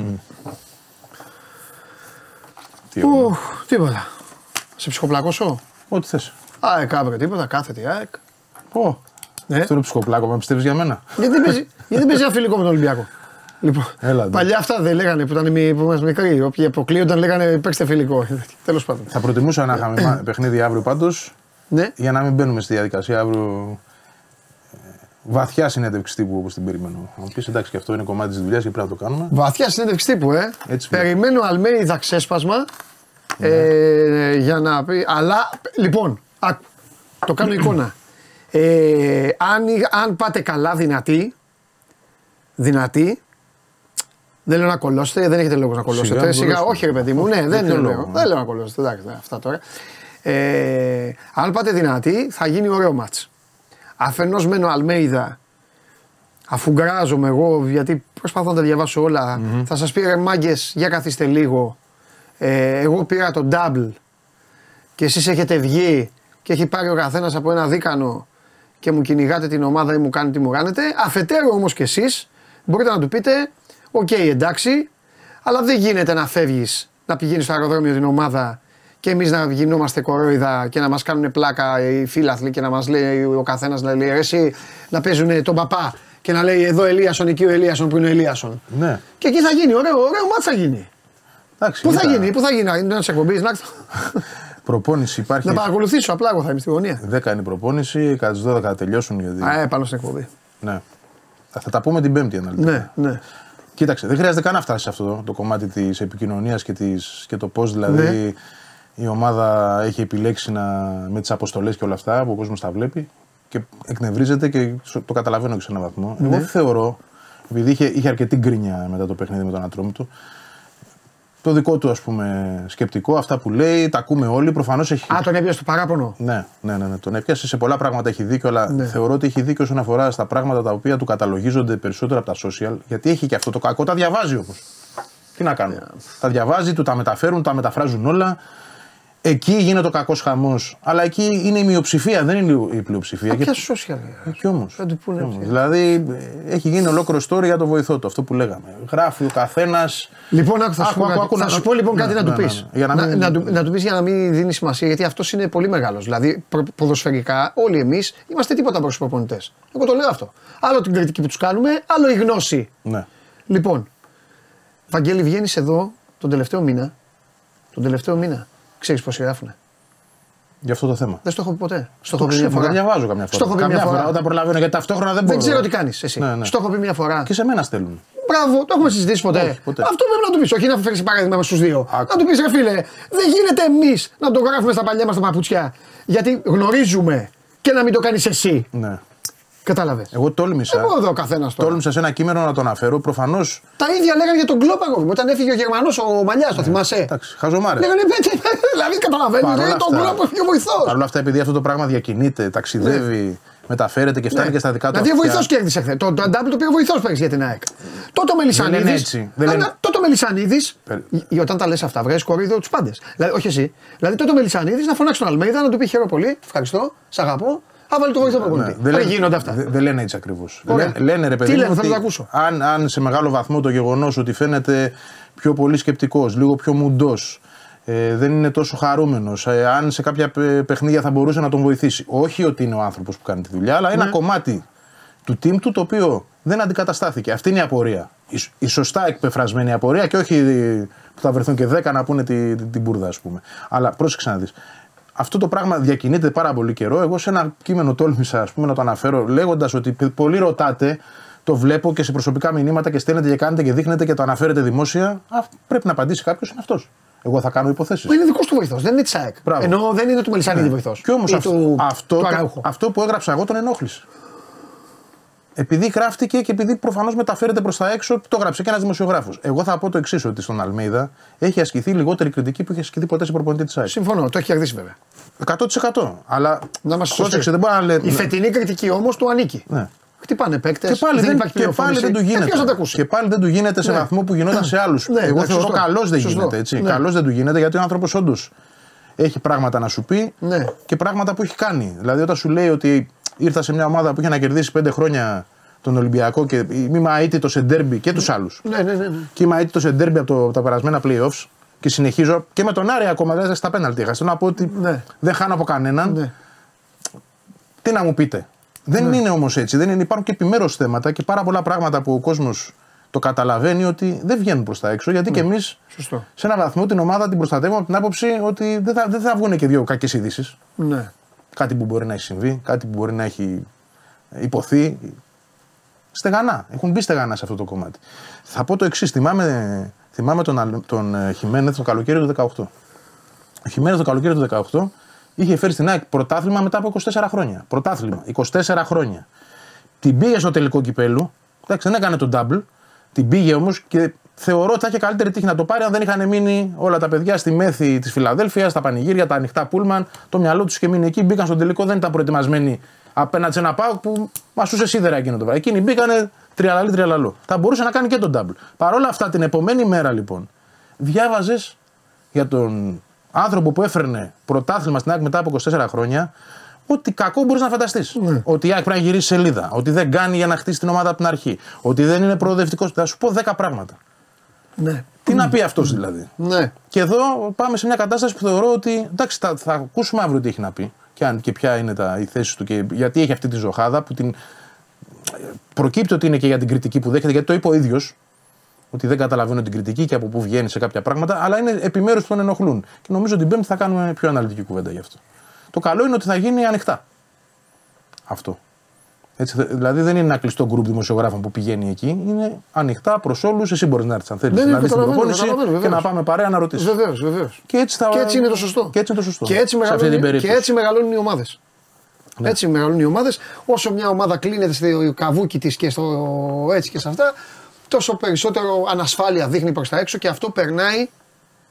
Τι Ουφ, τίποτα. Σε ψυχοπλακώσω; Ό,τι θες. ΑΕΚ αύριο τίποτα, κάθετη ΑΕΚ. Πω. Ναι. Αυτό είναι ψυχοπλάκος, με πιστεύεις για μένα; Γιατί δεν παίζει, γιατί δεν παίζει ένα φιλικό με τον Ολυμπιακό; Λοιπόν, Έλα, ναι. παλιά αυτά δεν λέγανε που, ήταν, μη- που είμαστε μικροί. Όποιοι αποκλείονταν λέγανε παίξτε φιλικό. Τέλος πάντων. Θα προτιμούσα να είχαμε μα- παιχνίδι αύριο πάντως, Ναι, για να μην μπαίνουμε στη διαδικασία αύριο ε, βαθιά συνέντευξη τύπου όπως την περιμένω. Αν πεις εντάξει και αυτό είναι κομμάτι της δουλειάς και πρέπει να το κάνουμε. βαθιά συνέντευξη τύπου, ε. Έτσι Περιμένω Αλμέιδα ξέσπασμα. Ε, για να πει. Αλλά, λοιπόν, άκου, το κάνω εικόνα. Ε, αν, αν πάτε καλά δυνατοί, δυνατοί, δεν λέω να κολλώσετε, δεν έχετε λόγος να κολλώσετε. Σιγά, Σιγά, κολλώσουμε. όχι ρε παιδί μου, ναι, δεν, ποιο λέω, λόγο, δεν λέω να κολλώσετε. Εντάξει, ναι, αυτά τώρα. Ε, αν πάτε δυνατοί, θα γίνει ωραίο μάτς. Αφενός μένω Αλμέιδα, αφού γκράζομαι εγώ, γιατί προσπαθώ να τα διαβάσω όλα, θα σας πει ρε μάγκες, για καθίστε λίγο. Ε, εγώ πήρα το double και εσείς έχετε βγει και έχει πάρει ο καθένας από ένα δίκανο και μου κυνηγάτε την ομάδα ή μου κάνετε τι μου κάνετε. Αφετέρου όμως και εσείς μπορείτε να του πείτε, οκ εντάξει, αλλά δεν γίνεται να φεύγεις, να πηγαίνεις στο αεροδρόμιο την ομάδα και εμείς να γινόμαστε κορόιδα και να μας κάνουν πλάκα οι φίλαθλοι και να μας λέει ο καθένας να λέει ρε εσύ να παίζουν τον παπά και να λέει εδώ Ελίασον, εκεί ο Ελίασον που είναι ο Ελίασον. Ναι. Και εκεί θα γίνει, ωραίο, ωραίο ματς θα γίνει. Εντάξει, Πού θα κοίτα, γίνει, πού θα γίνει, να είναι ένα εκπομπής, να, Προπόνηση υπάρχει. να παρακολουθήσω απλά εγώ θα είμαι στη γωνία. 10 είναι η προπόνηση, κατά τις 12 θα τελειώσουν. Γιατί... Α, ε, πάνω στην εκπομπή. Ναι. Θα θα τα πούμε την Πέμπτη αναλυτικά. Ναι, ναι. Κοίταξε, δεν χρειάζεται καν να φτάσει σε αυτό το, το κομμάτι της επικοινωνίας και, της, και το πώ δηλαδή Ναι. η ομάδα έχει επιλέξει να, με τις αποστολές και όλα αυτά που ο κόσμος τα βλέπει και εκνευρίζεται και σο- το καταλαβαίνω και σε έναν βαθμό. Ναι. Εγώ θεωρώ, επειδή είχε, είχε αρκετή γκρίνια μετά το παιχνίδι με τον Ατρόμητο, το δικό του ας πούμε σκεπτικό, αυτά που λέει, τα ακούμε όλοι. Προφανώς έχει. Α, τον έπιασε το παράπονο. Ναι, ναι, ναι, ναι, τον έπιασε. Σε πολλά πράγματα έχει δίκιο, αλλά Ναι. θεωρώ ότι έχει δίκιο όσον αφορά στα πράγματα τα οποία του καταλογίζονται περισσότερο από τα social. Γιατί έχει και αυτό το κακό, τα διαβάζει όμως. Τι να κάνω. Τα διαβάζει, του τα μεταφέρουν, τα μεταφράζουν όλα. Εκεί γίνεται ο κακός χαμός. Αλλά εκεί είναι η μειοψηφία, δεν είναι η πλειοψηφία. Ποια Και, social. ε. κι όμως. Θα του πούνε έτσι. Δηλαδή ε, έχει γίνει ολόκληρο story για το βοηθό του, αυτό που λέγαμε. Γράφει ο καθένας. Λοιπόν, άκου, θα, σου, Άκου, πω άκου, κάτι. άκου, θα να- σου πω λοιπόν ναι, κάτι να ναι, του ναι, πεις. ναι. Για να να, μην- να, του, να του πεις για να μην δίνεις σημασία, γιατί αυτός είναι πολύ μεγάλος. Δηλαδή, προ- ποδοσφαιρικά, όλοι εμείς είμαστε τίποτα προς τους προπονητές. Εγώ το λέω αυτό. Άλλο την κριτική που τους κάνουμε, άλλο η γνώση. Ναι. Λοιπόν, Βαγγέλη, βγαίνεις εδώ τον τελευταίο μήνα. Τον τελευταίο μήνα. Ξέρεις πώ γράφουνε. Για αυτό το θέμα. Δεν στο έχω πει ποτέ. Στο Το έχω πει μια ξέρω, φορά. τα διαβάζω καμιά φορά. Στο έχω πει καμιά μια φορά. όταν προλαβαίνω γιατί ταυτόχρονα δεν μπορώ. Δεν ξέρω τι κάνεις εσύ. Ναι, ναι. Στο έχω πει μια φορά. Και σε μένα στέλνουν. Μπράβο, το έχουμε συζητήσει ποτέ. Όχι, ποτέ. Αυτό πρέπει να του πεις. Όχι να φέρεις παράδειγμα στους δύο. Άκου. Να του πεις, ρε φίλε, δεν γίνεται εμείς να το γράφουμε στα παλιά μας τα παπουτσιά. Γιατί γνωρίζουμε και να μην το κάνεις εσύ. Ναι. Κατάλαβες. Εγώ τόλμησα. Εγώ εδώ ο καθένας τώρα. Τόλμησα σε ένα κείμενο να το αναφέρω. Προφανώ. Τα ίδια λέγανε για τον Κλόπαγο. Όταν έφυγε ο Γερμανός ο Μαλιάς, το θυμάσαι; Εντάξει, χαζομάρες. Λέγανε «Πέτσε, δηλαδή καταλαβαίνεις, Παρ' λέει όλα τον αυτά- Κλόπ έφυγε ο βοηθός. Παρ' όλα αυτά, επειδή αυτό το πράγμα διακινείται, ταξιδεύει, μεταφέρεται και φτάνει και στα δικά του Δηλαδή ο αυτιά. βοηθός κέρδισε χθες. Το, το double το πήρε ο βοηθός πέρυσι για την ΑΕΚ. Τότε ο Μελισανίδη. λένε έτσι. Δεν λένε- Τότε ο Μελισανίδη. Περι- Όταν τα λες αυτά, βγάζεις κορίδο τους πάντες. Δηλαδή, όχι εσύ. Δηλαδή τότε ο Μελισανίδης να φωνάξει τον Αλμέιδα να του πει χαίρομαι πολύ, ευχαριστώ, σ' αγαπώ. Α, βάλει το βοηθό Ναι, προπονητή. δεν, Δεν λένε, γίνονται αυτά. δεν- δεν λένε έτσι ακριβώς. Ωραία. Λένε, λένε ρε Τι παιδί μου, λένε, θέλω ότι να το ακούσω. Αν, αν σε μεγάλο βαθμό το γεγονός ότι φαίνεται πιο πολύ σκεπτικός, λίγο πιο μουντός, ε, δεν είναι τόσο χαρούμενος, ε, αν σε κάποια παι- παιχνίδια θα μπορούσε να τον βοηθήσει. Όχι ότι είναι ο άνθρωπος που κάνει τη δουλειά, αλλά Ναι. ένα κομμάτι του team του το οποίο δεν αντικαταστάθηκε. Αυτή είναι η απορία. Η, σ- η σωστά εκπεφρασμένη απορία και όχι η- που θα βρεθούν και 10 να πούνε τη- την, την μπουρδα, ας πούμε. Αλλά πρόσεξε να δεις. Αυτό το πράγμα διακινείται πάρα πολύ καιρό. Εγώ σε ένα κείμενο τόλμησα ας πούμε, να το αναφέρω λέγοντας ότι π- πολλοί ρωτάτε, το βλέπω και σε προσωπικά μηνύματα και στέλνετε και κάνετε και δείχνετε και το αναφέρετε δημόσια. Α, πρέπει να απαντήσει κάποιος, είναι αυτός. Εγώ θα κάνω υποθέσεις. Μα είναι δικός του βοηθός, δεν είναι της ΑΕΚ. Μπράβο. Ενώ δεν είναι του Μελισανίδη βοηθός. Και όμως αυτό, του, αυτό, του το- Αραούχο. αυτό που έγραψα εγώ τον ενόχλησε. Επειδή γράφτηκε και επειδή προφανώς μεταφέρεται προς τα έξω, το έγραψε και ένας δημοσιογράφος. Εγώ θα πω το εξής: Ότι στον Αλμέιδα έχει ασκηθεί λιγότερη κριτική που έχει ασκηθεί ποτέ σε προπονητή της ΑΕΚ. Συμφωνώ, το έχει κερδίσει βέβαια. 100%. Αλλά Να είμαστε πρόσεξε, σωστοί. δεν μπορεί να λέει. Η φετινή κριτική όμως του ανήκει. Ναι. Χτυπάνε παίκτες. Και πάλι, δεν, υπάρχει και πάλι πληροφόρηση. δεν του Ε, γίνεται. ποιος θα τα ακούσει. Και πάλι δεν του γίνεται σε Ναι. βαθμό που γινόταν σε άλλους. Ναι, Εγώ εντάξει, θεωρώ σωστό. καλώ δεν Σωστό. γίνεται έτσι. Ναι. Καλώ δεν του γίνεται γιατί ο άνθρωπος όντως έχει πράγματα να σου πει Ναι. και πράγματα που έχει κάνει. Δηλαδή όταν σου λέει ότι ήρθα σε μια ομάδα που είχε να κερδίσει πέντε χρόνια τον Ολυμπιακό και είμαι αίτητος σε ντέρμπι και τους άλλους. Ναι, ναι, ναι. ναι. Και είμαι αίτητος σε ντέρμπι από, το, από τα περασμένα playoffs και συνεχίζω και με τον Άρη ακόμα δεν στα πέναλτι. είχα. Θέλω να πω ότι Ναι. δεν χάνω από κανέναν. ναι. Τι να μου πείτε. Δεν είναι όμως έτσι. Δεν είναι, υπάρχουν και επιμέρους θέματα και πάρα πολλά πράγματα που ο κόσμος το καταλαβαίνει ότι δεν βγαίνουν προς τα έξω. Γιατί και εμείς Σωστό. σε έναν βαθμό την ομάδα την προστατεύουμε από την άποψη ότι δεν θα, δεν θα βγουν και δύο κακές ειδήσεις. ναι. Κάτι που μπορεί να έχει συμβεί, κάτι που μπορεί να έχει υποθεί. Στεγανά. Έχουν μπει στεγανά σε αυτό το κομμάτι. Θα πω το εξής. Θυμάμαι, θυμάμαι τον, Αλ- τον ε, Χιμένεθ το καλοκαίρι του 18. Ο Χιμένεθ το καλοκαίρι του 18 Είχε φέρει στην ΑΕΚ πρωτάθλημα μετά από 24 χρόνια. Πρωτάθλημα, 24 χρόνια. Την πήγε στο τελικό κυπέλου. Εντάξει, δεν έκανε τον double. Την πήγε όμως και θεωρώ ότι θα είχε καλύτερη τύχη να το πάρει αν δεν είχαν μείνει όλα τα παιδιά στη μέθη της Φιλαδέλφιας, στα πανηγύρια, τα ανοιχτά πούλμαν. Το μυαλό τους είχε μείνει εκεί. Μπήκαν στο τελικό, δεν ήταν προετοιμασμένοι απέναντι σε ένα πάο που μασούσε σίδερα εκείνο το βράδυ. Εκείνοι μπήκανε τριαλαλή τριαλαλού. Θα μπορούσε να κάνει και τον double. Παρ' όλα αυτά την επομένη μέρα λοιπόν διάβαζες για τον άνθρωπο που έφερνε πρωτάθλημα στην ΑΕΚ μετά από 24 χρόνια ότι κακό μπορείς να φανταστείς. Ότι η ΑΕΚ πρέπει να γυρίσει σελίδα. Ότι δεν κάνει για να χτίσει την ομάδα από την αρχή. Ότι δεν είναι προοδευτικός. Θα σου πω 10 πράγματα. Ναι. Τι να πει αυτός δηλαδή. Ναι. Και εδώ πάμε σε μια κατάσταση που θεωρώ ότι. Εντάξει, θα, θα ακούσουμε αύριο τι έχει να πει και, αν, και ποια είναι τα, η θέση του και γιατί έχει αυτή τη ζωχάδα που την. Προκύπτει ότι είναι και για την κριτική που δέχεται, γιατί το είπε ο ίδιος, ότι δεν καταλαβαίνω την κριτική και από πού βγαίνει σε κάποια πράγματα, αλλά είναι επιμέρους που τον ενοχλούν. Και νομίζω ότι την Πέμπτη θα κάνουμε πιο αναλυτική κουβέντα γι' αυτό. Το καλό είναι ότι θα γίνει ανοιχτά. Αυτό. Έτσι, δε- δηλαδή δεν είναι ένα κλειστό γκρουπ δημοσιογράφων που πηγαίνει εκεί. Είναι ανοιχτά προς όλους. Εσύ μπορείς να έρθεις αν θέλεις Ναι, ναι, να δει την καταλαβαίνω, προπόνηση καταλαβαίνω, και να βεβαίως. πάμε παρέα να ρωτήσεις. Βεβαίως, βεβαίως. Και έτσι, θα... Και έτσι είναι το σωστό. Και έτσι είναι το σωστό. Και έτσι σε αυτή την μεγαλώνουν, και περίπτωση. έτσι μεγαλώνουν οι ομάδες. Έτσι μεγαλώνουν οι ομάδες. Όσο μια ομάδα κλείνεται στο καβούκι της και στο έτσι και σε αυτά, τόσο περισσότερο ανασφάλεια δείχνει προς τα έξω και αυτό περνάει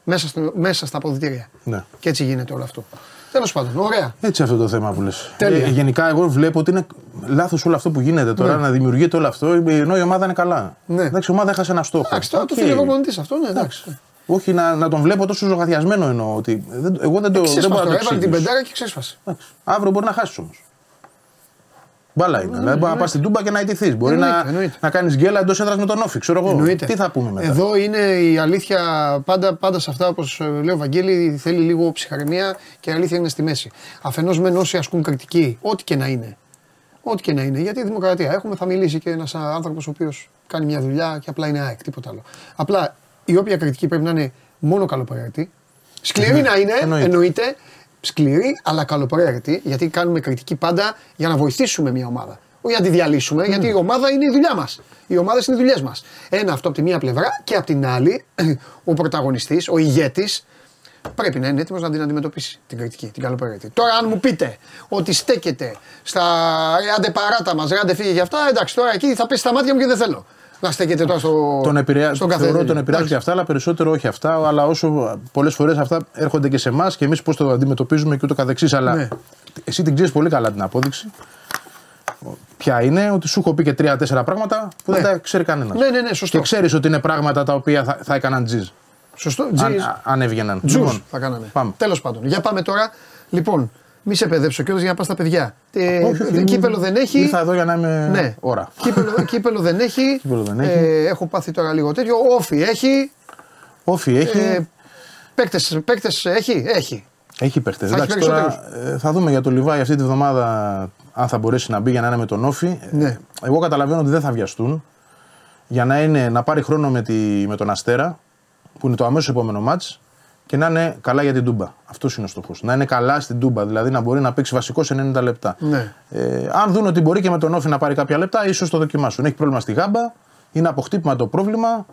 μέσα, στο, μέσα στα αποδυτήρια. Ναι. Και έτσι γίνεται όλο αυτό. Τέλος πάντων, ωραία. Έτσι αυτό το θέμα που λες. Τέλεια. Ε, γενικά, εγώ βλέπω ότι είναι λάθος όλο αυτό που γίνεται τώρα, να δημιουργείται όλο αυτό, ενώ η ομάδα είναι καλά. Ναι. Εντάξει, η ομάδα έχασε ένα στόχο. Εντάξει, τώρα το Οκ. θέλει ο προπονητής αυτό, ναι, εντάξει. Όχι να, να τον βλέπω τόσο ζοχαδιασμένο εννοώ. Ότι δεν, εγώ δεν, το, δεν Ξέσπασε μπορώ να τώρα, το έβαλε την εξηγήσω. πεντάρα και ξέσπασε. Εντάξει. Αύριο μπορεί να χάσεις όμως. Μπάλα είναι. δηλαδή μπορεί να πα στην τούμπα και να ιτηθείς. Μπορεί Εννοείται, να, εννοείται. να κάνεις γκέλα εντός έδρας με τον όφη. Ξέρω εγώ. Εννοείται. Τι θα πούμε μετά; Εδώ είναι η αλήθεια πάντα, πάντα σε αυτά όπως λέει ο Βαγγέλη θέλει λίγο ψυχαρεμία και η αλήθεια είναι στη μέση. Αφενός μεν όσοι ασκούν κριτική, ό,τι και να είναι. Ό,τι και να είναι. Γιατί η δημοκρατία έχουμε, θα μιλήσει και ένας άνθρωπος ο οποίος κάνει μια δουλειά και απλά είναι ΑΕΚ, τίποτα άλλο. Απλά η όποια κριτική πρέπει να είναι μόνο καλοπροαίρετη. Σκληρή να είναι, Εννοείται. Εννοείται. Σκληρή, αλλά καλοπροαίρετη, γιατί κάνουμε κριτική πάντα για να βοηθήσουμε μια ομάδα. Όχι για να τη διαλύσουμε, γιατί η ομάδα είναι η δουλειά μας. Οι ομάδες είναι οι δουλειές μας. Ένα αυτό από τη μία πλευρά και από την άλλη, ο πρωταγωνιστής, ο ηγέτης, πρέπει να είναι έτοιμος να την αντιμετωπίσει την κριτική, την καλοπροαίρετη. Τώρα, αν μου πείτε ότι στέκεται στα ρε άντε παράτα μας, ρε άντε φύγε για αυτά, εντάξει, τώρα εκεί θα πέσει στα μάτια μου και δεν θέλω. Να στέκεται τώρα στο, Τον επηρεάζει, στον θεωρώ καθένα. τον επηρεάζει και αυτά, αλλά περισσότερο όχι αυτά. Αλλά όσο πολλές φορές αυτά έρχονται και σε εμάς και εμείς πώς το αντιμετωπίζουμε και ούτω καθεξής. Αλλά Ναι. εσύ την ξέρεις πολύ καλά την απόδειξη. Ποια είναι, ότι σου έχω πει και τρία-τέσσερα πράγματα που δεν Ναι. τα ξέρει κανένας. Ναι, ναι, ναι, σωστό. Και ξέρεις ότι είναι πράγματα τα οποία θα, θα έκαναν τζιζ. Σωστό, Αν, τζιζ. αν έβγαιναν. Τζουζ Λοιπόν, θα κάνανε. Πάμε. Τέλος πάντων. Για πάμε τώρα. Λοιπόν, μη σε παιδέψω κιόλας για να πας στα παιδιά. Ε, Όχι, όχι, κύπελο δεν έχει. Ήρθα εδώ για να είμαι Ναι. ώρα. Κύπελο, κύπελο δεν έχει. Κύπελο δεν έχει. Ε, έχω πάθει τώρα λίγο τέτοιο. Όφι έχει. Όφι έχει. Ε, παίκτες, παίκτες έχει; Έχει. Έχει παίχτε. θα έχει Εντάξει, τώρα ε, θα δούμε για το Λιβάη αυτή τη βδομάδα αν θα μπορέσει να μπει για να είναι με τον Όφη. Ε, Ναι. Εγώ καταλαβαίνω ότι δεν θα βιαστούν για να, είναι, να πάρει χρόνο με, τη, με τον Αστέρα που είναι το αμέσως επόμενο μάτς και να είναι καλά για την Τούμπα. Αυτός είναι ο στόχος. Να είναι καλά στην Τούμπα, δηλαδή να μπορεί να παίξει βασικός σε 90 λεπτά. Ναι. Ε, αν δουν ότι μπορεί και με τον Όφη να πάρει κάποια λεπτά, ίσως το δοκιμάσουν. Έχει πρόβλημα στη γάμπα, είναι από χτύπημα το πρόβλημα,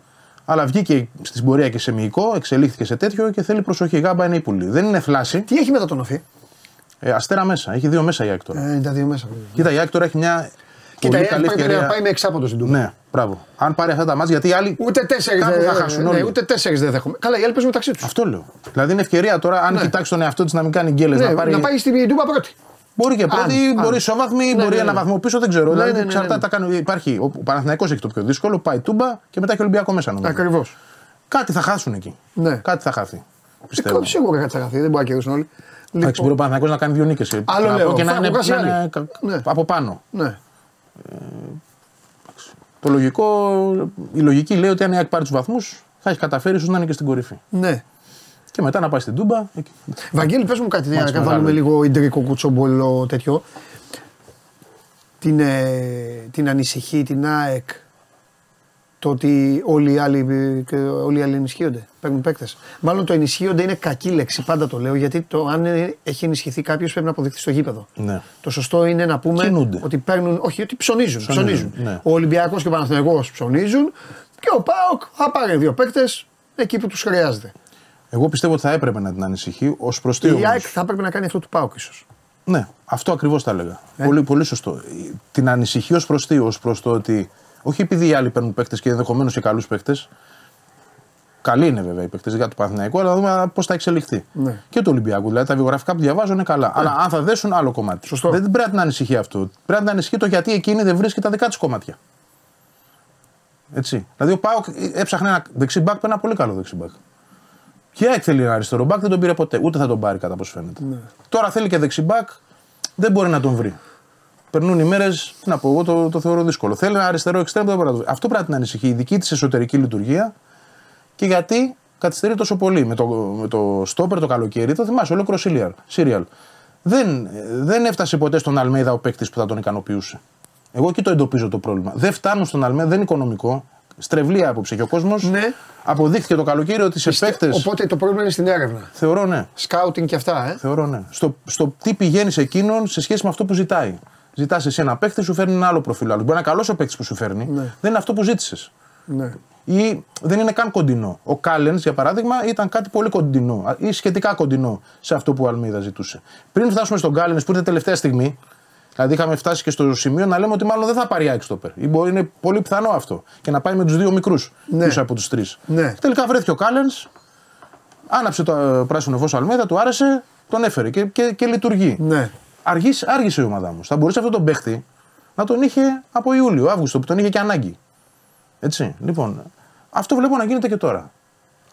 αλλά βγήκε στην πορεία και σε μυϊκό, εξελίχθηκε σε τέτοιο και θέλει προσοχή. Η γάμπα είναι ύπουλη. Δεν είναι φλάση. Τι έχει μετά τον Όφι. Ε, αστέρα μέσα. Έχει δύο μέσα η ΑΕΚ τώρα. Ε, είναι τα δύο μέσα. Κοίτα, η ΑΕΚ τώρα έχει μια Κοίτα, πολύ ε, καλή πρέπει ευκαιρία. να πάει με εξάποντο στην Τούμπα. Ναι, μπράβο. Αν πάρει αυτά τα μάτια, γιατί οι άλλοι. Ούτε τέσσερις κάπου δεν θα χάσουν όλοι. ναι, ούτε τέσσερις δεν δέχομαι. Καλά, οι άλλοι παίζουν μεταξύ τους. Αυτό λέω. Δηλαδή είναι ευκαιρία τώρα, αν Ναι. κοιτάξει τον εαυτό της να μην κάνει γκέλες, Ναι, να πάρει. να πάει στην Τούμπα πρώτη. Μπορεί και πρώτη, Αν, αν. μπορεί ισοβάθμη, Ναι, μπορεί ναι, ένα ναι. βαθμό πίσω, δεν ξέρω. Ναι, δηλαδή ναι, ναι, εξαρτάται ναι. τα κάνει. Υπάρχει. Ο Παναθηναϊκός έχει το πιο δύσκολο, πάει τούμπα και μετά έχει Ολυμπιακό μέσα νομίζω. Ακριβώς. Κάτι θα χάσουν εκεί. Ναι. Κάτι θα χάθει. Πιστεύω. Σίγουρα κάτι θα χαθεί, δεν μπορεί να κερδίσουν όλοι. Εντάξει, μπορεί ο Παναθηναϊκός να κάνει δύο νίκες. Άλλο λέω, και να θα είναι, βγάζει να άλλη. είναι κα- Ναι. από πάνω. Ναι. Το λογικό, η λογική λέει ότι αν η ΑΕΚ πάρει τους βαθμούς, θα έχεις καταφέρει ίσως να είναι και στην κορυφή. ναι. Και μετά να πάει στην Τούμπα. εκεί. Βαγγέλη, πες μου κάτι, για Μάτς να βάλουμε μεγάλο. λίγο ιντρικό κουτσομπολό τέτοιο. Την, ε, την ανησυχεί την ΑΕΚ το ότι όλοι οι άλλοι, ε, και όλοι οι άλλοι ενισχύονται, παίρνουν παίκτες. Μάλλον το ενισχύονται είναι κακή λέξη, πάντα το λέω, γιατί το, αν ε, έχει ενισχυθεί κάποιος πρέπει να αποδειχθεί στο γήπεδο. Ναι. Το σωστό είναι να πούμε Κινούνται. ότι παίρνουν, όχι, ότι ψωνίζουν. Ψωνίζουν, ψωνίζουν. ναι. Ο Ολυμπιακός και ο Παναθηναϊκός ψωνίζουν και ο Πάοκ θα πάρει δύο παίκτες εκεί που τους χρειάζεται. Εγώ πιστεύω ότι θα έπρεπε να την ανησυχεί ως προς τι Η όμως. ΑΕΚ θα έπρεπε να κάνει αυτό του Πάουκ ίσως. Ναι, αυτό ακριβώς τα έλεγα. Ε. Πολύ, πολύ σωστό. Την ανησυχεί ως προς τι, ως προς το ότι. Όχι επειδή οι άλλοι παίρνουν παίκτες και ενδεχομένως και καλούς παίκτες. Καλοί είναι βέβαια οι παίκτες για το Παναθηναϊκό, αλλά να δούμε πώς θα εξελιχθεί. Ναι. Και του Ολυμπιακού. Δηλαδή τα βιογραφικά που διαβάζω είναι καλά. Αλλά αν θα δέσουν άλλο κομμάτι. Σωστό. Δεν πρέπει να την ανησυχεί αυτό. Πρέπει να την ανησυχεί το γιατί εκείνη δεν βρίσκει τα δικά της κομμάτια. Έτσι. Δηλαδή ο Πάοκ έψαχνε ένα δεξιμπάκ που είναι ένα πολύ καλό δεξιμπάκ. Και η ΑΕΚ θέλει ένα αριστερό μπακ, δεν τον πήρε ποτέ. Ούτε θα τον πάρει κατά πώς φαίνεται. Τώρα θέλει και δεξιμπάκ, δεν μπορεί να τον βρει. Περνούν οι μέρες, τι να πω, εγώ το, το θεωρώ δύσκολο. Θέλει ένα αριστερό εξτρέμ, δεν μπορεί να το βρει. Αυτό πρέπει να την ανησυχεί. Η δική της εσωτερική λειτουργία και γιατί καθυστερεί τόσο πολύ. Με το, με το στόπερ το καλοκαίρι, το θυμάσαι, ολόκληρο σύριαλ. σύριαλ. Δεν, δεν έφτασε ποτέ στον Αλμέδα ο παίκτης που θα τον ικανοποιούσε. Εγώ εκεί το εντοπίζω το πρόβλημα. Δεν φτάνουν στον Αλμέδα, δεν είναι οικονομικό. Στρεβλή άποψη. Και ο κόσμος Ναι. αποδείχθηκε το καλοκαίρι ότι σε παίκτε. Οπότε το πρόβλημα είναι στην έρευνα. Θεωρώ ναι. Σκάουτινγκ και αυτά, ε. Θεωρώ ναι. Στο, στο τι πηγαίνει σε εκείνον σε σχέση με αυτό που ζητάει. Ζητάς εσύ ένα παίκτη, σου φέρνει ένα άλλο προφίλ. άλλος. Μπορεί να είναι καλός ο παίκτης που σου φέρνει. Ναι. Δεν είναι αυτό που ζήτησες. Ναι. Ή δεν είναι καν κοντινό. Ο Κάλενς, για παράδειγμα, ήταν κάτι πολύ κοντινό α, ή σχετικά κοντινό σε αυτό που ο Αλμίδα ζητούσε. Πριν φτάσουμε στον Κάλενς, που ήρθε τελευταία στιγμή, δηλαδή είχαμε φτάσει και στο σημείο να λέμε ότι μάλλον δεν θα πάρει άξιτοπερ. Ή μπορεί, είναι πολύ πιθανό αυτό. Και να πάει με τους δύο μικρούς Ναι. πίσω από τους τρεις. Ναι. Τελικά βρέθηκε ο Κάλενς, άναψε το ε, πράσινο φως Αλμίδα, του άρεσε, τον έφερε και, και, και λειτουργεί. Ναι. Αργής, άργησε η ομάδα μου. Θα μπορούσε αυτό τον παίχτη να τον είχε από Ιούλιο, Αύγουστο, που τον είχε και ανάγκη. Έτσι. Λοιπόν, αυτό βλέπω να γίνεται και τώρα.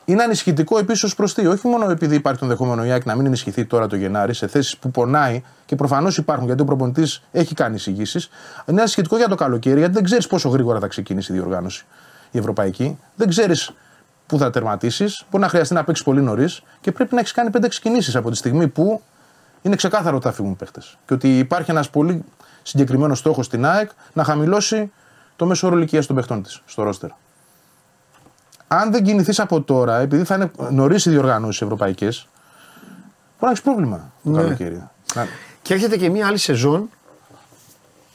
Είναι ανησυχητικό επίσης ως προς τι. Όχι μόνο επειδή υπάρχει το ενδεχόμενο η ΑΕΚ να μην ενισχυθεί τώρα το Γενάρη σε θέσεις που πονάει και προφανώς υπάρχουν γιατί ο προπονητής έχει κάνει εισηγήσεις. Είναι ανησυχητικό για το καλοκαίρι γιατί δεν ξέρεις πόσο γρήγορα θα ξεκινήσει η διοργάνωση η ευρωπαϊκή. Δεν ξέρεις πού θα τερματίσεις. Μπορεί να χρειαστεί να παίξεις πολύ νωρίς και πρέπει να έχεις κάνει 5-6 κινήσει από τη στιγμή που είναι ξεκάθαρο ότι θα φύγουν παίχτες. Και ότι υπάρχει ένας πολύ συγκεκριμένος στόχος στην ΑΕΚ να χαμηλώσει το μέσο όρο ηλικίας των παιχτών της στο ρόστερ. Αν δεν κινηθείς από τώρα, επειδή θα είναι νωρίς οι διοργανώσεις ευρωπαϊκές, μπορεί να έχεις πρόβλημα το Ναι. καλοκαίρι. Να- Και έρχεται και μια άλλη σεζόν.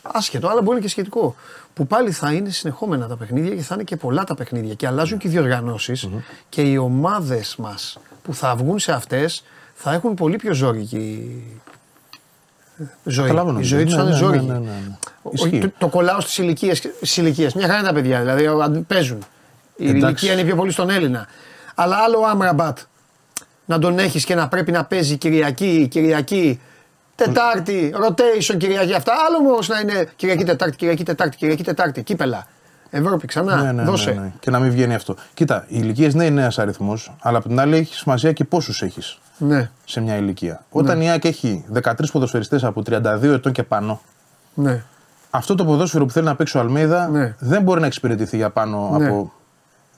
Άσχετο, αλλά μπορεί να είναι και σχετικό. Που πάλι θα είναι συνεχόμενα τα παιχνίδια και θα είναι και πολλά τα παιχνίδια. Και αλλάζουν και οι διοργανωσει και οι ομάδες μας που θα βγουν σε αυτές θα έχουν πολύ πιο ζώρικη ζωή. Καταλαβαίνω. Η ζωή τους Ναι, θα είναι ναι, ναι, ζώρικη. ναι, ναι, ναι. Όχι, Ισχύει. το, το κολλάω στις ηλικίες. Στις ηλικίες. Μια χαρά είναι τα παιδιά, δηλαδή αν παίζουν. Η Εντάξει. ηλικία είναι πιο πολύ στον Έλληνα. Αλλά άλλο ο Άμραμπατ να τον έχεις και να πρέπει να παίζει Κυριακή, Κυριακή, Τετάρτη, rotation Κυριακή. Αυτά. Άλλο όμως να είναι Κυριακή, Τετάρτη, Κυριακή, Τετάρτη, Κυριακή, Τετάρτη. Κύπελα. Ευρώπη ξανά. Ναι, ναι, Δώσε. ναι, ναι. Και να μην βγαίνει αυτό. Κοίτα, οι ηλικίες ναι είναι ένας αριθμός, αλλά από την άλλη έχεις σημασία και πόσους έχεις Ναι, σε μια ηλικία. Όταν η ΑΕΚ έχει 13 ποδοσφαιριστές από 32 ετών και πάνω, ναι. αυτό το ποδόσφαιρο που θέλει να παίξει ο Αλμίδα Ναι. δεν μπορεί να εξυπηρετηθεί για πάνω Ναι. από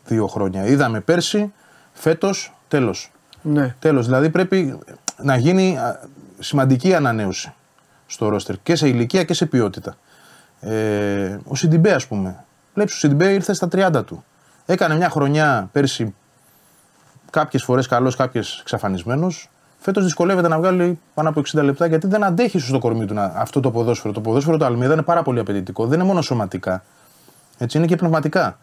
δύο χρόνια. Είδαμε πέρσι, φέτος, τέλος. ναι. Τέλος, δηλαδή πρέπει να γίνει α, σημαντική ανανέωση στο ρόστερ και σε ηλικία και σε ποιότητα. Ε, ο Σιντιμπέ, ας πούμε. Βλέπει, ο Σιντιμπέ ήρθε στα 30 του. Έκανε μια χρονιά πέρσι κάποιες φορές καλός, κάποιες εξαφανισμένος. Φέτος δυσκολεύεται να βγάλει πάνω από 60 λεπτά γιατί δεν αντέχει στο κορμί του να, αυτό το ποδόσφαιρο. Το ποδόσφαιρο του Αλμίδα είναι πάρα πολύ απαιτητικό. Δεν είναι μόνο σωματικά. Έτσι είναι και πνευματικά.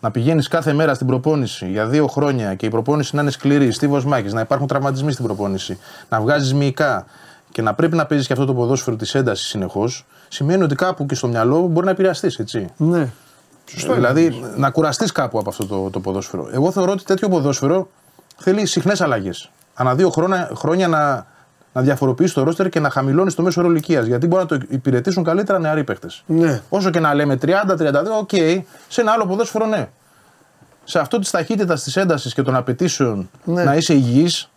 Να πηγαίνεις κάθε μέρα στην προπόνηση για δύο χρόνια και η προπόνηση να είναι σκληρή, στίβος μάχη, να υπάρχουν τραυματισμοί στην προπόνηση, να βγάζεις μυϊκά και να πρέπει να παίζεις και αυτό το ποδόσφαιρο της έντασης συνεχώς, σημαίνει ότι κάπου και στο μυαλό μπορεί να επηρεαστείς, έτσι. ναι. Σωστό δηλαδή να κουραστείς κάπου από αυτό το, το ποδόσφαιρο. Εγώ θεωρώ ότι τέτοιο ποδόσφαιρο θέλει συχνές αλλαγές. Ανά δύο χρόνια, χρόνια να, να διαφοροποιήσει το ρόστερ και να χαμηλώνεις το μέσο όρο ηλικίας. Γιατί μπορεί να το υπηρετήσουν καλύτερα νεαροί παίχτε. ναι. Όσο και να λέμε 30-32, οκ, σε ένα άλλο ποδόσφαιρο ναι. Σε αυτό της ταχύτητας, της έντασης και των απαιτήσεων Ναι. να είσαι υγιής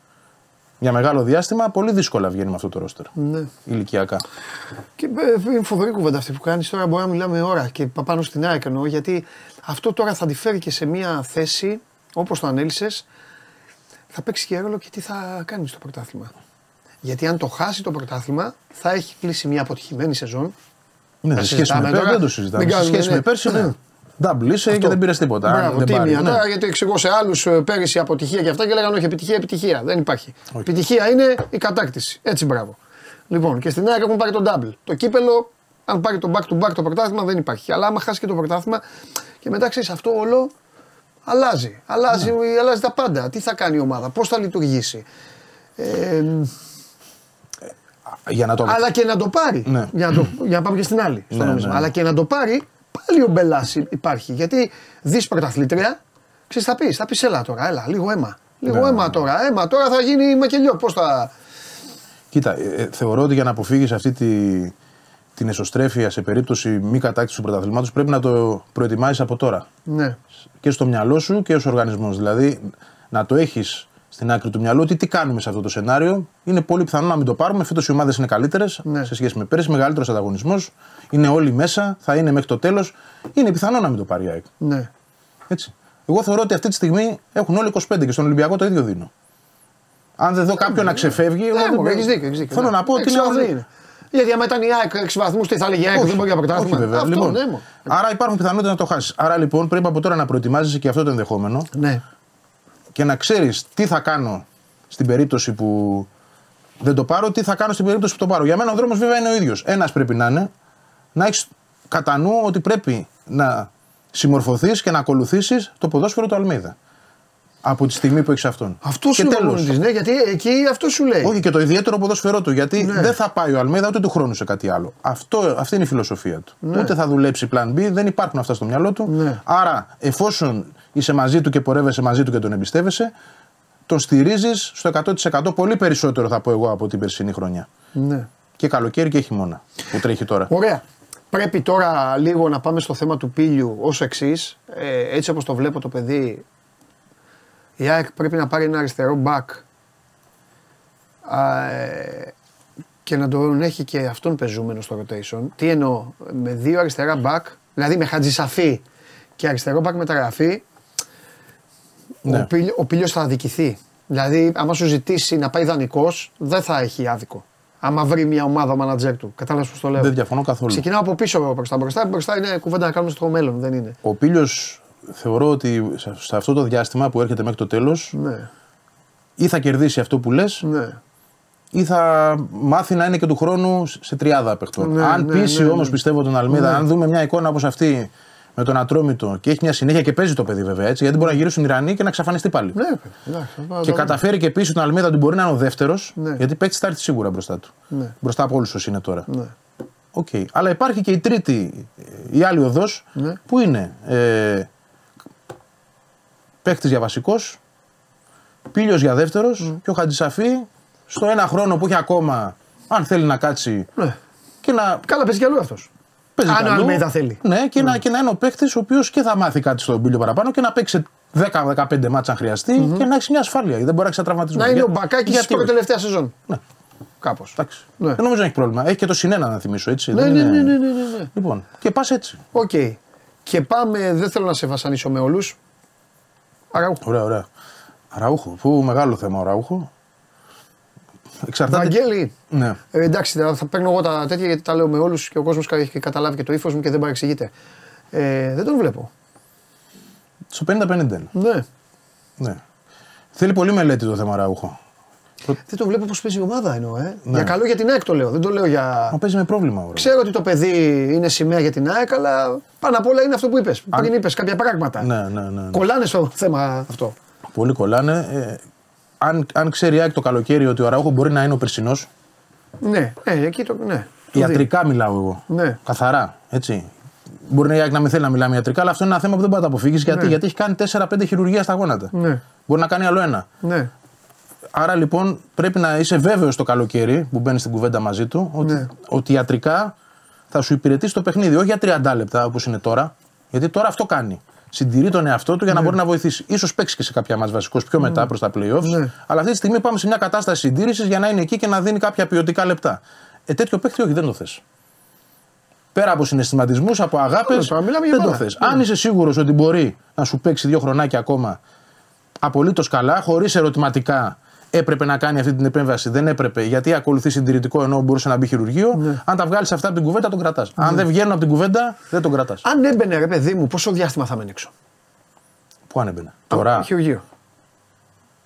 για μεγάλο διάστημα, πολύ δύσκολα βγαίνει με αυτό το ρόστερ. ναι. Ηλικιακά. Και ε, είναι φοβερή κουβέντα αυτή που κάνεις τώρα. Μπορεί να μιλάμε ώρα και πάνω στην ΑΕΚ εννοώ. Γιατί αυτό τώρα θα τη φέρει και σε μια θέση όπως το ανέλυσες. Θα παίξει και ρόλο και τι θα κάνεις στο πρωτάθλημα. Γιατί αν το χάσει το πρωτάθλημα, θα έχει κλείσει μια αποτυχημένη σεζόν. Ναι, Τα σε σχέση με συζητάμε πέρσι τώρα. δεν το συζητάμε. Δεν Σε κάνουμε, σχέση ναι. με πέρσι, ναι. Double είσαι και δεν πήρες τίποτα. Αν Μπράβο, δεν πάρει, τίμια ναι. τώρα γιατί εξηγώ σε άλλου πέρυσι αποτυχία και αυτά και λέγανε όχι επιτυχία, επιτυχία. Δεν υπάρχει. Επιτυχία είναι η κατάκτηση. Έτσι μπράβο. Λοιπόν και στην ΑΕΚ έχουν πάρει τον double. Το κύπελο, αν πάρει το back to back το πρωτάθλημα δεν υπάρχει. Αλλά άμα χάσει και το πρωτάθλημα και μετά ξέρεις αυτό όλο Αλλάζει. Αλλάζει, αλλάζει τα πάντα. Τι θα κάνει η ομάδα, πώς θα λειτουργήσει. Ε, Για να το. αλλά και να το πάρει. Ναι. Για, να το, για να πάμε και στην άλλη. Στο Ναι, νόμισμα. ναι. Αλλά και να το πάρει, πάλι ο Μπελάς υπάρχει. Γιατί δεις πρωταθλήτρια, ξέρεις θα πεις, θα πεις έλα τώρα, έλα, λίγο αίμα. Λίγο Ναι, αίμα ναι. τώρα. Αίμα τώρα θα γίνει μακελιό. Πώς θα. Κοίτα, ε, ε, θεωρώ ότι για να αποφύγεις αυτή τη, την εσωστρέφεια σε περίπτωση μη κατάκτησης του πρωταθλήματος πρέπει να το προετοιμάζει από τώρα. Ναι. Και στο μυαλό σου και ως οργανισμός. Δηλαδή να το έχεις στην άκρη του μυαλού ότι τι κάνουμε σε αυτό το σενάριο. Είναι πολύ πιθανό να μην το πάρουμε. Φέτος οι ομάδες είναι καλύτερες Ναι. σε σχέση με πέρυσι. Μεγαλύτερος ανταγωνισμός. Είναι όλοι μέσα. Θα είναι μέχρι το τέλος. Είναι πιθανό να μην το πάρει η ΑΕΚ. ναι. Έτσι. Εγώ θεωρώ ότι αυτή τη στιγμή έχουν όλοι 25 και στον Ολυμπιακό το ίδιο δίνω. Αν δεν δω κάποιον να ξεφεύγει. εγώ Ναι, δεν- μωρέ, έχεις δίκιο, έχεις δίκιο. Θέλω ναι. να πω ότι Έξι είναι βαθμοί όλοι- είναι. Γιατί άμα ήταν η ΑΕΚ 6 βαθμού, τι θα έλεγε η ΑΕΚ, δεν μπορεί να όχι πρωτάθλημα. βέβαια. Αυτό, λοιπόν, ναι, μωρέ. άρα υπάρχουν πιθανότητες να το χάσεις. Άρα λοιπόν πρέπει από τώρα να προετοιμάζεσαι και αυτό το ενδεχόμενο Ναι. Και να ξέρεις τι θα κάνω στην περίπτωση που δεν το πάρω, τι θα κάνω στην περίπτωση που το πάρω. Για μένα ο δρόμος βέβαια είναι ο ίδιος. Ένας πρέπει να είναι να έχεις κατά νου ότι πρέπει να συμμορφωθείς και να ακολουθήσεις το ποδόσφαιρο του Αλμίδα. Από τη στιγμή που έχεις αυτόν. Αυτό και σου τέλος. λέει. Ναι, γιατί εκεί αυτό σου λέει. Όχι και το ιδιαίτερο ποδόσφαιρό του. Γιατί Ναι. δεν θα πάει ο Αλμίδα ούτε του χρόνου σε κάτι άλλο. Αυτό, αυτή είναι η φιλοσοφία του. Ναι. Ούτε θα δουλέψει plan B, δεν υπάρχουν αυτά στο μυαλό του. Ναι. Άρα, εφόσον είσαι μαζί του και πορεύεσαι μαζί του και τον εμπιστεύεσαι, τον στηρίζεις στο 100% πολύ περισσότερο θα πω εγώ από την περσινή χρονιά. Ναι. Και καλοκαίρι και χειμώνα που τρέχει τώρα. Ωραία. Πρέπει τώρα λίγο να πάμε στο θέμα του πύλιου ως εξής. Ε, έτσι όπως το βλέπω το παιδί, η ΑΕΚ πρέπει να πάρει ένα αριστερό back α, ε, και να τον έχει και αυτόν πεζούμενο στο rotation. Τι εννοώ, με δύο αριστερά back, δηλαδή με Χατζησαφή και αριστερό back μεταγραφή, Ναι. ο, Πύλιο, ο Πύλιος θα αδικηθεί. Δηλαδή, άμα σου ζητήσει να πάει δανεικό, δεν θα έχει άδικο. Άμα βρει μια ομάδα μάνατζερ του. Κατάλαβες πώς το λέω. Δεν διαφωνώ καθόλου. Ξεκινάω από πίσω μπροστά. Μπροστά, μπροστά είναι κουβέντα να κάνουμε στο μέλλον, δεν είναι. Ο Πίλιο θεωρώ ότι σε- σε αυτό το διάστημα που έρχεται μέχρι το τέλος Ναι, ή θα κερδίσει αυτό που λες, ναι. ή θα μάθει να είναι και του χρόνου σε τριάδα παιχτών. Ναι, αν ναι, πείσει ναι, όμως, ναι. πιστεύω τον Αλμίδα, αν δούμε μια εικόνα όπως αυτή με τον Ατρόμητο και έχει μια συνέχεια και παίζει το παιδί βέβαια έτσι, γιατί μπορεί να γυρίσουν οι Ιρανοί και να εξαφανιστεί πάλι. Ναι, παιδί, εντάξει, θα πάω Και τώρα. καταφέρει και πείσει τον Αλμέιδα ότι μπορεί να είναι ο δεύτερος, Ναι. γιατί παίξει θα έρθει σίγουρα μπροστά του. Ναι. Μπροστά από όλους όσοι είναι τώρα. Ναι. Οκ. Αλλά υπάρχει και η τρίτη, η άλλη οδός, Ναι. που είναι ε, παίχτη για βασικός, Πήλιος για δεύτερος και ο Χατζησαφή στο ένα χρόνο που έχει ακόμα, αν θέλει να κάτσει Ναι. και να Καλά, παίζει κι αλλού αυτός. Παίζει Αν ο καλού. Αλμέιδα θέλει. Ναι, και, Να, και να είναι ο παίχτη ο οποίος και θα μάθει κάτι στον Πήλιο παραπάνω και να παίξει 10-15 μάτσα αν χρειαστεί και να έχει μια ασφάλεια. Δεν μπορεί να έχει τραυματισμό. Να είναι Για- ο Μπακάκης γιατί στην όχι; τελευταία σεζόν. Ναι. Κάπως. Εντάξει. Ναι. Δεν νομίζω να έχει πρόβλημα. Έχει και το συν ένα να θυμίσω έτσι. Ναι, δεν ναι, είναι- ναι, ναι, ναι, ναι, ναι. Λοιπόν, και πας έτσι. Οκ. Και πάμε, δεν θέλω να σε βασανίσω με όλους. Αραούχο. Ωραία, ωραία. Αραούχο. Πολύ μεγάλο θέμα ο Αραούχο. Εξαρτάται. Βαγγέλη, Ναι. ε, εντάξει, θα, θα παίρνω εγώ τα τέτοια γιατί τα λέω με όλους και ο κόσμος έχει καταλάβει και το ύφος μου και δεν παρεξηγείται. Ε, δεν τον βλέπω. Στο 50-50 είναι. Ναι. Ναι. Θέλει πολύ μελέτη το θέμα Ραούχο. Δεν τον βλέπω πώς παίζει η ομάδα εννοώ. Ε. Για καλό για την ΑΕΚ το λέω. Δεν το λέω για. Μα παίζει με πρόβλημα. Ωραία. Ξέρω ότι το παιδί είναι σημαία για την ΑΕΚ, αλλά πάνω απ' όλα είναι αυτό που είπες. Πριν είπες κάποια πράγματα. Ναι, ναι, ναι. ναι. Κολλάνε στο θέμα αυτό. Πολύ κολλάνε. Ε, αν, αν ξέρει η ΑΕΚ το καλοκαίρι ότι ο Ραούχο μπορεί να είναι ο περσινός, Ναι, ε, εκεί το. Ναι. Το ιατρικά μιλάω εγώ. Ναι. Καθαρά. Έτσι. Μπορεί η ΑΕΚ να μην θέλει να μιλάμε ιατρικά, αλλά αυτό είναι ένα θέμα που δεν μπορεί να το αποφύγεις. Γιατί, γιατί έχει κάνει 4-5 χειρουργία στα γόνατα. δει. Ναι. Μπορεί να κάνει άλλο ένα. Ναι. Άρα λοιπόν πρέπει να είσαι βέβαιος το καλοκαίρι που μπαίνει στην κουβέντα μαζί του ότι, Ναι. ότι ιατρικά θα σου υπηρετήσει το παιχνίδι. Όχι για 30 λεπτά όπως είναι τώρα. Γιατί τώρα αυτό κάνει. Συντηρεί τον εαυτό του για να μπορεί να βοηθήσει. σω παίξει και σε κάποια μα βασικό πιο μετά προς τα playoffs. Ναι. Αλλά αυτή τη στιγμή πάμε σε μια κατάσταση συντήρησης για να είναι εκεί και να δίνει κάποια ποιοτικά λεπτά. Ε, τέτοιο παίχτη όχι, δεν το θες. Πέρα από συναισθηματισμούς, από αγάπες, Ναι, τώρα μιλάμε για δεν το μπάλα. θες. Αν είσαι σίγουρος ότι μπορεί να σου παίξει δύο χρονάκια ακόμα απολύτως καλά, χωρίς ερωτηματικά έπρεπε να κάνει αυτή την επέμβαση, δεν έπρεπε γιατί ακολουθεί συντηρητικό ενώ μπορούσε να μπει χειρουργείο. Ναι. Αν τα βγάλεις αυτά από την κουβέντα, τον κρατάς. Αν δεν βγαίνουν από την κουβέντα, δεν τον κρατάς. Αν έμπαινε ρε παιδί μου, πόσο διάστημα θα μένει έξω; Πού αν έμπαινε; Τώρα Χειρουργείο.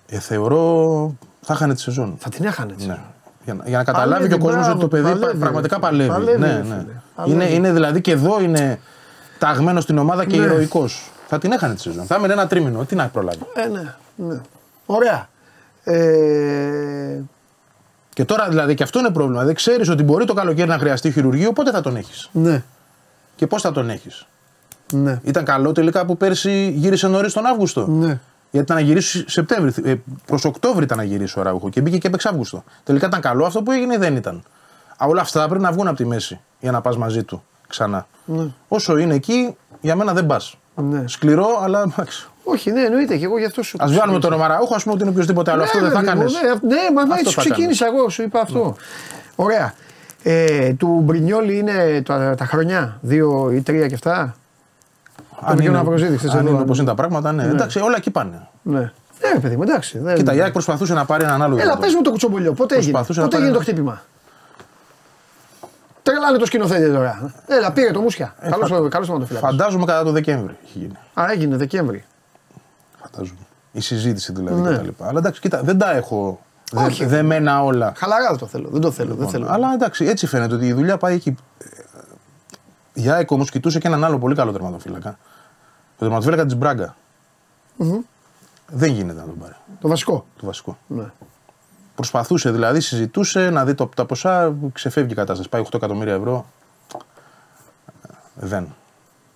ε, θεωρώ θα χάνε τη σεζόν. Θα την έχανε έτσι. Ναι. Για, να- για να καταλάβει Παλεύει, και ο κόσμος ότι το μπράβο, παιδί παλεύει, πραγματικά ρε. παλεύει. Παλεύει, ναι, ρε ναι. φίλε. Είναι, Παλεύει. είναι δηλαδή και εδώ είναι ταγμένο στην ομάδα και Ναι. ηρωικός. Θα την έχανε τη σεζόν. Θα έμενε ένα τρίμηνο. Τι να προλάβει. Ε, ναι, ναι. Ωραία. Ε, Και τώρα δηλαδή και αυτό είναι πρόβλημα. Δεν ξέρεις ότι μπορεί το καλοκαίρι να χρειαστεί χειρουργείο, πότε θα τον έχεις. ναι, Και πώς θα τον έχεις. ναι, Ήταν καλό τελικά που πέρσι γύρισε νωρίς τον Αύγουστο. ναι. Γιατί ήταν να γυρίσει Σεπτέμβρη. Ε, Προς Οκτώβρη ήταν να γυρίσει ο Ράουχο και μπήκε και έπαιξε Αύγουστο. Τελικά ήταν καλό αυτό που έγινε ή δεν ήταν. Α, όλα αυτά πρέπει να βγουν από τη μέση για να πας μαζί του ξανά. Όσο είναι εκεί, για μένα δεν πας. Ναι. Σκληρό, αλλά εντάξει. Όχι, ναι, εννοείται και εγώ γι' αυτό σου Α βγάλουμε τον Ρωμαραούχο, ας πούμε ότι είναι οποιοδήποτε άλλο. αυτό δεν θα έκανε. έκανε. Ναι, μα Αυτό έτσι θα ξεκίνησα εγώ, σου είπα αυτό. Ωραία. Ε, του Μπρινιόλι είναι τα, τα χρονιά, δύο ή τρία και αυτά; Αν πήγαινα είναι, να προσδίδεις, αν εδώ, είναι αν- όπως είναι τα πράγματα, ναι. Εντάξει, όλα εκεί πάνε. Ναι. Ναι, παιδί μου, εντάξει. Δεν... Κοίτα, η ΑΕΚ προσπαθούσε να πάρει έναν άλλο. Έλα, δεδομένο. πες μου το κουτσομπολιό. Πότε έγινε, Προσπαθούσε να πότε πάρει έγινε το ένα- χτύπημα; Τρελάνε το σκηνοθέτη τώρα. Έλα, πήρε το μουσια. Ε, Καλώς φα- καλώς τερματοφύλακα. Φαντάζομαι κατά το Δεκέμβρη έχει γίνει. Α, έγινε Δεκέμβρη. Φαντάζομαι. Η συζήτηση δηλαδή Ναι. κτλ. Αλλά εντάξει, κοίτα, δεν τα έχω δε- Όχι. δεμένα όλα. Χαλαρά δεν το θέλω. Δεν το θέλω. δεν θέλω. Αλλά εντάξει, έτσι φαίνεται ότι η δουλειά πάει εκεί. Η ΑΕΚ όμως κοιτούσε και έναν άλλο πολύ καλό τερματοφύλακα. Το τερματοφύλακα της μπραγκα Δεν γίνεται να τον πάρει. Το βασικό. Το βασικό. Ναι. Προσπαθούσε δηλαδή, συζητούσε να δει το, τα ποσά, ξεφεύγει η κατάσταση. Πάει 8 εκατομμύρια ευρώ. Ε, Δεν.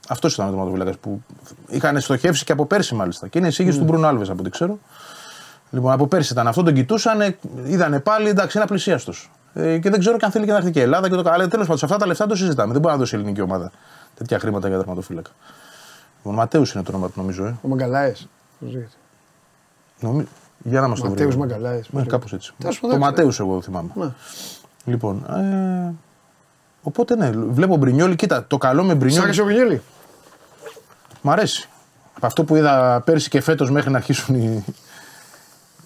Αυτός ήταν ο τερματοφύλακα που είχαν στοχεύσει και από πέρσι μάλιστα. Και είναι εισήγηση του Μπρουνο Άλβες από ό,τι ξέρω. Λοιπόν, από πέρσι ήταν αυτό, τον κοιτούσαν, είδανε πάλι, εντάξει, είναι απλησίαστος. Ε, και δεν ξέρω και αν θέλει και να έρθει και η Ελλάδα και το καλά. Τέλος πάντων, σε αυτά τα λεφτά το συζητάμε. Δεν μπορεί να δώσει η ελληνική ομάδα τέτοια χρήματα για τερματοφύλακα. Λοιπόν, Ματέους είναι το όνομα του νομίζω. Ε. Ο Μαγκαλάες. Νομι... Για να μας το βρει. Ματέους Μαγκαλάες. Ναι, κάπως έτσι. Τέλος πάντων, Το δεν Ματέους εγώ θυμάμαι. Ναι. Λοιπόν. Ε... Οπότε ναι, βλέπω Μπρινιόλι. Κοίτα, το καλό με Σ' Μπρινιόλι. άρεσε ο Βινιόλη. Μ' αρέσει. Από αυτό που είδα πέρσι και φέτος μέχρι να αρχίσουν οι,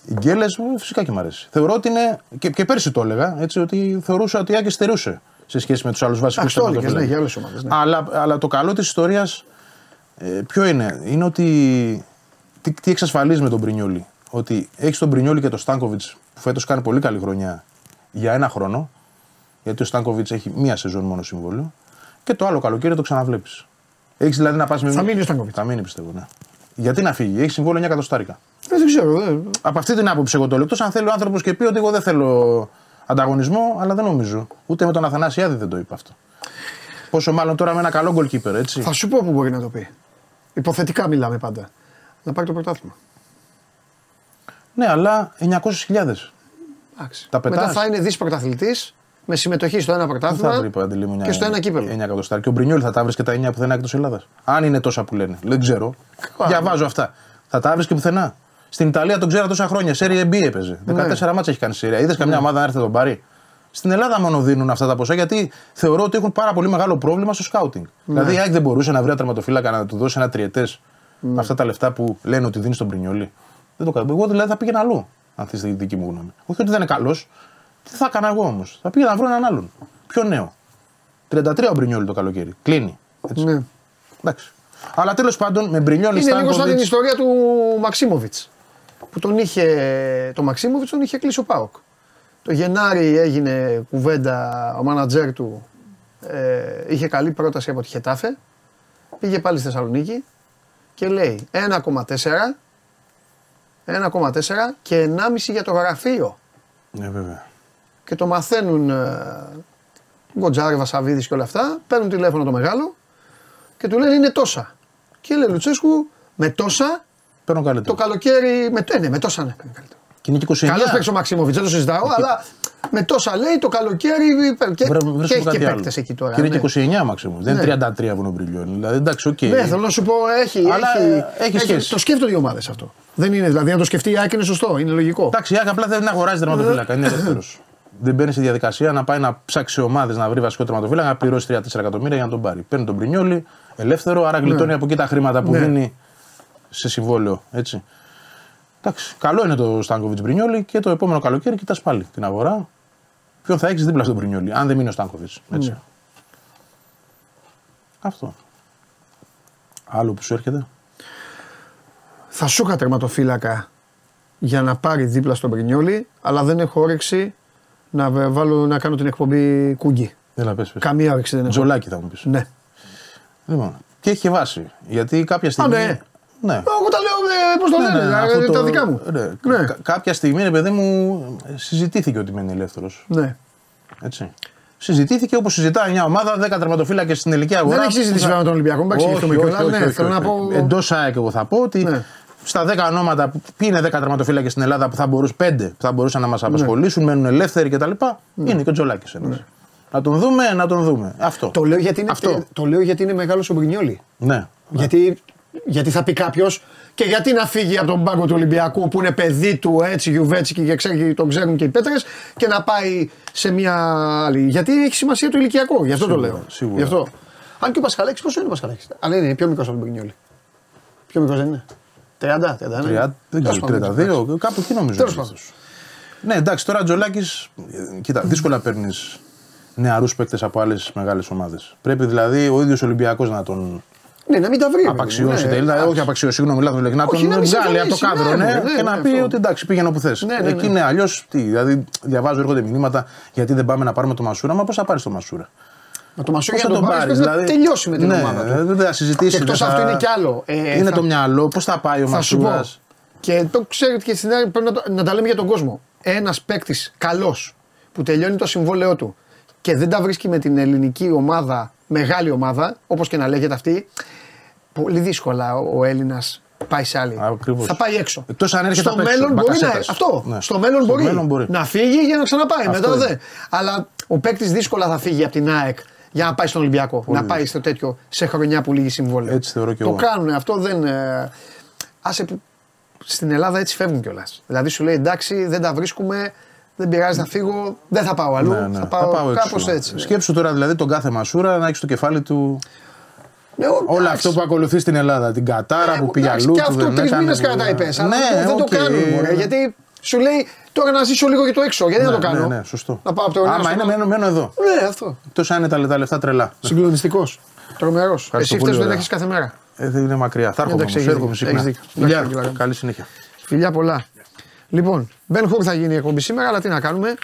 οι γκέλες, φυσικά και μ' αρέσει. Θεωρώ ότι είναι. Και, και πέρσι το έλεγα, έτσι, ότι θεωρούσα ότι η Άκη στερούσε σε σχέση με τους άλλους βασικούς Αυτό έλεγες, ναι, για άλλες ομάδες, ναι. Αλλά, αλλά το καλό της ιστορίας ε, ποιο είναι, είναι ότι. Τι, τι εξασφαλίζεις με τον Μπρινιόλι. Ότι έχεις τον Μπρινιόλι και τον Στάνκοβιτς που φέτος κάνει πολύ καλή χρονιά για ένα χρόνο. Γιατί ο Στάνκοβιτς έχει μία σεζόν μόνο συμβόλαιο. Και το άλλο καλοκαίρι το ξαναβλέπεις. Έχεις δηλαδή να πας με. Θα μείνει ο Στάνκοβιτς. Θα μείνει πιστεύω, ναι. Γιατί να φύγει, έχεις συμβόλαιο 9 εκατοστάρικα. Ε, Δεν ξέρω. δεν- Από αυτή την άποψη εγώ το λέω. Εκτός αν θέλει ο άνθρωπος και πει ότι εγώ δεν θέλω ανταγωνισμό, αλλά δεν νομίζω. Ούτε με τον Αθανάσιάδη δεν το είπε αυτό. Πόσο μάλλον τώρα με ένα καλό goalkeeper, έτσι. Θα σου πω που μπορεί να το πει. Υποθετικά μιλάμε πάντα. Να πάρει το πρωτάθλημα. Ναι, αλλά 900.000. Εντάξει. Τα πετάς. Μετά θα είναι δις πρωταθλητής με συμμετοχή στο ένα Δεν θα πρωτάθλημα βρει παντελή μου και στο ένα κύπελο. 9 εκατοστάρια. Και ο Μπρινιόλ θα τα βρει και τα 9 πουθενά εκτός Ελλάδας. Αν είναι τόσα που λένε. Δεν ξέρω. Διαβάζω αυτά. Θα τα βρεις και πουθενά. Στην Ιταλία τον ξέρα τόσα χρόνια. Serie B έπαιζε. Ναι. 14 μάτσα έχει κάνει Serie. Είδες καμιά ομάδα να έρθει να τον πάρει; Στην Ελλάδα μόνο δίνουν αυτά τα ποσά γιατί θεωρώ ότι έχουν πάρα πολύ μεγάλο πρόβλημα στο σκάουτινγκ. Ναι. Δηλαδή η ΑΕΚ δεν μπορούσε να βρει ένα τερματοφύλακα να του δώσει ένα τριετές Ναι. με αυτά τα λεφτά που λένε ότι δίνει στον Πρινιόλι. Δεν το κάνω. Εγώ δηλαδή θα πήγαινα αλλού, αν θες τη δική μου γνώμη. Όχι ότι δεν είναι καλός. Τι θα έκανα εγώ όμως; Θα πήγαινα να βρω έναν άλλον. Πιο νέο. 33 ο Μπρινιόλι το καλοκαίρι. Κλείνει. Έτσι. Ναι. Εντάξει. Αλλά τέλος πάντων με Μπρινιόλι Είναι λίγο σαν την Στάνκοβιτ. ιστορία του Μαξίμοβιτς. Που τον είχε. Το Μαξίμοβιτς τον είχε κλείσει ο Πάοκ. Το Γενάρη έγινε κουβέντα, ο μάνατζέρ του ε, είχε καλή πρόταση από τη Χετάφε. Πήγε πάλι στη Θεσσαλονίκη και λέει 1,4 1,4 και 1,5 για το γραφείο. Ναι, βέβαια. Και το μαθαίνουν ε, Γκοτζάρη, Βασαβίδης και όλα αυτά. Παίρνουν τηλέφωνο το μεγάλο και του λένε είναι τόσα. Και λέει Λουτσέσκου με τόσα Παίρνω το καλύτερο. καλοκαίρι. Με, ε, ναι, με τόσα ναι, παίρνει καλύτερο. Και είναι και 29. Καλός παίξει ο Μαξίμοβιτς, δεν το συζητάω, αλλά με τόσα λέει το καλοκαίρι. Και, Βρε- και βρίσκουμε έχει και κάτι άλλο. παίκτες εκεί τώρα. Και είναι ναι. και 29 μάξιμουμ. Δεν είναι 33 που είναι ο Μπρινιόλι. Δηλαδή εντάξει, οκ. Ναι, θέλω να σου πω, έχει. Αλλά, έχει, ε, έχει σχέση. Το σκέφτονται οι ομάδες αυτό. Δεν είναι δηλαδή, αν το σκεφτεί η ΑΕΚ είναι σωστό, είναι λογικό. Εντάξει, η ΑΕΚ απλά δεν αγοράζει τερματοφύλακα. Είναι ελεύθερο. Δεν μπαίνει στη διαδικασία να πάει να ψάξει ομάδες να βρει βασικό τερματοφύλακα, να πληρώσει 3-4 εκατομμύρια για να τον πάρει. Παίρνει τον Μπρινιόλι, ελεύθερο, άρα γλιτώνει από εκεί τα χρήματα που Ναι. δίνει σε συμβόλαιο. Έτσι. Εντάξει, καλό είναι το Στάνκοβιτς Μπρινιόλι και το επόμενο καλοκαίρι κοιτάς πάλι την αγορά. Ποιον θα έχεις δίπλα στον Μπρινιόλι, αν δεν μείνει ο Στάνκοβιτς. Έτσι. Ναι. Αυτό. Άλλο που σου έρχεται; Θα σου είχα τερματοφύλακα για να πάρει δίπλα στον Πρινιόλι, αλλά δεν έχω όρεξη να, βε- βάλω, να κάνω την εκπομπή κουγκί. Έλα, πες, πες. Καμία όρεξη δεν έχω. Τζολάκι θα μου πεις. Ναι. Λοιπόν, Και έχει και βάση. Γιατί κάποια στιγμή. ναι. ναι. Εγώ τα λέω, ε, πώς το Ναι, λένε, ναι, ε, αυτό τα το- δικά μου. ναι. Ναι. Κα- Κάποια στιγμή, ρε παιδί μου, συζητήθηκε ότι μένει ελεύθερος. Ναι. Έτσι. Συζητήθηκε όπως συζητάει μια ομάδα, 10 τερματοφύλακες στην ελληνική αγορά. Δεν έχει συζητήσει που θα- βέβαια με τον Ολυμπιακό, μην παρεξηγηθούμε κιόλα. Ναι, θέλω να πω. Εντός ΑΕΚ, εγώ θα πω ότι Ναι. Στα 10 ονόματα, που- ποιοι είναι 10 τερματοφύλακες στην Ελλάδα που θα μπορούσαν, 5 που θα μπορούσαν να μας απασχολήσουν, μένουν ελεύθεροι κτλ. Είναι και ο Τζολάκης ένας. Να τον δούμε, να τον δούμε. Αυτό. Το λέω γιατί είναι, Αυτό. το λέω γιατί είναι μεγάλος ο Μπρινιόλη. Ναι. Γιατί, γιατί θα πει κάποιος και γιατί να φύγει από τον πάγκο του Ολυμπιακού που είναι παιδί του έτσι Γιουβέτσικη και ξέρει, τον ξέρουν και οι πέτρες και να πάει σε μια άλλη. Γιατί έχει σημασία το ηλικιακό, γι' αυτό Σίγουρα, το λέω. σίγουρα. Γι' αυτό. Αν και ο Πασχαλέκη, πόσο είναι ο Πασχαλέκη. Αλλά είναι πιο μικρός από τον Μπρινιόλη. Πιο μικρός δεν είναι. 30, 31. 30, δεν Τέλος ξέρω, πάντων, 32, κάπου εκεί νομίζω. Τέλος είναι. πάντων. Ναι, εντάξει, τώρα Τζολάκης, κοίτα, δύσκολα παίρνεις νεαρούς παίκτες από άλλες μεγάλες ομάδες. Πρέπει δηλαδή ο ίδιος Ολυμπιακός να τον Ναι, να μην τα βρει. απαξιώσει. ναι, δηλαδή, ναι, όχι απαξιώσει, συγγνώμη, λάθος λέγει. Να Όχι, τον να μην βγάλει από το συμφωνήσει, κάδρο ναι, ναι, ναι, και ναι, να πει αυτό. ότι εντάξει, πήγαινε όπου θες. Ναι, ναι, Εκεί ναι. είναι αλλιώς τι. Δηλαδή, διαβάζω, έρχονται μηνύματα γιατί δεν πάμε να πάρουμε το Μασούρα. Μα πώς θα πάρεις το Μασούρα; Μα το Μασούρα Πώς για θα τον τον πάρεις, πάρεις, πρέπει να τελειώσει με την ναι, ομάδα του. Δεν θα συζητήσει. Και εκτός δεν θα- αυτού είναι κι άλλο. Ε, είναι θα- το μυαλό, πώς θα πάει ο Θα σου πω. Μασούρας. Και το ξέρετε και στην άλλη πρέπει να, το- να τα λέμε για τον κόσμο. Ένας παίκτης καλός που τελειώνει το συμβόλαιό του και δεν τα βρίσκει με την ελληνική ομάδα, μεγάλη ομάδα, όπως και να λέγεται αυτή, πολύ δύσκολα ο, ο Έλληνας πάει σε άλλη. Ακριβώς. Θα πάει έξω. Εκτός αν έρχεται Στο απ' έξω, μέλλον μπορεί να. μπακασέτας. Αυτό. Ναι. Στο μέλλον Στο μπορεί, μέλλον μπορεί. να φύγει για να ξαναπάει. Αυτό Μετά είναι. δεν. Αλλά ο παίκτης δύσκολα θα φύγει από την ΑΕΚ για να πάει στον Ολυμπιακό. να πάει στο τέτοιο σε χρονιά που λύγει συμβόλαιο. Έτσι θεωρώ και το εγώ. κάνουν αυτό δεν. ε, άσε που στην Ελλάδα έτσι φεύγουν κιόλας. Δηλαδή σου λέει εντάξει, δεν τα βρίσκουμε, δεν πειράζει να φύγω, δεν θα πάω αλλού. Ναι, ναι. Θα πάω, έξω. κάπως έτσι. ναι. Σκέψου τώρα δηλαδή τον κάθε Μασούρα να έχεις στο κεφάλι του Ναι, ο- όλο εντάξει. αυτό που ακολουθείς στην Ελλάδα. Την Κατάρα Ε, που πήγε εντάξει, αλλού. Και που αυτό δεν τρεις έκανε, μήνες που- κρατάει πέσα. Ναι, αλλά δεν οκ. το κάνουν. Μωρέ, γιατί σου λέει τώρα να ζήσω λίγο και το έξω. Γιατί Ναι, να το κάνω; Ναι, ναι, σωστό. Να πάω από το ένα Άμα στο είναι, άλλο. μένω, μένω εδώ. Ναι, αυτό. Εκτό αν είναι τα, λε- τα λεφτά τρελά. Συγκλονιστικός. Τρομερός. Εσύ πολύ, φταίεις δεν ωραία. έχεις κάθε μέρα. Ε, δεν είναι μακριά. Θα έρχομαι Εντάξει, όμως, έχεις έρχομαι δίκιο. συχνά. Έχεις δίκιο. Φιλιά, Εντάξει, Αγγελάρα. καλή συνέχεια. Φιλιά πολλά. Λοιπόν, Ben Hur θα γίνει η εκπομπή σήμερα, αλλά τι να κάνουμε.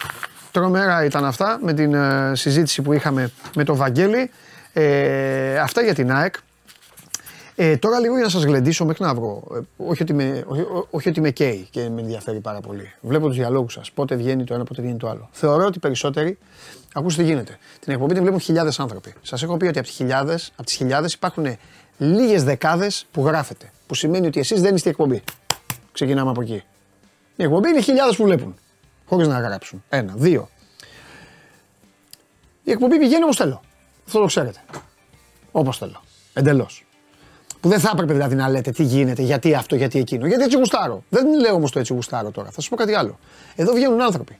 Τρομερά ήταν αυτά με την ε, συζήτηση που είχαμε με τον Βαγγέλη. Ε, αυτά για την ΑΕΚ. Ε, τώρα λίγο για να σας γλεντήσω μέχρι να βρω. Ε, όχι, ότι με, όχι, ό- όχι ότι με καίει και με ενδιαφέρει πάρα πολύ. Βλέπω τους διαλόγους σας. Πότε βγαίνει το ένα, πότε βγαίνει το άλλο. Θεωρώ ότι περισσότεροι, ακούστε τι γίνεται. Την εκπομπή την βλέπουν χιλιάδες άνθρωποι. Σας έχω πει ότι από, τις χιλιάδες, από τις χιλιάδες υπάρχουν λίγες δεκάδες που γράφετε. Που σημαίνει ότι εσείς δεν είστε η εκπομπή. Ξεκινάμε από εκεί. Η εκπομπή είναι χιλιάδες που βλέπουν. Χωρίς να γράψουν. Ένα. Δύο. Η εκπομπή πηγαίνει όπως θέλω. Αυτό το ξέρετε. Όπως θέλω. Εντελώς. Που δεν θα έπρεπε δηλαδή να λέτε τι γίνεται, γιατί αυτό, γιατί εκείνο. Γιατί έτσι γουστάρω. Δεν λέω όμως το έτσι γουστάρω τώρα. Θα σας πω κάτι άλλο. Εδώ βγαίνουν άνθρωποι.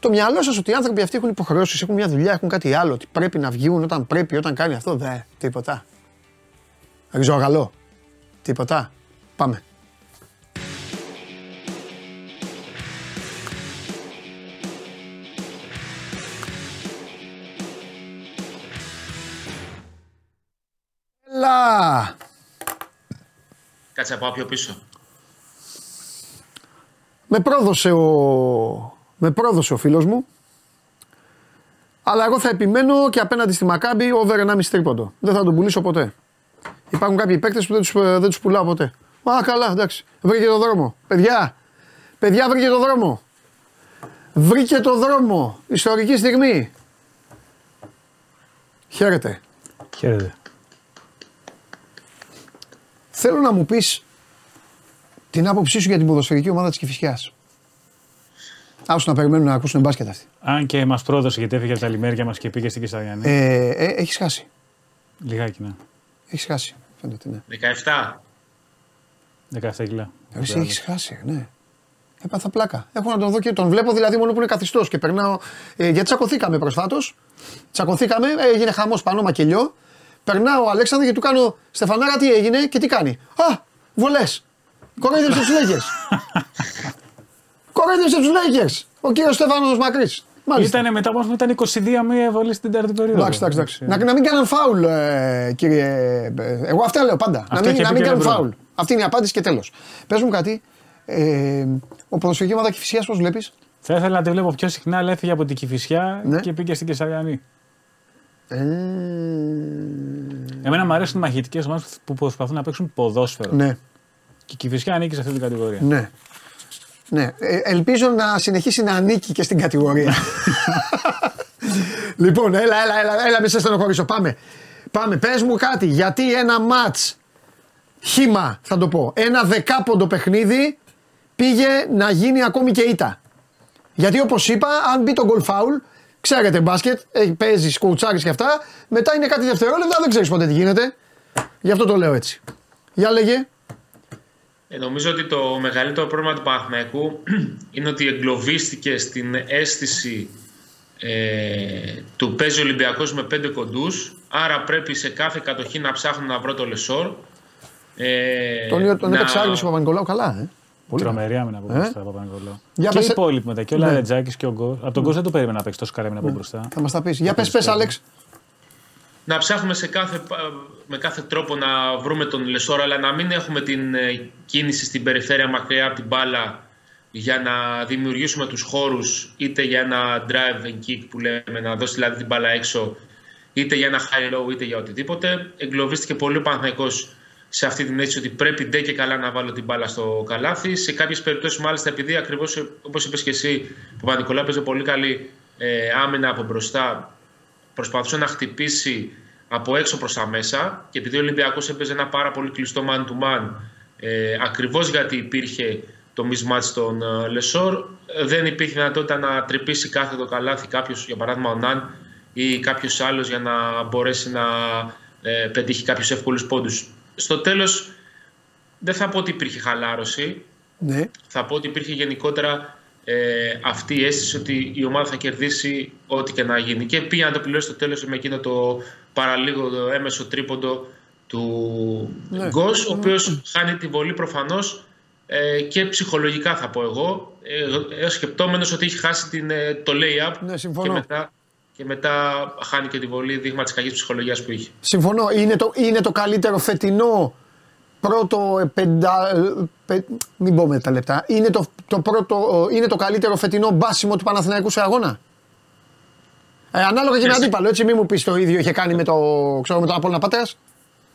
Το μυαλό σας ότι οι άνθρωποι αυτοί έχουν υποχρεώσεις, έχουν μια δουλειά, έχουν κάτι άλλο. Ότι πρέπει να βγουν όταν πρέπει, όταν κάνει αυτό. Δε, τίποτα. Ριζογαλό. Τίποτα. Πάμε. Έλα! Κάτσε να πάω πιο πίσω. Με πρόδωσε ο, με πρόδωσε ο φίλος μου. Αλλά εγώ θα επιμένω και απέναντι στη Μακάμπη over 1,5 τρίποντο. Δεν θα τον πουλήσω ποτέ. Υπάρχουν κάποιοι παίκτες που δεν τους, ε, δεν τους πουλάω ποτέ. Α, καλά, εντάξει. Βρήκε το δρόμο. Παιδιά, παιδιά βρήκε το δρόμο. Βρήκε το δρόμο. Ιστορική στιγμή. Χαίρετε. Χαίρετε. Θέλω να μου πεις την άποψή σου για την ποδοσφαιρική ομάδα της Κηφισιάς. Άσου να περιμένουν να ακούσουν μπάσκετ αυτοί. Αν και μας πρόδωσε γιατί έφυγε από τα λιμέρια μας και πήγε στην Κισταριανή. Ε, ε, έχεις χάσει. Λιγάκι, ναι. Έχεις χάσει. Φαίνεται, ναι. 17. 17 κιλά. Εσύ έχεις χάσει, ναι. Έπαθα πλάκα. Έχω να τον δω και τον βλέπω δηλαδή μόνο που είναι καθιστός και περνάω. Ε, γιατί τσακωθήκαμε προσφάτως. Τσακωθήκαμε, έγινε χαμός πάνω μακελιό. Περνάω ο Αλέξανδρο και του κάνω Στεφανάρα τι έγινε και τι κάνει; Α, βολές. Κοροϊδεύσε τους Λέγκερ. Κοροϊδεύσε τους Λέγκερ. Ο κύριος Στέφανο Μακρύς. Μάλιστα. Ήταν μετά όμως ήταν 22 μία βολή στην τέταρτη περίοδο. Εντάξει, εντάξει, εντάξει. Να, να μην κάνουν φάουλ, ε, κύριε. ε, Εγώ αυτά λέω πάντα. Να μην, είχε να πει μην και κάνουν Λεμπρόν. φάουλ. Αυτή είναι η απάντηση και τέλος. Πες μου κάτι. Ε, ο ποδοσφαιρική ομάδα Κυφυσίας πώς βλέπεις; Θα ήθελα να τη βλέπω πιο συχνά, αλλά έφυγε από την Κυφυσιά Ναι. και πήγε στην Κεσαριανή. Ε, Εμένα μου αρέσουν οι μαχητικές ομάδες που προσπαθούν να παίξουν ποδόσφαιρο. ναι, Και η Κυφυσιά ανήκει σε αυτή την κατηγορία. ναι. Ναι, ε, ελπίζω να συνεχίσει να ανήκει και στην κατηγορία. λοιπόν, έλα, έλα, έλα, έλα, μη σε στενοχωρήσω. Πάμε. Πάμε, πες μου κάτι. Γιατί ένα μάτς χήμα, θα το πω, ένα δεκάποντο παιχνίδι πήγε να γίνει ακόμη και ήττα. Γιατί όπως είπα, αν μπει το goal foul, ξέρετε μπάσκετ, ε, παίζεις, κουτσάρεις και αυτά, μετά είναι κάτι δευτερόλεπτα, δεν ξέρεις πότε τι γίνεται. Γι' αυτό το λέω έτσι. Για λέγε. Ε, νομίζω ότι το μεγαλύτερο πρόβλημα του Παναθηναϊκού είναι ότι εγκλωβίστηκε στην αίσθηση ε, του παίζει ο Ολυμπιακός με πέντε κοντούς άρα πρέπει σε κάθε κατοχή να ψάχνουν να βρω το Λεσόρ ε, Τον, τον να- έπαιξε Άγγλος ο Παπα-Νικολάου καλά, ε. Πολύ Τρομερή άμυνα από Ε; μπροστά, Παπα-Νικολάου. Για Και πες- οι υπόλοιποι μετά. Και ο Ναι. Λαρετζάκης και ο Γκο. Από τον Γκο δεν το περίμενα να παίξει τόσο καλή άμυνα από μπροστά. Θα μας τα πεις. Για πες, πες Άλεξ. να ψάχνουμε σε κάθε, με κάθε τρόπο να βρούμε τον Λεσόρ αλλά να μην έχουμε την ε, κίνηση στην περιφέρεια μακριά από την μπάλα για να δημιουργήσουμε τους χώρους είτε για ένα drive and kick που λέμε να δώσει δηλαδή την μπάλα έξω είτε για ένα high low είτε για οτιδήποτε. Εγκλωβίστηκε πολύ ο Παναθηναϊκός σε αυτή την αίσθηση ότι πρέπει ντε και καλά να βάλω την μπάλα στο καλάθι. Σε κάποιες περιπτώσεις μάλιστα επειδή ακριβώς όπως είπες και εσύ ο Παπα-Νικολάου παίζει πολύ καλή ε, άμυνα από μπροστά προσπαθούσε να χτυπήσει από έξω προς τα μέσα και επειδή ο Ολυμπιακός έπαιζε ένα πάρα πολύ κλειστό man to man ε, ακριβώς γιατί υπήρχε το mismatch στον ε, Λεσόρ ε, δεν υπήρχε δυνατότητα να τρυπήσει κάθε το καλάθι κάποιος για παράδειγμα ο Ναν ή κάποιος άλλος για να μπορέσει να ε, πετύχει κάποιους εύκολους πόντους. Στο τέλος δεν θα πω ότι υπήρχε χαλάρωση Ναι. θα πω ότι υπήρχε γενικότερα ε, αυτή η αίσθηση ότι η ομάδα θα κερδίσει ό,τι και να γίνει. Και πήγε να το πληρώσει στο τέλος με εκείνο το παραλίγο το έμεσο τρίποντο του Ναι. Γκος, ο οποίος χάνει τη βολή προφανώς ε, και ψυχολογικά θα πω εγώ, ε, ε, σκεπτόμενος ότι έχει χάσει την, ε, το lay-up Ναι, και, συμφωνώ. μετά, και μετά χάνει και τη βολή δείγμα της κακής ψυχολογίας που είχε. Συμφωνώ. Είναι το, είναι το καλύτερο φετινό πρώτο ε, πεντα... ε, πε- μην πω με τα λεπτά. Είναι το, το, πρώτο, ε, είναι το καλύτερο φετινό μπάσιμο του Παναθηναϊκού σε αγώνα. Ε, ανάλογα και με Ναι, αντίπαλο, έτσι μην μου πεις το ίδιο είχε κάνει με το, ξέρω, με το Απόλλωνα Πάτρας.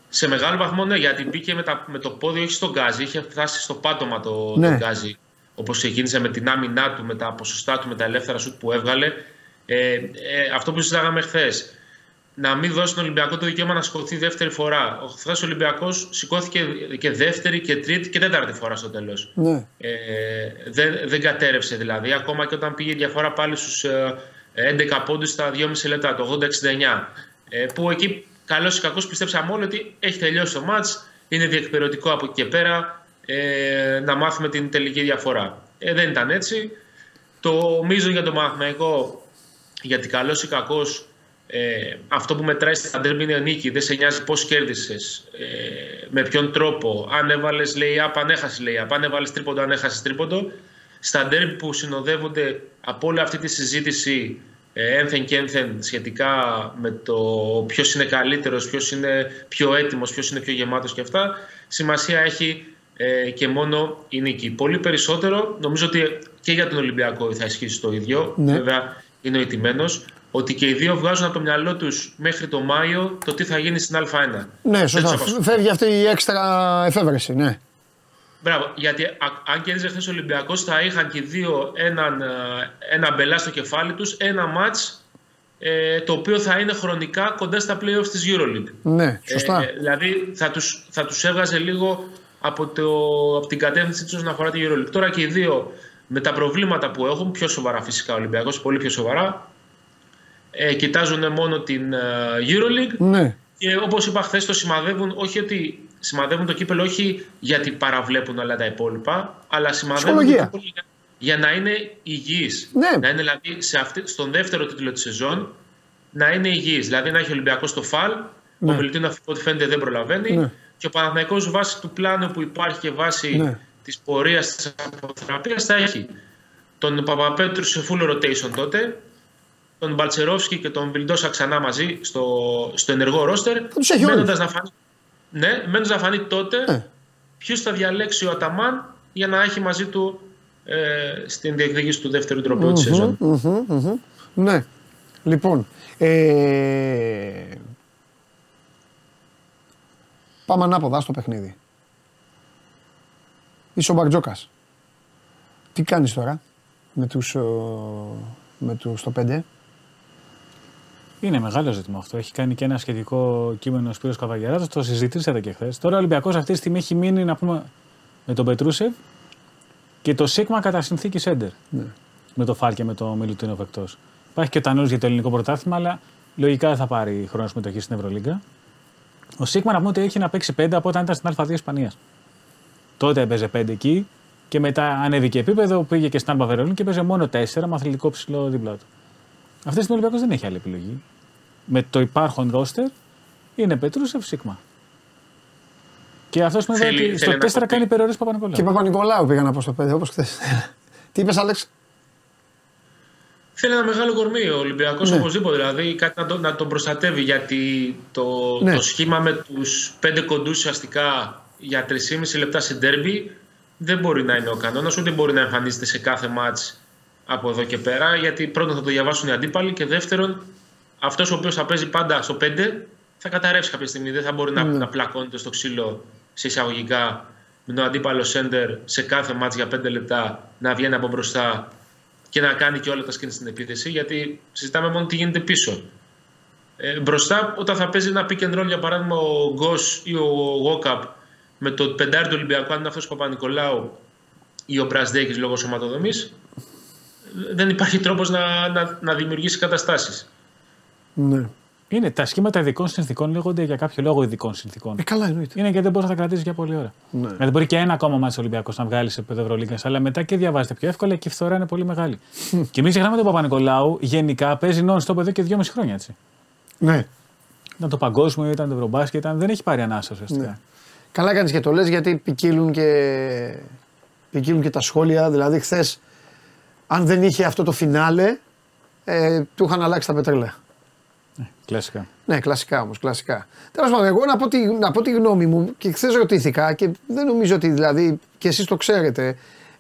Σε μεγάλο βαθμό ναι, γιατί μπήκε με, τα, με το πόδι όχι στον γκάζι, είχε φτάσει στο πάτωμα το, Ναι. το γκάζι. Όπως ξεκίνησε με την άμυνά του, με τα ποσοστά του, με τα ελεύθερα σουτ που έβγαλε. Ε, ε, αυτό που συζητάγαμε χθες. Να μην δώσει τον Ολυμπιακό το δικαίωμα να σηκωθεί δεύτερη φορά. Ο χθες ο Ολυμπιακός σηκώθηκε και δεύτερη και τρίτη και τέταρτη φορά στο τέλος. Ναι. Ε, δεν, δεν κατέρευσε δηλαδή. Ακόμα και όταν πήγε η διαφορά πάλι στους ε, 11 πόντους στα 2,5 λεπτά, το 80-69. Ε, που εκεί καλός ή κακός πιστέψαμε όλοι ότι έχει τελειώσει το μάτς, είναι διεκπαιρεωτικό από εκεί και πέρα ε, να μάθουμε την τελική διαφορά. Ε, δεν ήταν έτσι. Το μείζον για τον Παναθηναϊκό, γιατί καλός ή κακός, ε, αυτό που μετράει στα ντέρμπι είναι νίκη. Δεν σε νοιάζει πώς κέρδισες, ε, με ποιον τρόπο. Αν έβαλες lay-up, αν έχασες lay-up. Αν έβαλες τρίποντο, αν έχασες τρίποντο. Στα ντέρμπι που συνοδεύονται από όλη αυτή τη συζήτηση ε, ένθεν και ένθεν σχετικά με το ποιος είναι καλύτερος, ποιος είναι πιο έτοιμος, ποιος είναι πιο γεμάτος και αυτά, σημασία έχει ε, και μόνο η νίκη. Πολύ περισσότερο, νομίζω ότι και για τον Ολυμπιακό θα ισχύσει το ίδιο. Ναι. Βέβαια, είναι ο ηττημένο. Ότι και οι δύο βγάζουν από το μυαλό τους μέχρι το Μάιο το τι θα γίνει στην Α1. Ναι, Δεν τους σωστά. απασχολεί. Φεύγει αυτή η έξτρα εφεύρεση, ναι. Μπράβο, γιατί α- αν κέρδιζε χθες ο Ολυμπιακός, θα είχαν και οι δύο έναν, ε, ένα μπελά στο κεφάλι τους, ένα ματ ε, το οποίο θα είναι χρονικά κοντά στα playoffs της EuroLeague. Ναι, σωστά. Ε, δηλαδή θα τους, θα τους έβγαζε λίγο από, το, από την κατεύθυνση τους όσον αφορά τη EuroLeague. Τώρα και οι δύο με τα προβλήματα που έχουν, πιο σοβαρά φυσικά ο Ολυμπιακός, πολύ πιο σοβαρά, ε, κοιτάζουν μόνο την ε, EuroLeague ναι. και όπως είπα χθες, το σημαδεύουν όχι ότι σημαδεύουν το κύπελο όχι γιατί παραβλέπουν όλα τα υπόλοιπα, αλλά σημαδεύουν το Ψυχολογία. κύπελο για, για να είναι υγιείς. Ναι. Να είναι δηλαδή σε αυτή, στον δεύτερο τίτλο της σεζόν να είναι υγιή. Δηλαδή να έχει ο Ολυμπιακός το φαλ, Ναι. ο Μιλτίνο από ό,τι φαίνεται δεν προλαβαίνει Ναι. και ο Παναθηναϊκός βάσει του πλάνου που υπάρχει και βάσει Ναι. της πορείας της αποθεραπείας θα έχει τον Παπαπέτρου σε full rotation τότε, τον Μπαλτσερόφσκι και τον Βιλντόσα ξανά μαζί στο, στο ενεργό ρόστερ. τους έχει όλους. μένοντας να φανεί, ναι, μένοντας να φανεί τότε Ναι. ποιος θα διαλέξει ο Αταμάν για να έχει μαζί του ε, στην διεκδίκηση του δεύτερου τροπέου της σεζόν. Μμμ, μμμ. Ναι. Λοιπόν, ε, πάμε ανάποδα στο παιχνίδι. Είσαι ο Μπαρτζόκας. Τι κάνεις τώρα με τους, ο, με τους στο 5. Είναι μεγάλο ζήτημα αυτό. Έχει κάνει και ένα σχετικό κείμενο ο Σπύρος Καβαγιαράτος, το συζητήσατε και χθες. Τώρα ο Ολυμπιακός αυτή τη στιγμή έχει μείνει να πούμε με τον Πετρούσεφ και το Σίγμα κατά συνθήκη Σέντερ. Ναι. Με το Φάλ και με το Μιλουτίνοφ εκτό. Υπάρχει και ο Τανούλη για το ελληνικό πρωτάθλημα, αλλά λογικά δεν θα πάρει χρόνος συμμετοχής στην Ευρωλίγκα. Ο Σίγμα να πούμε ότι έχει να παίξει 5 από όταν ήταν στην Α2 Ισπανίας. Τότε έπαιζε 5 εκεί και μετά ανέβηκε επίπεδο, πήγε και στην Άλμπα Βερολίνου και έπαιζε μόνο 4 με αθλητικό ψηλό δίπλα του. Αυτή τη στιγμή ο Ολυμπιακός δεν έχει άλλη επιλογή. Με το υπάρχον ρόστερ είναι Πετρούσεφ Σίγμα. Και αυτός σημαίνει Θέλει- ότι στο θέλει 4 να κάνει περιορίσει Παπα-Νικολάου. Και Παπα-Νικολάου πήγα να πω στο 5, όπως χθες. Τι είπες Άλεξ; Θέλει ένα μεγάλο κορμί ο Ολυμπιακός Ναι. οπωσδήποτε. Δηλαδή κάτι να, το, να τον προστατεύει γιατί το, Ναι. το σχήμα με τους πέντε κοντούς ουσιαστικά για 3,5 λεπτά σε ντέρμπι δεν μπορεί να είναι ο κανόνας, ούτε μπορεί να εμφανίζεται σε κάθε μάτς από εδώ και πέρα. Γιατί πρώτον θα το διαβάσουν οι αντίπαλοι και δεύτερον αυτός ο οποίος θα παίζει πάντα στο 5 θα καταρρεύσει κάποια στιγμή. Δεν θα μπορεί να, Ναι. να πλακώνεται στο ξύλο σε εισαγωγικά με τον αντίπαλος σέντερ σε κάθε μάτς για 5 λεπτά να βγαίνει από μπροστά και να κάνει και όλα τα σκηνή στην επίθεση, γιατί συζητάμε μόνο τι γίνεται πίσω. Ε, μπροστά, όταν θα παίζει ένα pick and roll, για παράδειγμα, ο Γκος ή ο Γόκαπ με το πεντάρι του Ολυμπιακού, αν είναι αυτό ο Παπα-Νικολάου ή ο Μπρασδέκης λόγω σωματοδομής, δεν υπάρχει τρόπος να, να, να δημιουργήσει καταστάσεις. Ναι. Είναι τα σχήματα ειδικών συνθήκων λέγονται για κάποιο λόγο ειδικών συνθήκων. Ε, καλά εννοείται. Είναι γιατί δεν μπορείς να τα κρατήσεις για πολλή ώρα. Ναι. Δηλαδή μπορεί και ένα ακόμα μάτι Ολυμπιακός να βγάλεις σε επίπεδο Ευρωλίγκας, αλλά μετά και διαβάζετε πιο εύκολα και η φθορά είναι πολύ μεγάλη. και μην ξεχνάμε τον Παπα-Νικολάου γενικά παίζει non-stop εδώ και δυόμιση χρόνια έτσι. ναι. Ήταν το παγκόσμιο, ήταν το Ευρωμπάσκετ, ήταν, δεν έχει πάρει ανάσα ουσιαστικά. Ναι. Καλά κάνεις και το λες γιατί ποικίλουν και, ποικίλουν και τα σχόλια. Δηλαδή χθες, αν δεν είχε αυτό το φινάλε, ε, του είχαν αλλάξει τα πετρέλαια. Κλασικά. Ναι, κλασικά όμως, κλασικά. Τέλος πάντων, εγώ να πω, τη, να πω τη γνώμη μου και χθες ρωτήθηκα και δεν νομίζω ότι δηλαδή και εσείς το ξέρετε.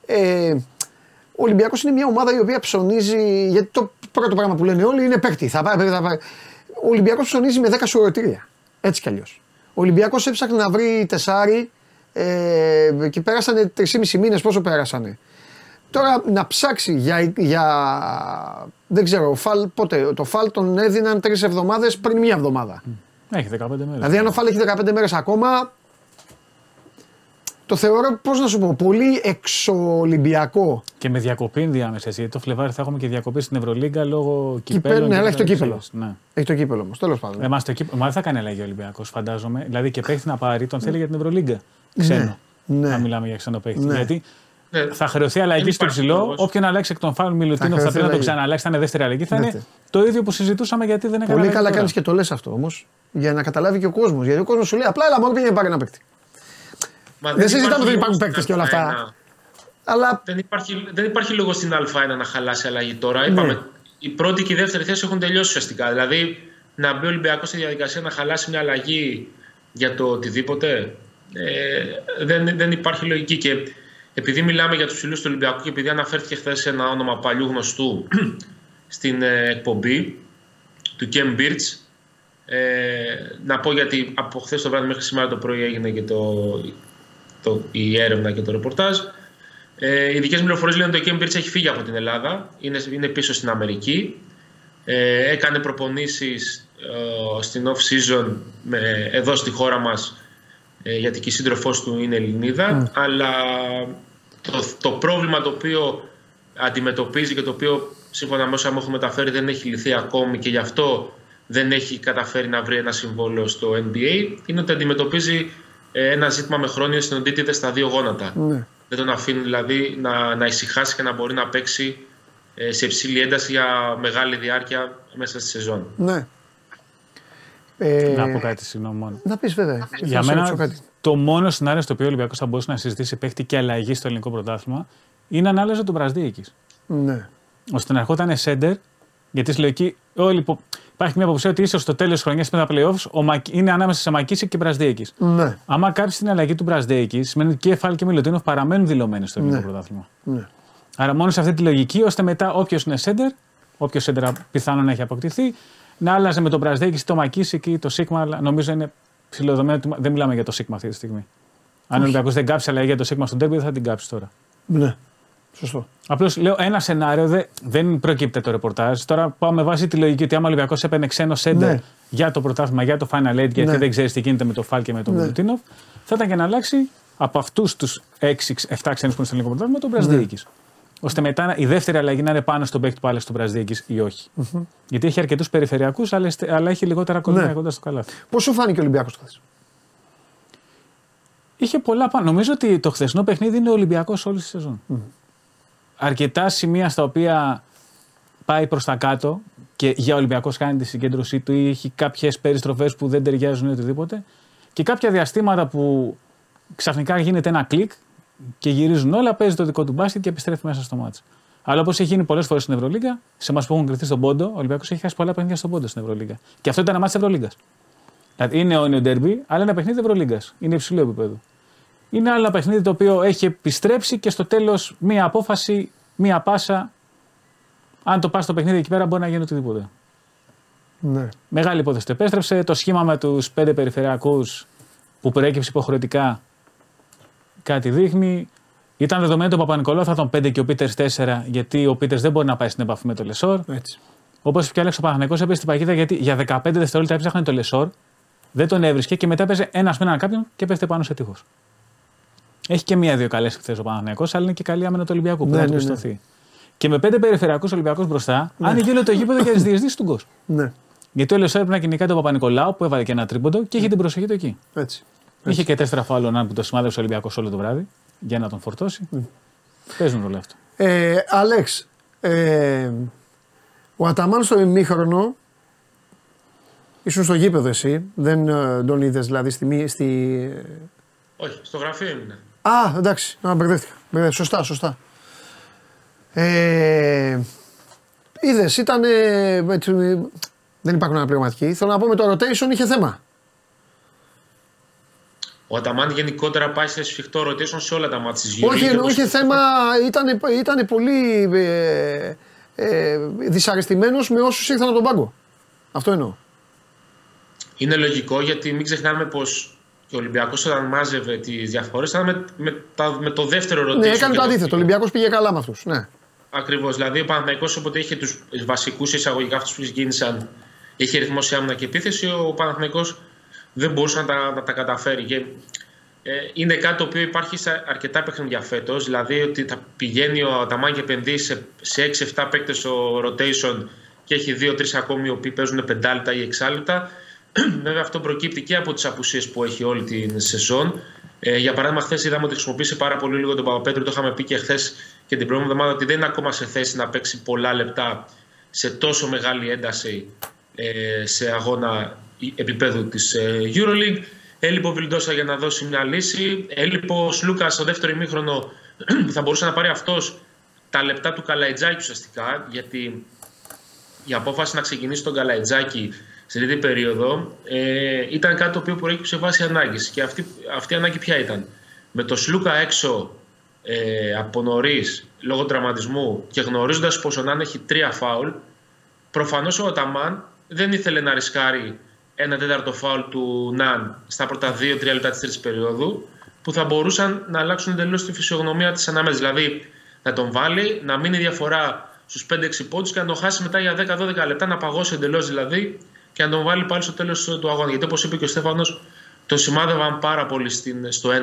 Ε, ο Ολυμπιακός είναι μια ομάδα η οποία ψωνίζει. Γιατί το πρώτο πράγμα που λένε όλοι είναι παίκτη. Θα πάει, θα πάει. Ο Ολυμπιακός ψωνίζει με 10 σουρωτήρια. Έτσι κι αλλιώς. Ο Ολυμπιακός έψαχνε να βρει τεσάρι ε, και πέρασανε 3,5 μήνες. Πόσο πέρασανε; Τώρα να ψάξει για, για δεν ξέρω, ο φαλ, πότε, το φαλ τον έδιναν τρεις εβδομάδες πριν μία εβδομάδα. Έχει 15 μέρες. Δηλαδή, αν ο φαλ έχει 15 μέρες ακόμα, το θεωρώ, πώς να σου πω, πολύ εξωολυμπιακό. Και με διακοπή ενδιάμεσα. έτσι, Γιατί το Φλεβάρι θα έχουμε και διακοπή στην Ευρωλίγκα λόγω Κυπέλλου, κυπέλων. ναι, και αλλά έχει το τέτοιες κύπελλο. ιστορίες. Ναι. Έχει το κύπελο όμως, τέλος πάντων. Εμά το κύπελο. Μα δεν θα κάνει αλλαγή ο Ολυμπιακός, φαντάζομαι. Δηλαδή και παίχτη να πάρει, τον θέλει για την Ευρωλίγκα. Ξένο. ναι. Να μιλάμε για ξένο παίχτη. Ναι. Γιατί Ναι. θα χρεωθεί αλλαγή Δεν στο υπάρχει ψηλό. λόγος. Όποιον αλλάξει εκ των φάλων Μιλουτίνο θα χρεωθεί πρέπει να το αλλαγή. ξαναλλάξει. Θα είναι δεύτερη αλλαγή. Θα είναι Δεύτερη. το ίδιο που συζητούσαμε γιατί δεν έκανε. Πολύ αλλαγή καλά τώρα. κάνεις και το λες αυτό όμως. Για να καταλάβει και ο κόσμος. Γιατί ο κόσμος σου λέει απλά έλα μόνο πήγαινε πάρει ένα παίκτη. Μα Δεν συζητάμε υπάρχει ότι υπάρχουν λόγος παίκτες στην και όλα αυτά. Α1. Αλλά Δεν υπάρχει, δεν υπάρχει λόγος στην Α1 να χαλάσει αλλαγή τώρα. Ναι. Είπαμε, η πρώτη και η δεύτερη θέση έχουν τελειώσει ουσιαστικά. Δηλαδή, να μπει ο Ολυμπιακός στη διαδικασία να χαλάσει μια αλλαγή για το οτιδήποτε, ε, δεν, δεν υπάρχει λογική. Και επειδή μιλάμε για τους ψηλού του Ολυμπιακού και επειδή αναφέρθηκε χθες ένα όνομα παλιού γνωστού στην ε, εκπομπή του Kem Birch, ε, να πω γιατί από χθες το βράδυ μέχρι σήμερα το πρωί έγινε και το, το, η έρευνα και το ρεπορτάζ. Ε, οι δικές πληροφορίες λένε ότι ο Κέμπιρτ έχει φύγει από την Ελλάδα, είναι, είναι πίσω στην Αμερική. Ε, έκανε προπονήσεις ε, στην off-season με, εδώ στη χώρα μας ε, γιατί και η σύντροφός του είναι Ελληνίδα αλλά το, το πρόβλημα το οποίο αντιμετωπίζει και το οποίο σύμφωνα με όσα μου έχουν μεταφέρει δεν έχει λυθεί ακόμη και γι' αυτό δεν έχει καταφέρει να βρει ένα συμβόλαιο στο NBA είναι ότι αντιμετωπίζει ε, ένα ζήτημα με χρόνια συνοντίτηδες στα δύο γόνατα. ναι. Δεν τον αφήνει δηλαδή να, να ησυχάσει και να μπορεί να παίξει ε, σε υψηλή ένταση για μεγάλη διάρκεια μέσα στη σεζόν. ναι. Ε, Να πω κάτι, συγγνώμη μόνο. Να πεις βέβαια. Για Θα σε μένα, ρωτήσω κάτι. το μόνο σενάριο στο οποίο ο Ολυμπιακός θα μπορούσε να συζητήσει παίχτη και αλλαγή στο ελληνικό πρωτάθλημα είναι αν άλλαζε τον Πρασδίκη. Ναι. ώστε να ερχόταν σέντερ, γιατί στη λογική όλοι που... υπάρχει μια αποψία ότι ίσως στο τέλος της χρονιάς με τα playoffs ο Μακ... είναι ανάμεσα σε Μακίση και Μπραζδέκη. Ναι. Άμα κάψει την αλλαγή του Μπραζδέκη, σημαίνει ότι και Εφάλ και Μιλωτίνοφ παραμένουν δηλωμένοι στο ελληνικό πρωτάθλημα. ναι. Άρα μόνο σε αυτή τη λογική, ώστε μετά όποιος είναι σέντερ, ο όποιος σέντρα πιθανόν έχει αποκτηθεί. Να άλλαζε με τον Μπραζδέκη, το Μακίσικ ή το Σίγμα, αλλά νομίζω είναι ψηλοδομένο. ότι Δεν μιλάμε για το Σίγμα αυτή τη στιγμή. Αν ο Ολυμπιακός δεν κάψει αλλαγή για το Σίγμα στον Τέρμπι, δεν θα την κάψει τώρα. Ναι. Σωστό. Απλώς λέω ένα σενάριο, δε, δεν προκύπτει το ρεπορτάζ. Τώρα πάω με βάση τη λογική ότι άμα ο Ολυμπιακός έπαιρνε ξένο σέντερ Ναι. για το πρωτάθλημα, για το Final Eight, γιατί Ναι. δεν ξέρεις τι γίνεται με το Φάλ και με τον Ναι. Μιλουτίνοφ, θα ήταν και να αλλάξει από αυτούς τους 6-7 ξένους που είναι στο ελληνικό πρωτάθλημα τον Μπραζδίκη. Ώστε μετά η δεύτερη αλλαγή να είναι πάνω στον παίκτη που άλλαξε τον Μπραζδίκη ή όχι. Γιατί έχει αρκετούς περιφερειακούς, αλλά, αλλά έχει λιγότερα κόλληνα Ναι. κοντά στο καλάθι. Πώς σου φάνηκε ο Ολυμπιακός χθες; Είχε πολλά πάνω. Νομίζω ότι το χθεσινό παιχνίδι είναι Ολυμπιακός όλη τη σεζόν. Αρκετά σημεία στα οποία πάει προς τα κάτω και για Ολυμπιακός κάνει τη συγκέντρωσή του ή έχει κάποιες περιστροφές που δεν ταιριάζουν ή οτιδήποτε. Και κάποια διαστήματα που ξαφνικά γίνεται ένα κλικ και γυρίζουν όλα, παίζει το δικό του μπάσκετ και επιστρέφει μέσα στο μάτσο. Αλλά όπως έχει γίνει πολλές φορές στην Ευρωλίγκα, σε εμάς που έχουν κρυφτεί στον πόντο, ο Ολυμπιακός έχει χάσει πολλά παιχνίδια στον πόντο στην Ευρωλίγκα. Και αυτό ήταν ένα μάτσο Ευρωλίγκα. Δηλαδή είναι αιώνιο ντέρμπι, αλλά ένα παιχνίδι Ευρωλίγκα. Είναι υψηλό επίπεδο. Είναι άλλο ένα παιχνίδι το οποίο έχει επιστρέψει και στο τέλος μία απόφαση, μία πάσα. Αν το πας στο παιχνίδι εκεί πέρα, μπορεί να γίνει οτιδήποτε. Ναι. Μεγάλη υπόθεση το επέστρεψε. Το σχήμα με τους πέντε περιφερειακούς που προέκυψε υποχρεωτικά κάτι δείχνει. Ήταν δεδομένο ότι ο Παπανικολάου θα ήταν 5 και ο Πίτερ 4, γιατί ο Πίτερ δεν μπορεί να πάει στην επαφή με το Λεσόρ. Έτσι. Όπως και ο Άλεξ ο Παναθηναϊκός έπεσε στην παγίδα γιατί για 15 δευτερόλεπτα έψαχνε το Λεσόρ, δεν τον έβρισκε και μετά έπαιζε ένας με έναν κάποιον και πέφτει πάνω σε τοίχος. Έχει και μία-δύο καλές χθες ο Παναθηναϊκός, αλλά είναι και καλή άμυνα του Ολυμπιακού που Ναι, να του ναι, ναι. πιστωθεί. Και με πέντε περιφερειακούς Ολυμπιακούς μπροστά, άνοιγε όλο το γήπεδο για τις διεισδύσεις του γκολ. Ναι. Γιατί ο Λεσόρ πρέπει να κυνηγάει τον Παπα-Νικολάου που έβαλε και ένα τρίποντο και είχε την προσοχή του εκεί. Έτσι. Είχε και τέσσερα φάλων που το σημάδεψε ο Ολυμπιακός όλο το βράδυ για να τον φορτώσει. Παίζουν ρόλο αυτό. Ε, Αλέξ, ε, ο Αταμάν στο ημίχρονο ήσουν στο γήπεδο εσύ, δεν ε, τον είδες δηλαδή στη, μη- στη... Όχι, στο γραφείο ήμουν. Α, εντάξει, να μπερδεύτηκα. Μπερδεύτηκα. Σωστά, σωστά. Ε, Είδες, ήταν. ε, έτσι, ε, δεν υπάρχουν αναπληρωματικοί. Θέλω να πω με το rotation είχε θέμα. Ο Αταμάν γενικότερα πάει σε σφιχτό rotation σε όλα τα μάτια της γύρω. Όχι, εννοώ είχε θέμα. Ήταν, ήταν πολύ ε, ε, δυσαρεστημένος με όσους ήρθαν από τον πάγκο. Αυτό εννοώ. Είναι λογικό γιατί μην ξεχνάμε πως και ο Ολυμπιακός όταν μάζευε τις διαφορές ήταν με, με, τα- με το δεύτερο rotation. Ναι, έκανε και το αντίθετο. Ο Ολυμπιακός πήγε καλά με αυτούς. Ναι. Ακριβώς. Δηλαδή ο Παναθηναϊκός όποτε είχε τους βασικούς εισαγωγικά αυτούς που ξεκίνησαν, είχε ρυθμό σε άμυνα και επίθεση, ο Παναθηναϊκός δεν μπορούσε να τα, να τα καταφέρει. Και, ε, είναι κάτι το οποίο υπάρχει σε αρκετά παιχνίδια φέτος. Δηλαδή ότι θα πηγαίνει ο Αταμάν και επενδύει σε, σε 6-7 παίκτες στο rotation και έχει 2-3 ακόμη οι οποίοι παίζουν πεντάλεπτα ή εξάλεπτα. Βέβαια αυτό προκύπτει και από τις απουσίες που έχει όλη την σεζόν. Ε, για παράδειγμα, χθες είδαμε ότι χρησιμοποίησε πάρα πολύ λίγο τον Παπαπέτρου. Το είχαμε πει και χθες και την προηγούμενη εβδομάδα ότι δεν είναι ακόμα σε θέση να παίξει πολλά λεπτά σε τόσο μεγάλη ένταση ε, σε αγώνα επίπεδου της ε, EuroLeague. Έλειπε ο Βιλντόσα για να δώσει μια λύση. Έλειπε ο Σλούκας στο δεύτερο ημίχρονο που θα μπορούσε να πάρει αυτός τα λεπτά του Καλαϊτζάκη ουσιαστικά. Γιατί η απόφαση να ξεκινήσει τον Καλαϊτζάκη στην τρίτη περίοδο ε, ήταν κάτι το οποίο προέκυψε βάσει ανάγκης. Και αυτή, αυτή η ανάγκη ποια ήταν; Με το Σλούκα έξω ε, από νωρίς λόγω τραυματισμού και γνωρίζοντας πως ο Νάν έχει τρία φάουλ, προφανώς ο Οταμάν δεν ήθελε να ρισκάρει ένα τέταρτο φάουλ του Ναν στα πρώτα δύο-τρία λεπτά της τρίτης περίοδου, που θα μπορούσαν να αλλάξουν εντελώς τη φυσιογνωμία της ανάμεσα. Δηλαδή να τον βάλει, να μείνει διαφορά στους 5-6 πόντους και να τον χάσει μετά για 10-12 λεπτά, να παγώσει εντελώς δηλαδή και να τον βάλει πάλι στο τέλος του αγώνα. Γιατί όπως είπε και ο Στέφανος, τον σημάδευαν πάρα πολύ στην, στο 1-1.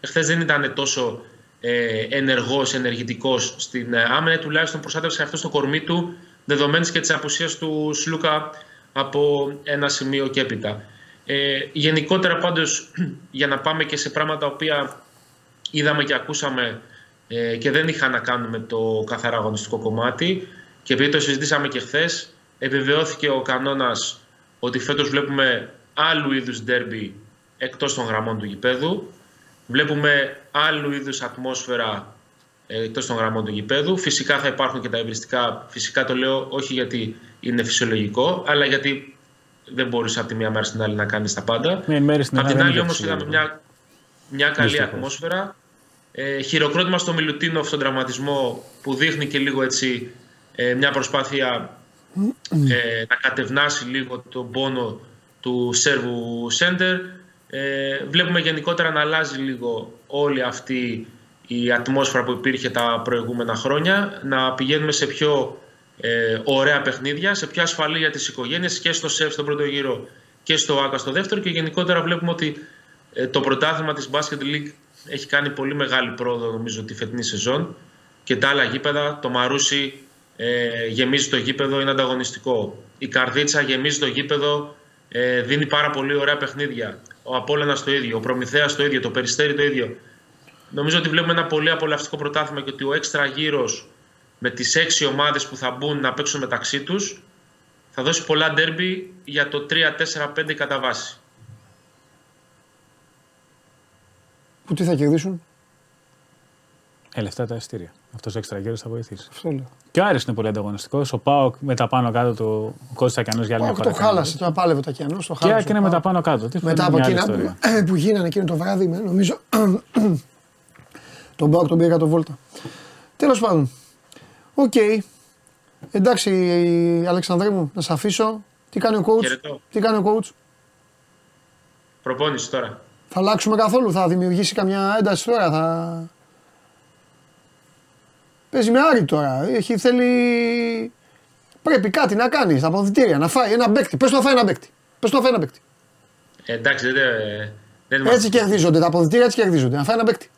Εχθές δεν ήταν τόσο ε, ενεργός, ενεργητικός στην ε, άμυνα, τουλάχιστον προστάτευσε αυτό στο κορμί του, δεδομένης και της απουσίας του Σλούκα από ένα σημείο και έπειτα. Ε, γενικότερα πάντως για να πάμε και σε πράγματα τα οποία είδαμε και ακούσαμε ε, και δεν είχαν να κάνουν με το καθαρά αγωνιστικό κομμάτι και επειδή το συζητήσαμε και χθες, επιβεβαιώθηκε ο κανόνας ότι φέτος βλέπουμε άλλου είδους ντέρμπι εκτός των γραμμών του γηπέδου βλέπουμε άλλου είδους ατμόσφαιρα ε, εκτός των γραμμών του γηπέδου φυσικά θα υπάρχουν και τα εμπριστικά φυσικά το λέω όχι γιατί είναι φυσιολογικό αλλά γιατί δεν μπορείς από τη μία μέρα στην άλλη να κάνεις τα πάντα Ναι, μέρη στην Απ' Ελλάδα την δεν άλλη είναι όμως φυσιολογικό. είδαμε μια, μια καλή Δυστυχώς. ατμόσφαιρα. Ε, χειροκρότημα στο Μιλουτίνοφ στον τραυματισμό που δείχνει και λίγο έτσι ε, μια προσπάθεια ε, να κατευνάσει λίγο τον πόνο του Σέρβου Σέντερ. Ε, βλέπουμε γενικότερα να αλλάζει λίγο όλη αυτή η ατμόσφαιρα που υπήρχε τα προηγούμενα χρόνια, να πηγαίνουμε σε πιο ε, ωραία παιχνίδια, σε πιο ασφαλή για τις οικογένειες και στο ΣΕΦ στον πρώτο γύρο και στο ΆΚΑ στο δεύτερο και γενικότερα βλέπουμε ότι ε, το πρωτάθλημα της Basket League έχει κάνει πολύ μεγάλη πρόοδο νομίζω τη φετινή σεζόν και τα άλλα γήπεδα, το Μαρούσι ε, γεμίζει το γήπεδο, είναι ανταγωνιστικό. Η Καρδίτσα γεμίζει το γήπεδο, ε, δίνει πάρα πολύ ωραία παιχνίδια. Ο Απόλλωνας το ίδιο, ο Προμηθέας το ίδιο, το Περιστέρι το ίδιο. Νομίζω ότι βλέπουμε ένα πολύ απολαυστικό πρωτάθλημα και ότι ο έξτρα γύρος με τις έξι ομάδες που θα μπουν να παίξουν μεταξύ τους θα δώσει πολλά ντέρμπι για το 3-4-5 κατά βάση. Που τι θα κερδίσουν; Ε, λεφτά τα ειστήρια. Αυτός ο έξτρα γύρος θα βοηθήσει. Αυτό λέω. Και ο Άρης είναι πολύ ανταγωνιστικός. Ο Πάοκ με τα πάνω κάτω του Κώστα Τακιανό για άλλη μια Όχι, φορά. το κάνει. χάλασε, το απάλευε το Ακιανό. Το Και χάλασε. ΑΕΚ είναι με τα πάνω κάτω. Τι Μετά από μια άλλη εκείνα ιστορία. που, που γίνανε εκείνο το βράδυ, με- νομίζω. τον Πάοκ τον πήγα το βόλτα. Τέλος πάντων. Οκ. Εντάξει, Αλεξανδρέ μου, να σε αφήσω. Τι κάνει ο coach; Χαιρετώ. Τι κάνει ο coach; Προπόνηση τώρα. Θα αλλάξουμε καθόλου, θα δημιουργήσει καμιά ένταση τώρα. Θα... Παίζει με Άρη τώρα. Έχει, θέλει... Πρέπει κάτι να κάνει στα αποδυτήρια, να φάει ένα παίκτη. Πες του να φάει ένα παίκτη. Πες του να φάει ένα παίκτη. Ε, εντάξει, δεν, δεν Έτσι είμαστε. κερδίζονται τα αποδητήρια, έτσι κερδίζονται. Να φάει ένα μπέκτη.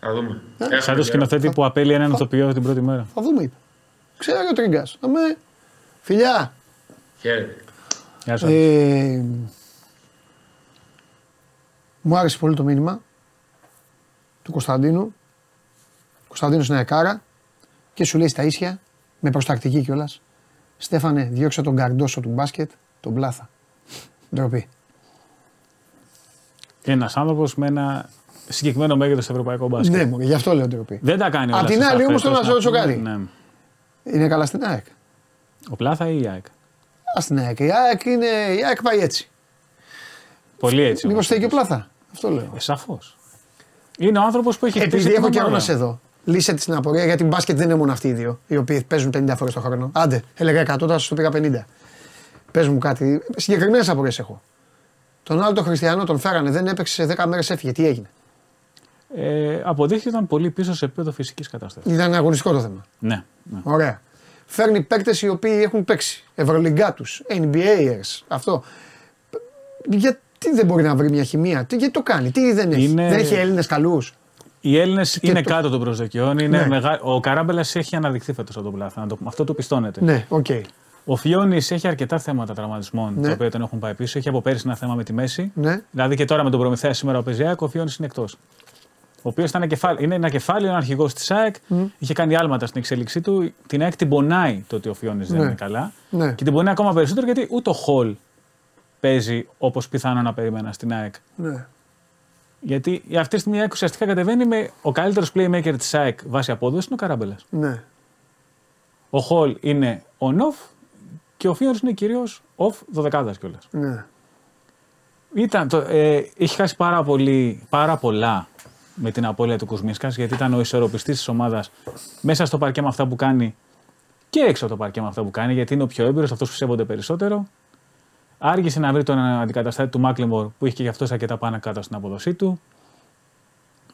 Θα δούμε. Ε, Έχουμε Σαν το καιρό. σκηνοθέτη που απέλει έναν ηθοποιό την πρώτη μέρα. Θα δούμε, είπε. Ξέρει ο Τρίγκα. Αμέ. Φιλιά. Χαίρετε. Γεια σας. Ε, μου άρεσε πολύ το μήνυμα του Κωνσταντίνου. Κωνσταντίνο είναι εκάρα και σου λέει στα ίσια, με προστακτική κιόλας. Στέφανε, διώξε τον καρντόσο του μπάσκετ, τον πλάθα. Ντροπή. Ένας άνθρωπος με ένα συγκεκριμένο μέγεθος στο ευρωπαϊκό μπάσκετ. Ναι, μου, γι' αυτό λέω ντροπή. Δεν τα κάνει όλα. Απ' την σωστά άλλη, όμως, φέτος, θέλω να σε ρωτήσω πούμε. κάτι. Ναι. Είναι καλά στην ΑΕΚ; Ο Πλάθα ή η ΑΕΚ; Α στην ΑΕΚ. Η ΑΕΚ, είναι, η ΑΕΚ πάει έτσι. Πολύ έτσι. Μήπως όμως. φταίει και ο πλάθα; Αυτό λέω. Ε, Σαφώς. Είναι ο άνθρωπος που έχει χτίσει Επειδή την έχω καιρό ομάδα. να σε δω. Λύσε τη την απορία γιατί μπάσκετ δεν είναι μόνο αυτοί οι δύο οι οποίοι παίζουν 50 φορές το χρόνο. Άντε, έλεγα 100, τώρα σου πήγα 50. Πες μου κάτι. Συγκεκριμένες απορίες έχω. Τον άλλο τον Χριστιανό τον φέρανε, δεν έπαιξε σε 10 μέρες έφυγε. Τι έγινε; Ε, αποδείχθηκε ότι ήταν πολύ πίσω σε επίπεδο φυσικής κατάστασης. Ήταν αγωνιστικό το θέμα. Ναι. ναι. Ωραία. Φέρνει παίκτες οι οποίοι έχουν παίξει. Ευρωλιγκάτους, NBAers, αυτό. Γιατί δεν μπορεί να βρει μια χημεία, τι, γιατί το κάνει, τι δεν έχει; Είναι- Δεν έχει Έλληνες καλούς; Οι Έλληνες είναι το- κάτω των προσδοκιών. Είναι Ναι. μεγα... Ο Καράμπελας έχει αναδειχθεί φέτος από τον Πλάθα. να το πούμε. Αυτό του πιστώνεται. Ναι, οκ. Ο Φιόνι έχει αρκετά θέματα τραυματισμών Ναι. τα οποία τον έχουν πάει πίσω. Έχει από πέρυσι ένα θέμα με τη μέση. Ναι. Δηλαδή και τώρα με τον Προμηθέα σήμερα ο Πεζιάκ, ο Φιόνι είναι εκτός. Ο οποίος είναι ένα κεφάλαιο, ένα αρχηγός της ΑΕΚ. Είχε κάνει άλματα στην εξέλιξή του. Την ΑΕΚ την πονάει το ότι ο Φιόνι δεν Ναι. είναι καλά. Ναι. Και την πονάει ακόμα περισσότερο γιατί ούτε ο Χολ παίζει όπως πιθανόν να περίμενα στην ΑΕΚ. Ναι. Γιατί αυτή τη στιγμή η ΑΕΚ ουσιαστικά κατεβαίνει με ο καλύτερος playmaker της ΑΕΚ βάσει απόδοσης είναι ο Καράμπελας. ναι. Ο Χολ είναι on-off και ο Φιόνι είναι κυρίως off 12 κιόλας. ναι. Ήταν, το, ε, είχε χάσει πάρα, πολύ, πάρα πολλά με την απώλεια του Κουσμίσκας γιατί ήταν ο ισορροπιστής της ομάδας μέσα στο παρκέ με αυτά που κάνει και έξω από το παρκέ με αυτά που κάνει γιατί είναι ο πιο έμπειρος, αυτός που σέβονται περισσότερο. Άργησε να βρει τον αντικαταστάτη του Μάκλεμπορ που είχε και αυτός αρκετά πάνω κάτω στην αποδοσή του.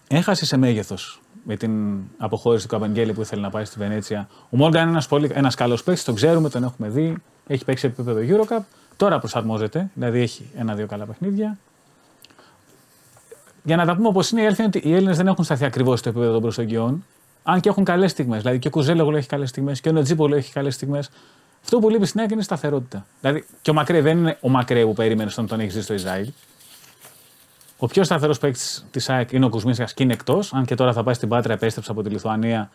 Έχασε σε μέγεθος με την αποχώρηση του Καπαγγέλη που ήθελε να πάει στη Βενέτσια. Ο Μόργαν είναι ένας πολύ ένας καλός παίκτης, τον ξέρουμε, τον έχουμε δει. Έχει παίξει σε επίπεδο Eurocup. Τώρα προσαρμόζεται, δηλαδή έχει ένα-δύο καλά παιχνίδια. Για να τα πούμε όπως είναι, η αλήθεια είναι ότι οι Έλληνες δεν έχουν σταθεί ακριβώς στο επίπεδο των προσεγγιών. Αν και έχουν καλές στιγμές. Δηλαδή και ο Κουζέλογλου έχει καλές στιγμές και ο Νοτζίπολο έχει καλές στιγμές. Αυτό που λείπει στην ΑΕΚ είναι η σταθερότητα. Δηλαδή και ο Μακρέ δεν είναι ο Μακρέ που περίμενε όταν τον έχει δει στο Ισραήλ. Ο πιο σταθερός παίκτης της ΑΕΚ είναι ο Κουσμίσκας και είναι εκτός. Αν και τώρα θα πάει στην Πάτρα, επέστρεψε από τη Λιθουανία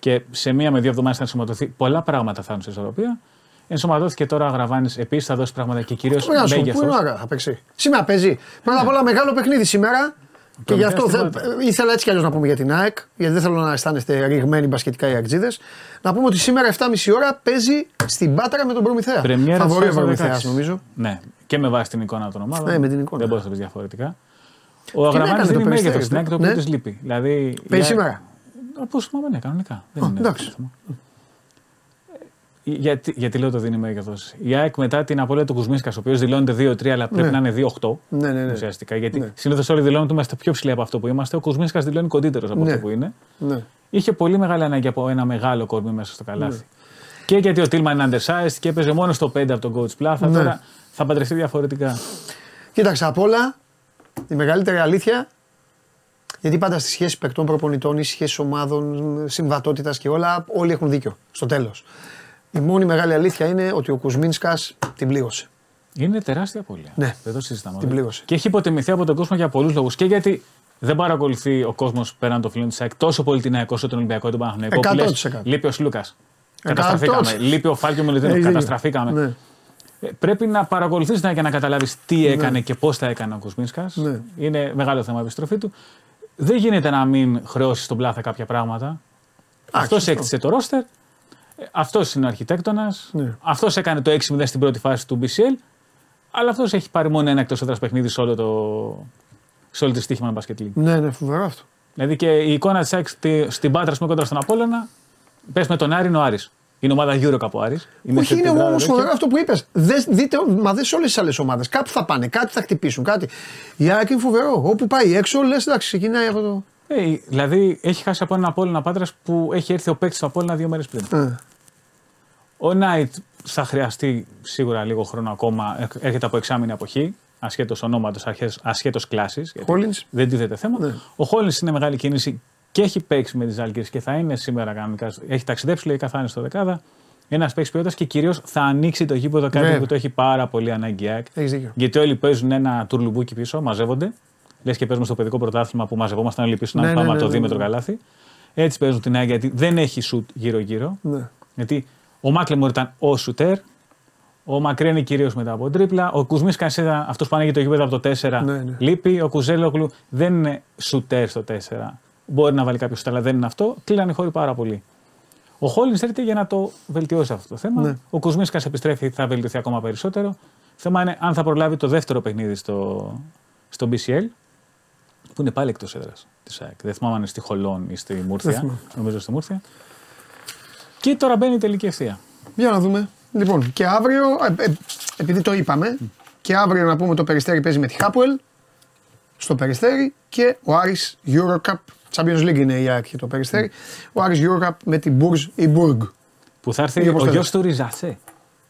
και σε μία με δύο εβδομάδες θα ενσωματωθεί. Πολλά πράγματα θα είναι σε ισορροπία. Ενσωματώθηκε τώρα ο Αγραβάνης επίσης, θα δώσει πράγματα και κυρίως Πού να σου πω, πού μέγεθο. να θα παίξει. Σήμερα παίζει. Πρώτα απ' όλα μεγάλο παιχνίδι σήμερα. Και γι' αυτό Προμηθέας θε- στην ήθελα έτσι κι αλλιώς να πούμε για την ΑΕΚ, γιατί δεν θέλω να αισθάνεστε ρηγμένοι μπασκετικά οι αξίδε. Να πούμε ότι σήμερα 7.30 ώρα παίζει στην Πάτρα με τον Προμηθέα. Πρεμιέρα Φαβορεί ο της Προμηθέα, 16. νομίζω. Ναι, και με βάση την εικόνα των ομάδων. Ναι, με την εικόνα. Δεν μπορείς να το πεις διαφορετικά. Ο έκανε Αγραβάνη το δίνει μέγεθος Περιστέρι, στην ΑΕΚ το οποίο ναι. τη λείπει. Δηλαδή, Παίζει για- σήμερα. Όπως θυμάμαι, ναι, κανονικά. Δεν Α, είναι εντάξει. θέμα. Γιατί, γιατί λέω το δίνει μέγεθο. Η ΑΕΚ μετά την απώλεια του Κουσμίσκα, ο οποίος δηλώνεται 2-3, αλλά πρέπει Ναι. να είναι 2-8 Ναι, ναι, ναι. ουσιαστικά. Γιατί Ναι. συνήθως όλοι δηλώνουν ότι είμαστε πιο ψηλοί από αυτό που είμαστε. Ο Κουσμίσκας δηλώνει κοντύτερος από Ναι. αυτό που είναι. Ναι. Είχε πολύ μεγάλη ανάγκη από ένα μεγάλο κορμί μέσα στο καλάθι. Και γιατί ο Τίλμαν είναι undersized και έπαιζε μόνο στο 5 από τον coach Πλάθα. Ναι. Τώρα θα παντρευτεί διαφορετικά. Κοίταξε, απ' όλα η μεγαλύτερη αλήθεια. Γιατί πάντα στι σχέσει παικτών προπονητών ή σχέσει ομάδων, συμβατότητας και όλα, όλοι έχουν δίκιο στο τέλος. Η μόνη μεγάλη αλήθεια είναι ότι ο Κουσμίνσκας την πλήρωσε. Είναι τεράστια απώλεια. Ναι. Δεν το συζητάμε. Την πλήρωσε. Και έχει υποτιμηθεί από τον κόσμο για πολλούς λόγους. Και γιατί δεν παρακολουθεί ο κόσμος πέραν των φίλων της ΑΕΚ τόσο πολύ την ΑΕΚ όσο τον Ολυμπιακό ή τον Παναθηναϊκό. που λες, 100%. Λείπει ο Σλούκας. Καταστραφήκαμε. Λείπει ο Φάλκιο Μελιτίνο. Έχεις δίκιο. Καταστραφήκαμε. Ναι. Ε, Πρέπει να παρακολουθείς για να καταλάβεις τι έκανε και πώς τα έκανε ο Κουσμίνσκας. Ναι. Είναι μεγάλο θέμα η επιστροφή του. Δεν γίνεται να μην χρεώσεις τον πλάθα κάποια πράγματα. Αυτός σωστό. έκτισε το ρόστερ. Αυτός είναι ο αρχιτέκτονας. Ναι. Αυτός Αυτό έκανε το 6-0 στην πρώτη φάση του BCL. Αλλά αυτός έχει πάρει μόνο ένα εκτός έδρας παιχνίδι σε, όλο το, σε όλη τη στοίχημα Basket League. Ναι, ναι, φοβερό αυτό. Δηλαδή και η εικόνα της ΑΕΚ στη- στην Πάτρα, πούμε, κοντά στον Απόλλωνα, πες με τον Άρη είναι ο Άρης. Είναι ομάδα Eurocup ο Άρης. Όχι, σε είναι τετράδα όμως τέτοια. φοβερό αυτό που είπες. Δείτε, μα δες σε όλες τις άλλες ομάδες. Κάπου θα πάνε, κάτι θα χτυπήσουν, κάτι. Η ΑΕΚ είναι φοβερό. Όπου πάει έξω, λες εντάξει, ξεκινάει από το. Ε, δηλαδή έχει χάσει από έναν Απόλλωνα Πάτρα που έχει έρθει ο παίκτης του Απόλλωνα δύο μέρες πριν. Ε, Ο Νάιτ θα χρειαστεί σίγουρα λίγο χρόνο ακόμα. Έρ- Έρχεται από εξάμεινη αποχή, ασχέτως ονόματος, ασχέτως κλάσης. Hollins. Δεν τίθεται θέμα. Ναι. Ο Χόλιν είναι μεγάλη κίνηση και έχει παίξει με τις Ζάλγκε και θα είναι σήμερα κανονικά. Έχει ταξιδέψει, λογικά θα είναι στο δεκάδα. Ένας παίξει ποιότητας και κυρίως θα ανοίξει το γήπεδο κάτι Βέβαια. που το έχει πάρα πολύ ανάγκη η ΑΕΚ. Έχεις δίκιο. Γιατί όλοι παίζουν ένα τουρλουμπούκι πίσω, μαζεύονται. Λες και παίζουμε στο παιδικό πρωτάθλημα που μαζευόμασταν όλοι πίσω να Ναι, πάμε ναι, από το ναι, ναι, δίμετρο ναι. καλάθι. Έτσι παίζουν την ΑΕΚ γιατί δεν έχει σουτ γύρω-γύρω. Ναι. Γιατί ο Μάκλεμορ ήταν ο σουτέρ. Ο Μακρένη κυρίως μετά από τρίπλα. Ο Κουσμί ήταν αυτός που ανοίγει το γήπεδο από το 4. Ναι, ναι. Λείπει. Ο Κουζέλογλου δεν είναι σουτέρ στο 4. Μπορεί να βάλει κάποιος σουτ, αλλά δεν είναι αυτό. Κλείνανε οι χώροι πάρα πολύ. Ο Χόλινς έρχεται για να το βελτιώσει αυτό το θέμα. Ναι. Ο Κουσμίσκα επιστρέφει, θα βελτιωθεί ακόμα περισσότερο. Θέμα είναι αν θα προλάβει το δεύτερο παιχνίδι στο, στο BCL, που είναι πάλι εκτός έδρας της ΑΕΚ. Δεν θυμάμαι αν είναι στη Χολόν ή στη Δεν Μούρθια. θυμάμαι. Νομίζω στη Μούρθια. Και τώρα μπαίνει η τελική ευθεία. Για να δούμε. Λοιπόν, και αύριο, ε, ε, επειδή το είπαμε, και αύριο να πούμε το Περιστέρι παίζει με τη Χάπουελ στο Περιστέρι και ο Άρης Eurocup, Champions League είναι η ΑΕΚ και το Περιστέρι, ο Άρης Eurocup με την Bourges ή Bourg. Που θα έρθει Ή όπως ο το γιος λες. του Ριζασέ.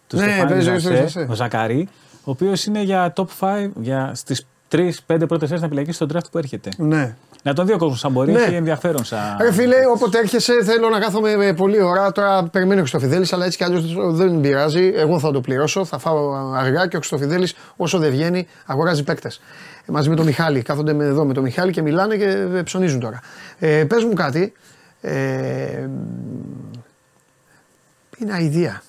Του Ναι, Στεφάνη παίζει ο γιος του Ριζασέ, Ριζασέ. ο Ζακαρί, ο οποίος είναι για top 5, για στις 3-5 πρώτες θέσει να επιλεγεί στον draft που έρχεται. Ναι. Να τον δει ο κόσμος σαν μπορεί, Ναι. έχει ενδιαφέρον σαν. Ρε φίλε, όποτε έρχεσαι θέλω να κάθομαι ε, πολύ ώρα. Τώρα περιμένει ο Χρυστοφιδέλη, αλλά έτσι κι αλλιώς δεν πειράζει. Εγώ θα το πληρώσω, θα φάω αργά και ο Χρυστοφιδέλη όσο δεν βγαίνει αγοράζει παίκτες. μαζί με τον Μιχάλη. Κάθονται με, εδώ με τον Μιχάλη και μιλάνε και ε, ψωνίζουν τώρα. Ε, Πες μου κάτι. Ε, είναι αηδία.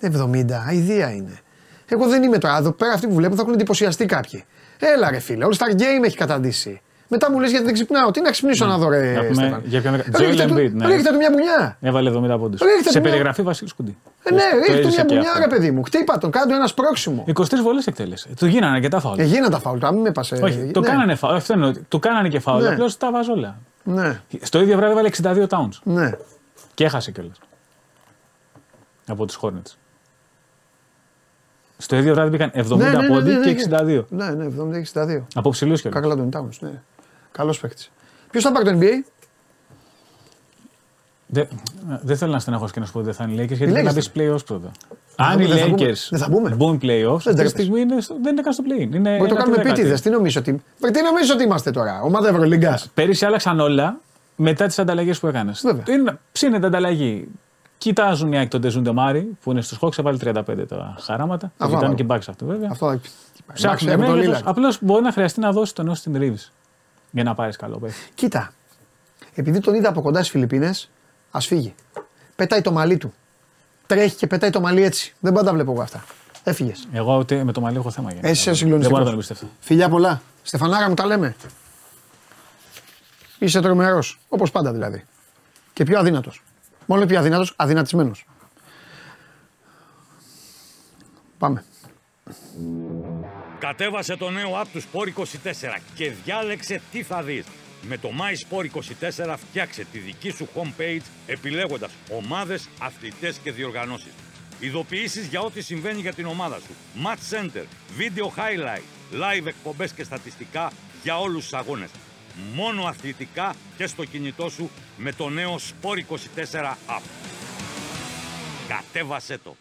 70, αηδία είναι. Εγώ δεν είμαι τώρα. Εδώ πέρα αυτοί που βλέπουν θα έχουν εντυπωσιαστεί κάποιοι. Έλα ρε φίλε, All Star Game έχει καταντήσει. Μετά μου λες γιατί δεν ξυπνάω. Τι να ξυπνήσω να δω, ρε. Να πούμε Στέφαν; για ποιον- Ρίχτε Joel του- Embiid, ναι. Ρίχτε του μια μπουνιά. Έβαλε 70 πόντους. Ρίχτε Σε του μια- περιγραφή Βασίλης Κουντή. Ε, ναι, Το ρίχτε του έζησε μια και μπουνιά, αυτό. ρε παιδί μου. Χτύπα τον, κάτω ένα σπρόξιμο. 23 βολές εκτέλεσε. Του γίνανε αρκετά φάουλ. Ε, γίνανε τα φάουλ, τώρα μην με πας, ε, Όχι, το ναι. κάνανε φάουλ. Αυτό εννοώ. Του κάνανε και φάουλ. Ναι. Απλώς τα βάζω όλα. Ναι, Στο ίδιο βράδυ βάλε 62 towns. ναι. Και έχασε κιόλας. Από τους Hornets. Στο ίδιο βράδυ μπήκαν 70 Ναι, ναι, ναι, πόντι ναι, ναι, και ναι. 62. Ναι, ναι, 70-62. Από ψηλού κιόλας. Κακά τον Towns, ναι. Καλός παίκτης. Ποιος θα πάρει το NBA, Δεν δεν θέλω να στεναχώ και να σου πω ότι δεν θα είναι οι Lakers, γιατί Οι πρέπει να Lakers. μπεις playoffs πρώτα. Αν οι δεν θα μπούμε. Lakers Δεν θα μπούμε. μπουν playoffs, αυτή τη τρέπεσαι. στιγμή είναι στο- δεν είναι καν στο play. Είναι Μπορεί να το ένα κάνουμε του δέκατη. επίτηδες. Τι νομίζω ότι. Βρε, Τι νομίζω ότι είμαστε τώρα, ομάδα Ευρωλίγκας; Πέρυσι άλλαξαν όλα μετά τις ανταλλαγές που έκανες. Βέβαια. Ψήνεται ανταλλαγή. Κοιτάζουν οι ΑΕΚ τον Τεζούντε Μάρι που είναι στους Χόξ, έβαλε 35 τα χαράματα. Το Αυτό κοιτάνε βάλω. και μπάξ αυτό βέβαια. Αυτό θα Ψάχνουν από το μέγεθος. Lillard. Απλώς μπορεί να χρειαστεί να δώσει τον Austin Reeves για να πάρεις καλό παίκτη. Κοίτα, επειδή τον είδα από κοντά στις Φιλιππίνες, ας φύγει. Πετάει το μαλλί του. Τρέχει και πετάει το μαλλί έτσι. Δεν πάντα βλέπω εγώ αυτά. Έφυγες. Εγώ ούτε με το μαλλί έχω θέμα. γενικά. Εσύ είσαι Δεν συγκλονιστικό. μπορώ να τον εμπιστευτώ. Φιλιά πολλά. Στεφανάρα μου τα λέμε. Είσαι τρομερός. Όπως πάντα δηλαδή. Και πιο αδύνατος. Μόνο πιο αδύνατο, αδυνατισμένος. Πάμε. Κατέβασε το νέο app του Sport 24 και διάλεξε τι θα δεις. Με το My Sport 24 φτιάξε τη δική σου homepage επιλέγοντας ομάδες, αθλητές και διοργανώσεις. Ειδοποιήσεις για ό,τι συμβαίνει για την ομάδα σου. Match Center, Video Highlight, Live εκπομπές και στατιστικά για όλους τους αγώνες. Μόνο αθλητικά και στο κινητό σου με το νέο Sport 24 App. Κατέβασέ το.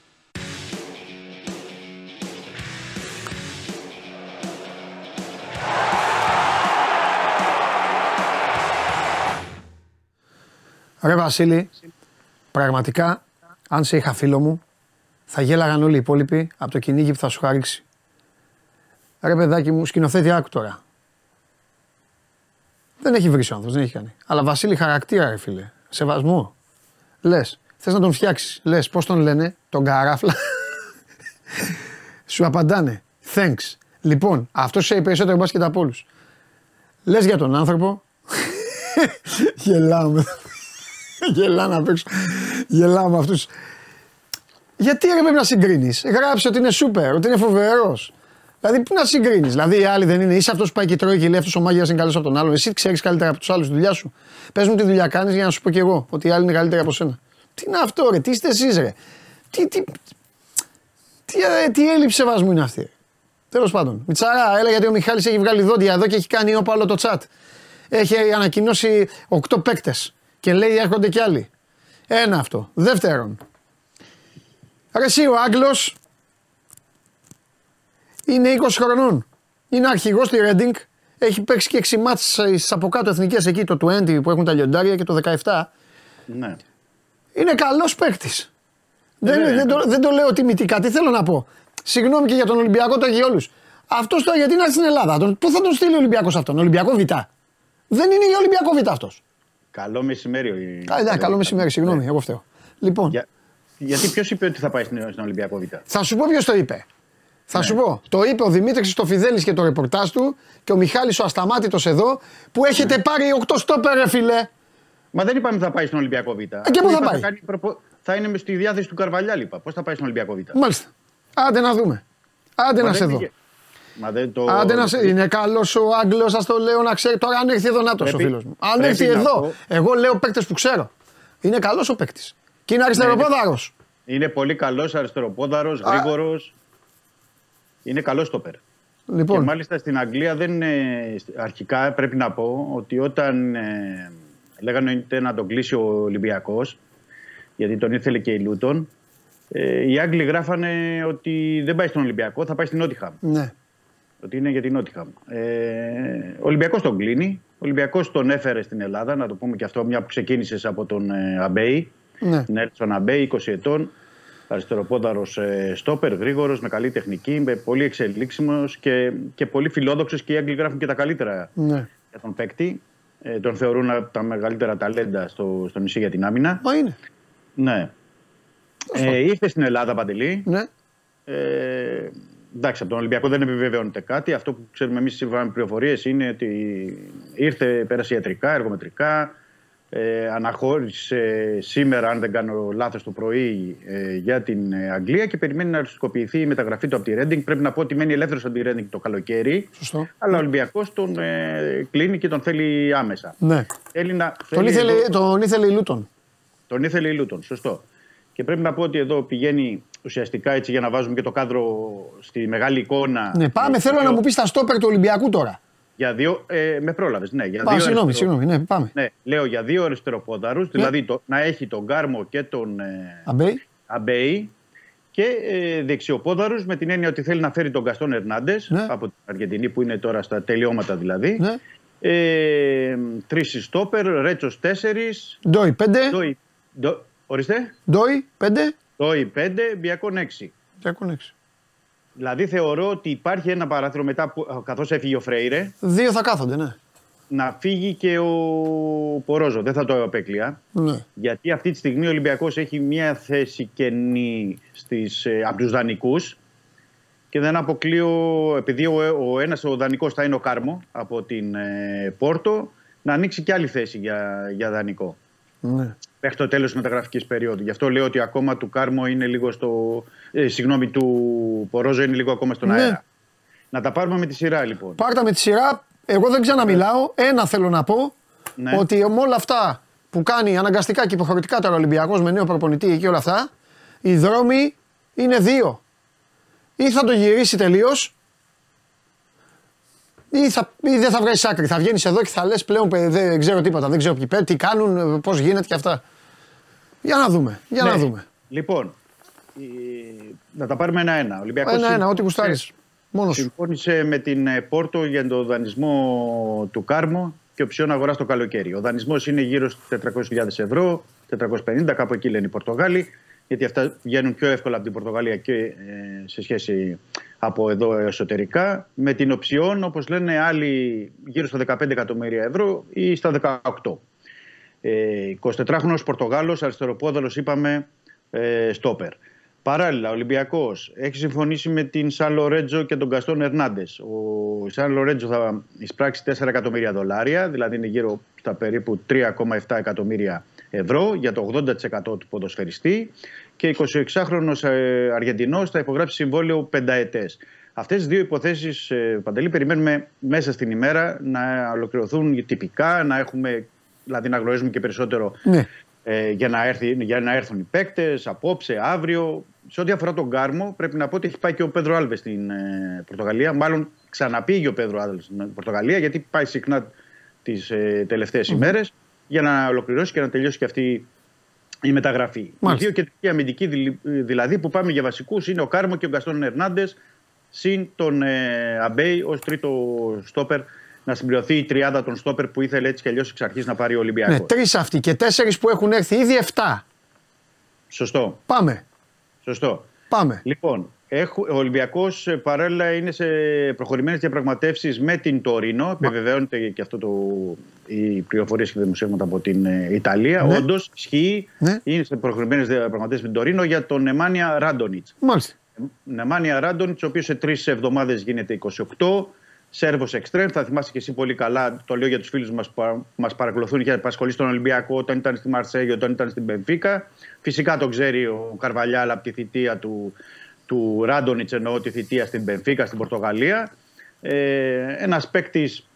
Ρε Βασίλη, πραγματικά, αν σε είχα φίλο μου, θα γέλαγαν όλοι οι υπόλοιποι από το κυνήγι που θα σου χαρίξει. Ρε παιδάκι μου, σκηνοθέτη άκου τώρα. Δεν έχει βρει ο άνθρωπος, δεν έχει κάνει. Αλλά Βασίλη χαρακτήρα ρε φίλε, σεβασμό. Λες, θες να τον φτιάξεις. Λες, πώς τον λένε, τον καράφλα. σου απαντάνε, thanks. Λοιπόν, αυτός σε περισσότερο μπάσκετ από όλους. Λες για τον άνθρωπο, γελάω με Γελάω να παίξω. Γελάω με αυτούς. Γιατί ρε πρέπει να συγκρίνεις. Γράψε ότι είναι σούπερ, ότι είναι φοβερός. Δηλαδή, πού να συγκρίνεις; Δηλαδή, οι άλλοι δεν είναι. Είσαι αυτός που πάει και τρώει και λέει αυτός ο μάγειρα είναι καλός από τον άλλον. Εσύ ξέρεις καλύτερα από τους άλλους τη δουλειά σου. Πες μου τι δουλειά κάνεις για να σου πω κι εγώ ότι οι άλλοι είναι καλύτεροι από σένα. Τι είναι αυτό, ρε, τι είστε εσείς, ρε; Τι, τι, τι, ε, τι έλλειψη σεβασμού είναι αυτή. Τέλος πάντων. Μιτσαρά, έλα γιατί ο Μιχάλης έχει βγάλει δόντια εδώ και έχει κάνει όπα όλο το chat. Έχει ανακοινώσει 8 παίκτες και λέει έρχονται κι άλλοι. Ένα αυτό. Δεύτερον, ρε εσύ ο Άγγλος είναι 20 χρονών. Είναι αρχηγός στη Ρέντινγκ. Έχει παίξει και 6 μάτς στις από κάτω εθνικές εκεί το 20 που έχουν τα λιοντάρια και το 17. Ναι. Είναι καλός παίκτης. δεν, ναι. δεν, το, δεν το λέω τιμητικά. Τι θέλω να πω. Συγγνώμη και για τον Ολυμπιακό, το για όλους. Αυτός τώρα γιατί να έρθει στην Ελλάδα. Τον, πού θα τον στείλει ο Ολυμπιακός αυτόν; Ολυμπιακό Β. Δεν είναι για Ολυμπιακό Β αυτός. Καλό μεσημέρι. Α, εντάξει, καλό μεσημέρι, συγγνώμη, εγώ φταίω. Λοιπόν, Για- γιατί ποιος είπε ότι θα πάει στην, στον Ολυμπιακό Β; θα σου πω ποιος το είπε. Θα σου πω. Το είπε ο Δημήτρης Χριστοφιδέλης και το ρεπορτάζ του και ο Μιχάλης ο Ασταμάτητος εδώ που έχετε πάρει 8 στόπερ, ρε φίλε. Μα δεν είπαμε ότι θα πάει στον Ολυμπιακό Β. Ε, και πού θα Είπα, πάει; κάνει προπο- Θα είναι με στη διάθεση του Καρβαλιάλ, είπα. Πώς θα πάει στον Ολυμπιακό Β; Μάλιστα. Άντε να δούμε. Άντε Μα να δεν σε δω. πήγε. Μα δεν το... Άντε να σε. Είναι καλός ο Άγγλος, σας το λέω να ξέρει. Τώρα αν έρθει εδώ να το ο Πρέπει- φίλος μου. Αν πρέπει έρθει να εδώ, πω- εγώ λέω παίκτες που ξέρω. Είναι καλός ο παίκτης. Και είναι αριστεροπόδαρος. Είναι πολύ καλός, αριστεροπόδαρος, γρήγορος. Είναι καλό στόπερ. Και Λοιπόν, μάλιστα στην Αγγλία δεν ε, αρχικά πρέπει να πω ότι όταν ε, λέγανε ότι να τον κλείσει ο Ολυμπιακός γιατί τον ήθελε και η Λούτον ε, οι Άγγλοι γράφανε ότι δεν πάει στον Ολυμπιακό, θα πάει στην Νότιχαμ. ναι. Ότι είναι για την Νότιχαμ. Ε, ο Ολυμπιακός τον κλείνει. Ο Ολυμπιακός τον έφερε στην Ελλάδα, να το πούμε και αυτό, μια που ξεκίνησες από τον ε, Αμπέη. Ναι. Νέλσον Αμπέη, 20 ετών. Αριστεροπόδαρος ε, στόπερ, γρήγορος, με καλή τεχνική, με πολύ εξελίξιμος και, και πολύ φιλόδοξος και οι Άγγλοι γράφουν και τα καλύτερα ναι. για τον παίκτη. Ε, τον θεωρούν από τα μεγαλύτερα ταλέντα στο, στο νησί για την άμυνα. Μα είναι. Ναι. Ε, ήρθε στην Ελλάδα παντελή. Ναι. Ε, εντάξει, από τον Ολυμπιακό δεν επιβεβαιώνεται κάτι. Αυτό που ξέρουμε εμείς σύμφωνα με πληροφορίες είναι ότι ήρθε, πέρασε ιατρικά, εργομετρικά. Ε, αναχώρησε σήμερα, αν δεν κάνω λάθος, το πρωί ε, για την ε, Αγγλία και περιμένει να οριστικοποιηθεί η μεταγραφή του από τη Ρέντινγκ. Πρέπει να πω ότι μένει ελεύθερος από τη Ρέντινγκ το καλοκαίρι. Σωστό. Αλλά ο Ολυμπιακός τον ε, κλείνει και τον θέλει άμεσα. Ναι. Θέλει να, Τον θέλει ήθελε, εδώ- τον ήθελε η Λούτον. τον ήθελε η Λούτον, σωστό. Και πρέπει να πω ότι εδώ πηγαίνει ουσιαστικά έτσι για να βάζουμε και το κάδρο στη μεγάλη εικόνα. Ναι, πάμε. Για Θέλω δύο- να μου πεις τα στόπερ του Ολυμπιακού τώρα. Για δύο. Ε, με πρόλαβες, ναι. Για Πά, δύο συγγνώμη, αριστερο- συγγνώμη. Ναι, πάμε. Ναι, λέω για δύο αριστεροπόδαρου, δηλαδή το, να έχει τον Γκάρμο και τον ε, Αμπέι. Αμπέη και ε, δεξιοπόδαρους με την έννοια ότι θέλει να φέρει τον Καστόν Ερνάντες Ναι. από την Αργεντινή που είναι τώρα στα τελειώματα δηλαδή. Ναι. Ε, Τρεις στόπερ, Ρέτσος τέσσερις. Ντόι 5. Ντόι, ντο, ορίστε. Ντόι 5. Ντόι πέντε, Μπιακόν έξι. Διακόν 6. Δηλαδή θεωρώ ότι υπάρχει ένα παράθυρο μετά που καθώς έφυγε ο Φρέιρε Δύο θα κάθονται, ναι. να φύγει και ο Πορόζο. Δεν θα το απέκλεια. ναι. Γιατί αυτή τη στιγμή ο Ολυμπιακός έχει μια θέση κενή στις, ε, από τους δανεικούς και δεν αποκλείω, επειδή ο, ο ένας ο δανεικός θα είναι ο Κάρμο από την ε, Πόρτο, να ανοίξει και άλλη θέση για, για δανεικό. Ναι. Μέχρι το τέλος της μεταγραφικής περίοδου. Γι' αυτό λέω ότι ακόμα του Κάρμο είναι λίγο στο... Ε, συγγνώμη, του Πορόζο είναι λίγο ακόμα στον Ναι. αέρα. Να τα πάρουμε με τη σειρά λοιπόν. Πάρτα με τη σειρά. Εγώ δεν ξαναμιλάω. Ένα θέλω να πω. Ναι. Ότι με όλα αυτά που κάνει αναγκαστικά και υποχρεωτικά τώρα ο Ολυμπιακός με νέο προπονητή και όλα αυτά, οι δρόμοι Είναι δύο. Ή θα το γυρίσει τελείως, ή, θα, ή δεν θα βγάλει άκρη. Θα βγαίνεις εδώ και θα λες πλέον «Παι, δεν ξέρω τίποτα. Δεν ξέρω ποιοι παίρνουν, τι κάνουν, πώς γίνεται και αυτά. Για να δούμε. Για να Ναι. δούμε. Λοιπόν, η- να τα πάρουμε ένα-ένα. Ο Ολυμπιακός Ένα-ένα, ό,τι γουστάρεις. Μόνος σου. συμφώνησε με την ε, Πόρτο για τον δανεισμό του Κάρμο και οψιόν αγορά το καλοκαίρι. Ο δανεισμός είναι γύρω στι 400.000 ευρώ, 450, κάπου εκεί λένε οι Πορτογάλοι, γιατί αυτά βγαίνουν πιο εύκολα από την Πορτογαλία και ε, σε σχέση από εδώ εσωτερικά. Με την οψιόν, όπως λένε άλλοι, γύρω στα 15 εκατομμύρια ευρώ ή στα 18. Ε, 24χρονος Πορτογάλος, αριστεροπόδαλος είπαμε, ε, στόπερ. Παράλληλα, ο Ολυμπιακός έχει συμφωνήσει με την Σαν Λορέτζο και τον Καστόν Ερνάντες. Ο Σαν Λορέτζο θα εισπράξει 4 εκατομμύρια δολάρια, δηλαδή είναι γύρω στα περίπου 3,7 εκατομμύρια ευρώ για το 80% του ποδοσφαιριστή. Και 26χρονο Αργεντινός θα υπογράψει συμβόλαιο πενταετές. Αυτές τις δύο υποθέσεις, Παντελή, περιμένουμε μέσα στην ημέρα να ολοκληρωθούν τυπικά, να έχουμε, δηλαδή να γνωρίζουμε και περισσότερο Ναι. ε, για, να έρθει, για να έρθουν οι παίκτες απόψε, αύριο. Σε ό,τι αφορά τον Κάρμο, πρέπει να πω ότι έχει πάει και ο Πέδρο Άλβες στην ε, Πορτογαλία. Μάλλον ξαναπήγε ο Πέδρο Άλβες στην Πορτογαλία, γιατί πάει συχνά τις ε, τελευταίες ημέρες για να ολοκληρώσει και να τελειώσει και αυτή η μεταγραφή. Μάλιστα. Οι δύο κεντρικοί αμυντικοί δηλη- δηλαδή που πάμε για βασικούς είναι ο Κάρμο και ο Γκαστόν Ερνάντες, συν τον ε, Αμπέι ως τρίτο στόπερ. Να συμπληρωθεί η τριάδα των στόπερ που ήθελε έτσι κι αλλιώς εξ αρχής να πάρει ο Ολυμπιακός. Ναι, τρεις αυτοί και τέσσερις που έχουν έρθει ήδη 7. Σωστό. Πάμε. Σωστό. Πάμε. Λοιπόν, έχω, ο Ολυμπιακός παράλληλα είναι σε προχωρημένες διαπραγματεύσεις με την Τωρίνο. Επιβεβαιώνεται και αυτό το, οι πληροφορίες και δημοσιεύματα από την ε, Ιταλία. Ναι. Όντως, ισχύει. Ναι. Είναι σε προχωρημένες διαπραγματεύσεις με την Τωρίνο για τον Νεμάνια Ράντονιτς. Μάλιστα. Νεμάνια Ράντονιτς, ο οποίος σε τρεις εβδομάδες γίνεται 28. Σέρβος Εξτρέμ, θα θυμάσαι και εσύ πολύ καλά, το λέω για τους φίλους μας που μας παρακολουθούν και απασχολεί στον Ολυμπιακό όταν ήταν στη Μαρσέγιο, όταν ήταν στην Πενφύκα. Φυσικά το ξέρει ο Καρβαλιάλ από τη θητεία του, του Ράντονιτς, εννοώ τη θητεία στην Πενφύκα, στην Πορτογαλία. Ε, Ένας παίκτης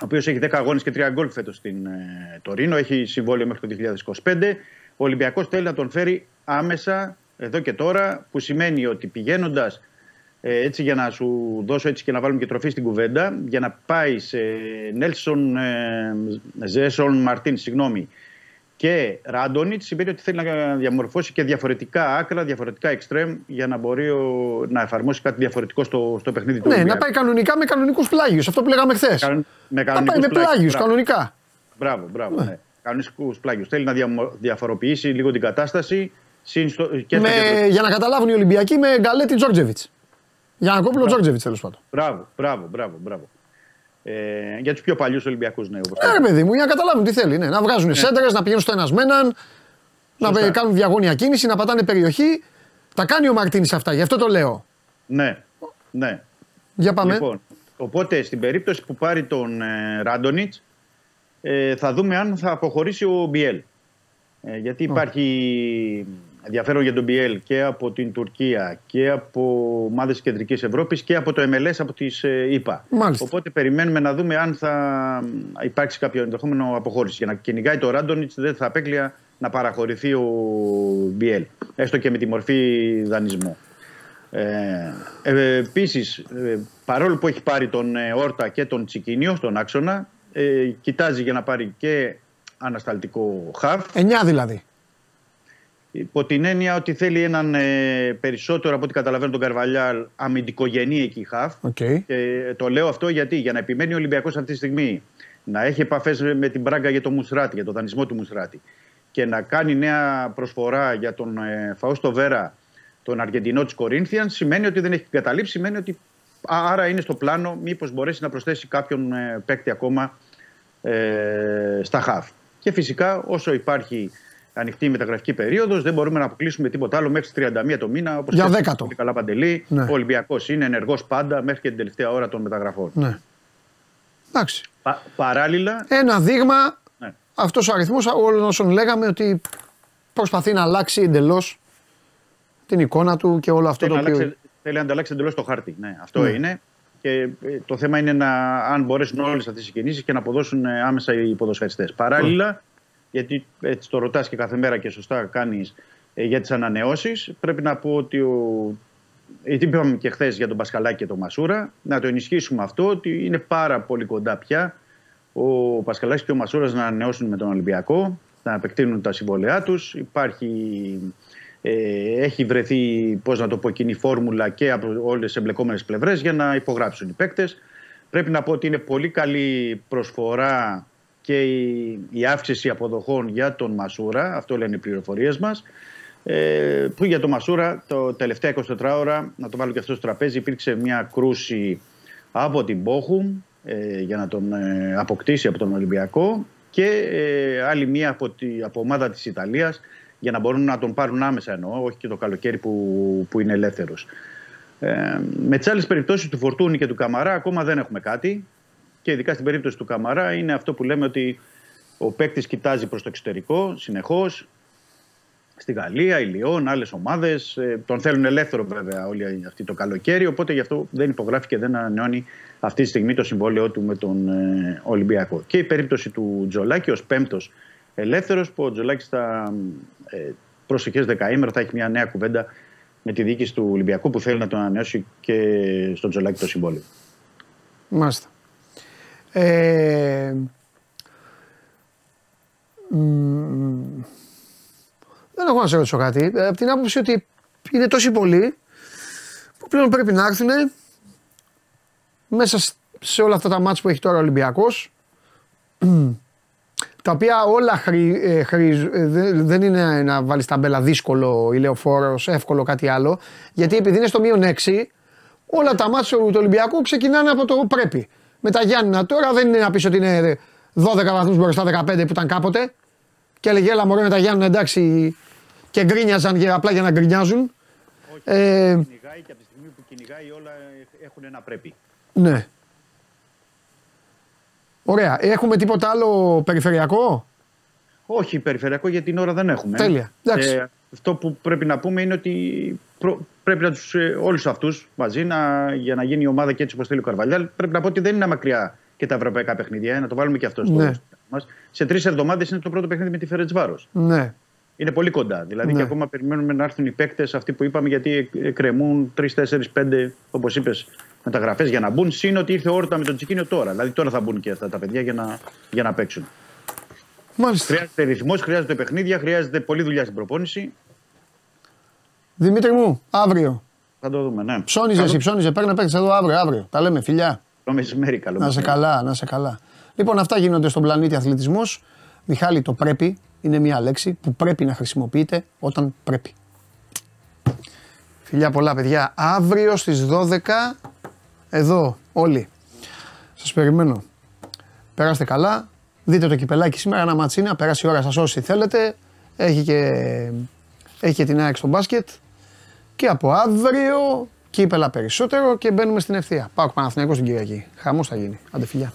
ο οποίος έχει 10 αγώνες και 3 γκολ φέτος στην ε, Τωρίνο, έχει συμβόλαιο μέχρι το 2025. Ο Ολυμπιακός θέλει να τον φέρει άμεσα εδώ και τώρα, που σημαίνει ότι πηγαίνοντας ε, έτσι για να σου δώσω έτσι και να βάλουμε και τροφή στην κουβέντα, για να πάει σε Νέλσον ε, Ζέσον Μαρτίν, συγγνώμη, και Ράντονιτ, σημαίνει ότι θέλει να διαμορφώσει και διαφορετικά άκρα, διαφορετικά εξτρέμ, για να μπορεί ο- να εφαρμόσει κάτι διαφορετικό στο, στο παιχνίδι του Ναι, να Ολυμπιακού. πάει κανονικά με κανονικούς πλάγιους. Αυτό που λέγαμε χθες. Κανον- με Να πάει κανονικούς με πλάγιους, πλάγιους μπράβο. κανονικά. Μπράβο, μπράβο. Ναι. Κανονικούς πλάγιους. Θέλει να διαμο- διαφοροποιήσει λίγο την κατάσταση. συν στο- και στο Με, κέντρο. για να καταλάβουν οι Ολυμπιακοί με γκαλέτη Τζόρτζεβιτς. Για να κόπουλο Τζόρτζεβιτς τέλος πάντων. Μπράβο, μπράβο, μπράβο. μπράβο. Ε, για τους πιο παλιούς Ολυμπιακούς, ναι. Όπως Ε, ρε παιδί μου, για να καταλάβουν τι θέλει. Ναι. Να βγάζουν σέντρες, να πηγαίνουν στο ένα με έναν, να Σωστά. πε- κάνουν διαγώνια κίνηση, να πατάνε περιοχή. Τα κάνει ο Μαρτίνης αυτά, γι' αυτό το λέω. ναι, ναι. Για πάμε. Λοιπόν, οπότε στην περίπτωση που πάρει τον ε, Ράντονιτς, ε, θα δούμε αν θα αποχωρήσει ο Μπιέλ. Ε, γιατί υπάρχει ενδιαφέρον για τον Μπιέλ και από την Τουρκία και από ομάδες της Κεντρικής Ευρώπης και από το MLS από τις ε, ΗΠΑ. Μάλιστα. Οπότε περιμένουμε να δούμε αν θα υπάρξει κάποιο ενδεχόμενο αποχώρηση. Για να κυνηγάει το Ράντονιτς, δεν θα απέκλεια να παραχωρηθεί ο Μπιέλ. Έστω και με τη μορφή δανεισμού. Ε, ε, Επίσης, παρόλο που έχει πάρει τον ε, Όρτα και τον Τσικίνιο στον άξονα, ε, κοιτάζει για να πάρει και ανασταλτικό χαφ. 9 δηλαδή. Υπό την έννοια ότι θέλει έναν ε, περισσότερο από ό,τι καταλαβαίνω τον Καρβαλιάλ αμυντικογενή εκεί χαφ. Οκ. Και το λέω αυτό γιατί για να επιμένει ο Ολυμπιακός αυτή τη στιγμή να έχει επαφές με την Μπράγκα για το Μουσράτη, για το δανεισμό του Μουσράτη και να κάνει νέα προσφορά για τον ε, Φαούστο Βέρα, τον Αργεντινό της Κορίνθιαν, σημαίνει ότι δεν έχει καταλήψει, σημαίνει ότι α, άρα είναι στο πλάνο μήπως μπορέσει να προσθέσει κάποιον ε, παίκτη ακόμα ε, στα χαφ. Και φυσικά όσο υπάρχει ανοιχτή η μεταγραφική περίοδος, δεν μπορούμε να αποκλείσουμε τίποτα άλλο μέχρι τις 31 το μήνα. Όπως Για ξέρεις δέκατο. πολύ καλά παντελή. Ναι. Ο Ολυμπιακός είναι ενεργός πάντα μέχρι και την τελευταία ώρα των μεταγραφών. Ναι. Εντάξει. Πα- παράλληλα, Ένα δείγμα, ναι, αυτός ο αριθμός όλων όσων λέγαμε ότι προσπαθεί να αλλάξει εντελώς την εικόνα του και όλο αυτό θέλει, το να οποίο. αλλάξει, θέλει να ανταλλάξει εντελώς το χάρτη. Ναι, αυτό Ναι. είναι. Και ε, το θέμα είναι να, αν μπορέσουν όλες αυτές οι κινήσεις και να αποδώσουν ε, άμεσα οι ποδοσφαιριστές. Παράλληλα, γιατί έτσι το ρωτάς και κάθε μέρα και σωστά κάνεις, Ε, για τις ανανεώσεις πρέπει να πω ότι ο, γιατί είπαμε και χθες για τον Πασκαλάκη και τον Μασούρα, να το ενισχύσουμε αυτό ότι είναι πάρα πολύ κοντά πια ο Πασκαλάκης και ο Μασούρας να ανανεώσουν με τον Ολυμπιακό, να επεκτείνουν τα συμβόλαιά τους. Υπάρχει, ε, έχει βρεθεί, πώς να το πω, κοινή φόρμουλα και από όλες τις εμπλεκόμενες πλευρές για να υπογράψουν οι παίκτες. Πρέπει να πω ότι είναι πολύ καλή προσφορά και η, η αύξηση αποδοχών για τον Μασούρα, αυτό λένε οι πληροφορίες μας. Ε, που για τον Μασούρα το τελευταία 24 ώρα, να το βάλω και αυτό στο τραπέζι, υπήρξε μια κρούση από την Πόχουμ ε, για να τον ε, αποκτήσει από τον Ολυμπιακό και ε, άλλη μία από, τη, από ομάδα της Ιταλίας για να μπορούν να τον πάρουν άμεσα εννοώ, όχι και το καλοκαίρι που, που είναι ελεύθερος. Ε, με τις άλλες περιπτώσεις του Φορτούνη και του Καμαρά ακόμα δεν έχουμε κάτι. Και ειδικά στην περίπτωση του Καμαρά είναι αυτό που λέμε ότι ο παίκτης κοιτάζει προς το εξωτερικό συνεχώς. Στη Γαλλία, η Λιόν, άλλες ομάδες. τον θέλουν ελεύθερο βέβαια όλοι αυτοί το καλοκαίρι. Οπότε γι' αυτό δεν υπογράφει και δεν ανανεώνει αυτή τη στιγμή το συμβόλαιό του με τον ε, Ολυμπιακό. Και η περίπτωση του Τζολάκη ως πέμπτος ελεύθερος, που ο Τζολάκης στα ε, προσεχές δεκαήμερα θα έχει μια νέα κουβέντα με τη διοίκηση του Ολυμπιακού που θέλει να τον ανανεώσει και στον Τζολάκη το συμβόλαιο. Μάλιστα. Ε, μ, δεν έχω να σε ρωτήσω κάτι. Ε, από την άποψη ότι είναι τόσοι πολλοί που πλέον πρέπει να έρθουν μέσα σε όλα αυτά τα μάτια που έχει τώρα ο Ολυμπιακός τα οποία όλα χρη, ε, χρη, ε, δεν είναι να βάλεις ταμπέλα δύσκολο ηλεοφόρο, εύκολο κάτι άλλο. Γιατί επειδή είναι στο μείον 6, όλα τα μάτια του Ολυμπιακού ξεκινάνε από το πρέπει. Με τα Γιάννηνα τώρα δεν είναι να πεις ότι είναι 12 βαθμούς μπροστά 15 που ήταν κάποτε. Και έλεγε έλα μωρέ με τα Γιάννηνα εντάξει και γκρίνιαζαν για, απλά για να γκρινιάζουν. Όχι, ε, κυνηγάει και από τη στιγμή που κυνηγάει όλα έχουν ένα πρέπει. Ναι. Ωραία. Έχουμε τίποτα άλλο περιφερειακό; Όχι περιφερειακό γιατί την ώρα δεν έχουμε. Τέλεια. Ε, αυτό που πρέπει να πούμε είναι ότι πρέπει να τους, ε, όλους αυτούς μαζί να, για να γίνει η ομάδα και έτσι όπως θέλει ο Καρβαλιάλ πρέπει να πω ότι δεν είναι μακριά και τα ευρωπαϊκά παιχνίδια. Ε, να το βάλουμε και αυτό στο ναι. μας. Σε τρεις εβδομάδες είναι το πρώτο παιχνίδι με τη Φερετσβάρος. Ναι. Είναι πολύ κοντά. Δηλαδή Ναι. και ακόμα περιμένουμε να έρθουν οι παίκτες αυτοί που είπαμε γιατί εκκρεμούν 3, 4, 5, όπως είπες, μεταγραφές για να μπουν. Συν ότι ήρθε όρτα με τον Τσικίνιο τώρα. Δηλαδή τώρα θα μπουν και αυτά τα παιδιά για να, για να παίξουν. Μάλιστα. Χρειάζεται ρυθμός, χρειάζεται παιχνίδια, χρειάζεται πολλή δουλειά στην προπόνηση. Δημήτρη μου, αύριο. Θα το δούμε, ναι. Ψώνιζε εσύ, ψώνιζε. Παίρνει παίκτη εδώ αύριο, αύριο. Τα λέμε, φιλιά. Το μεσημέρι καλό. Να σε μεσημέρι. καλά, να σε καλά. Λοιπόν, αυτά γίνονται στον πλανήτη αθλητισμός. Μιχάλη, το πρέπει είναι μια λέξη που πρέπει να χρησιμοποιείται όταν πρέπει. Φιλιά πολλά, παιδιά. Αύριο στις 12 εδώ όλοι. Σας περιμένω. Περάστε καλά. Δείτε το κυπελάκι σήμερα, ένα ματσίνα. Περάσει η ώρα σας όσοι θέλετε. Έχει και, έχει και την ΑΕΚ στο μπάσκετ. Και από αύριο κύπελα περισσότερο και μπαίνουμε στην ευθεία. Πάω Παναθηναϊκός την Κυριακή. Χαμός θα γίνει. Άντε φιλιά.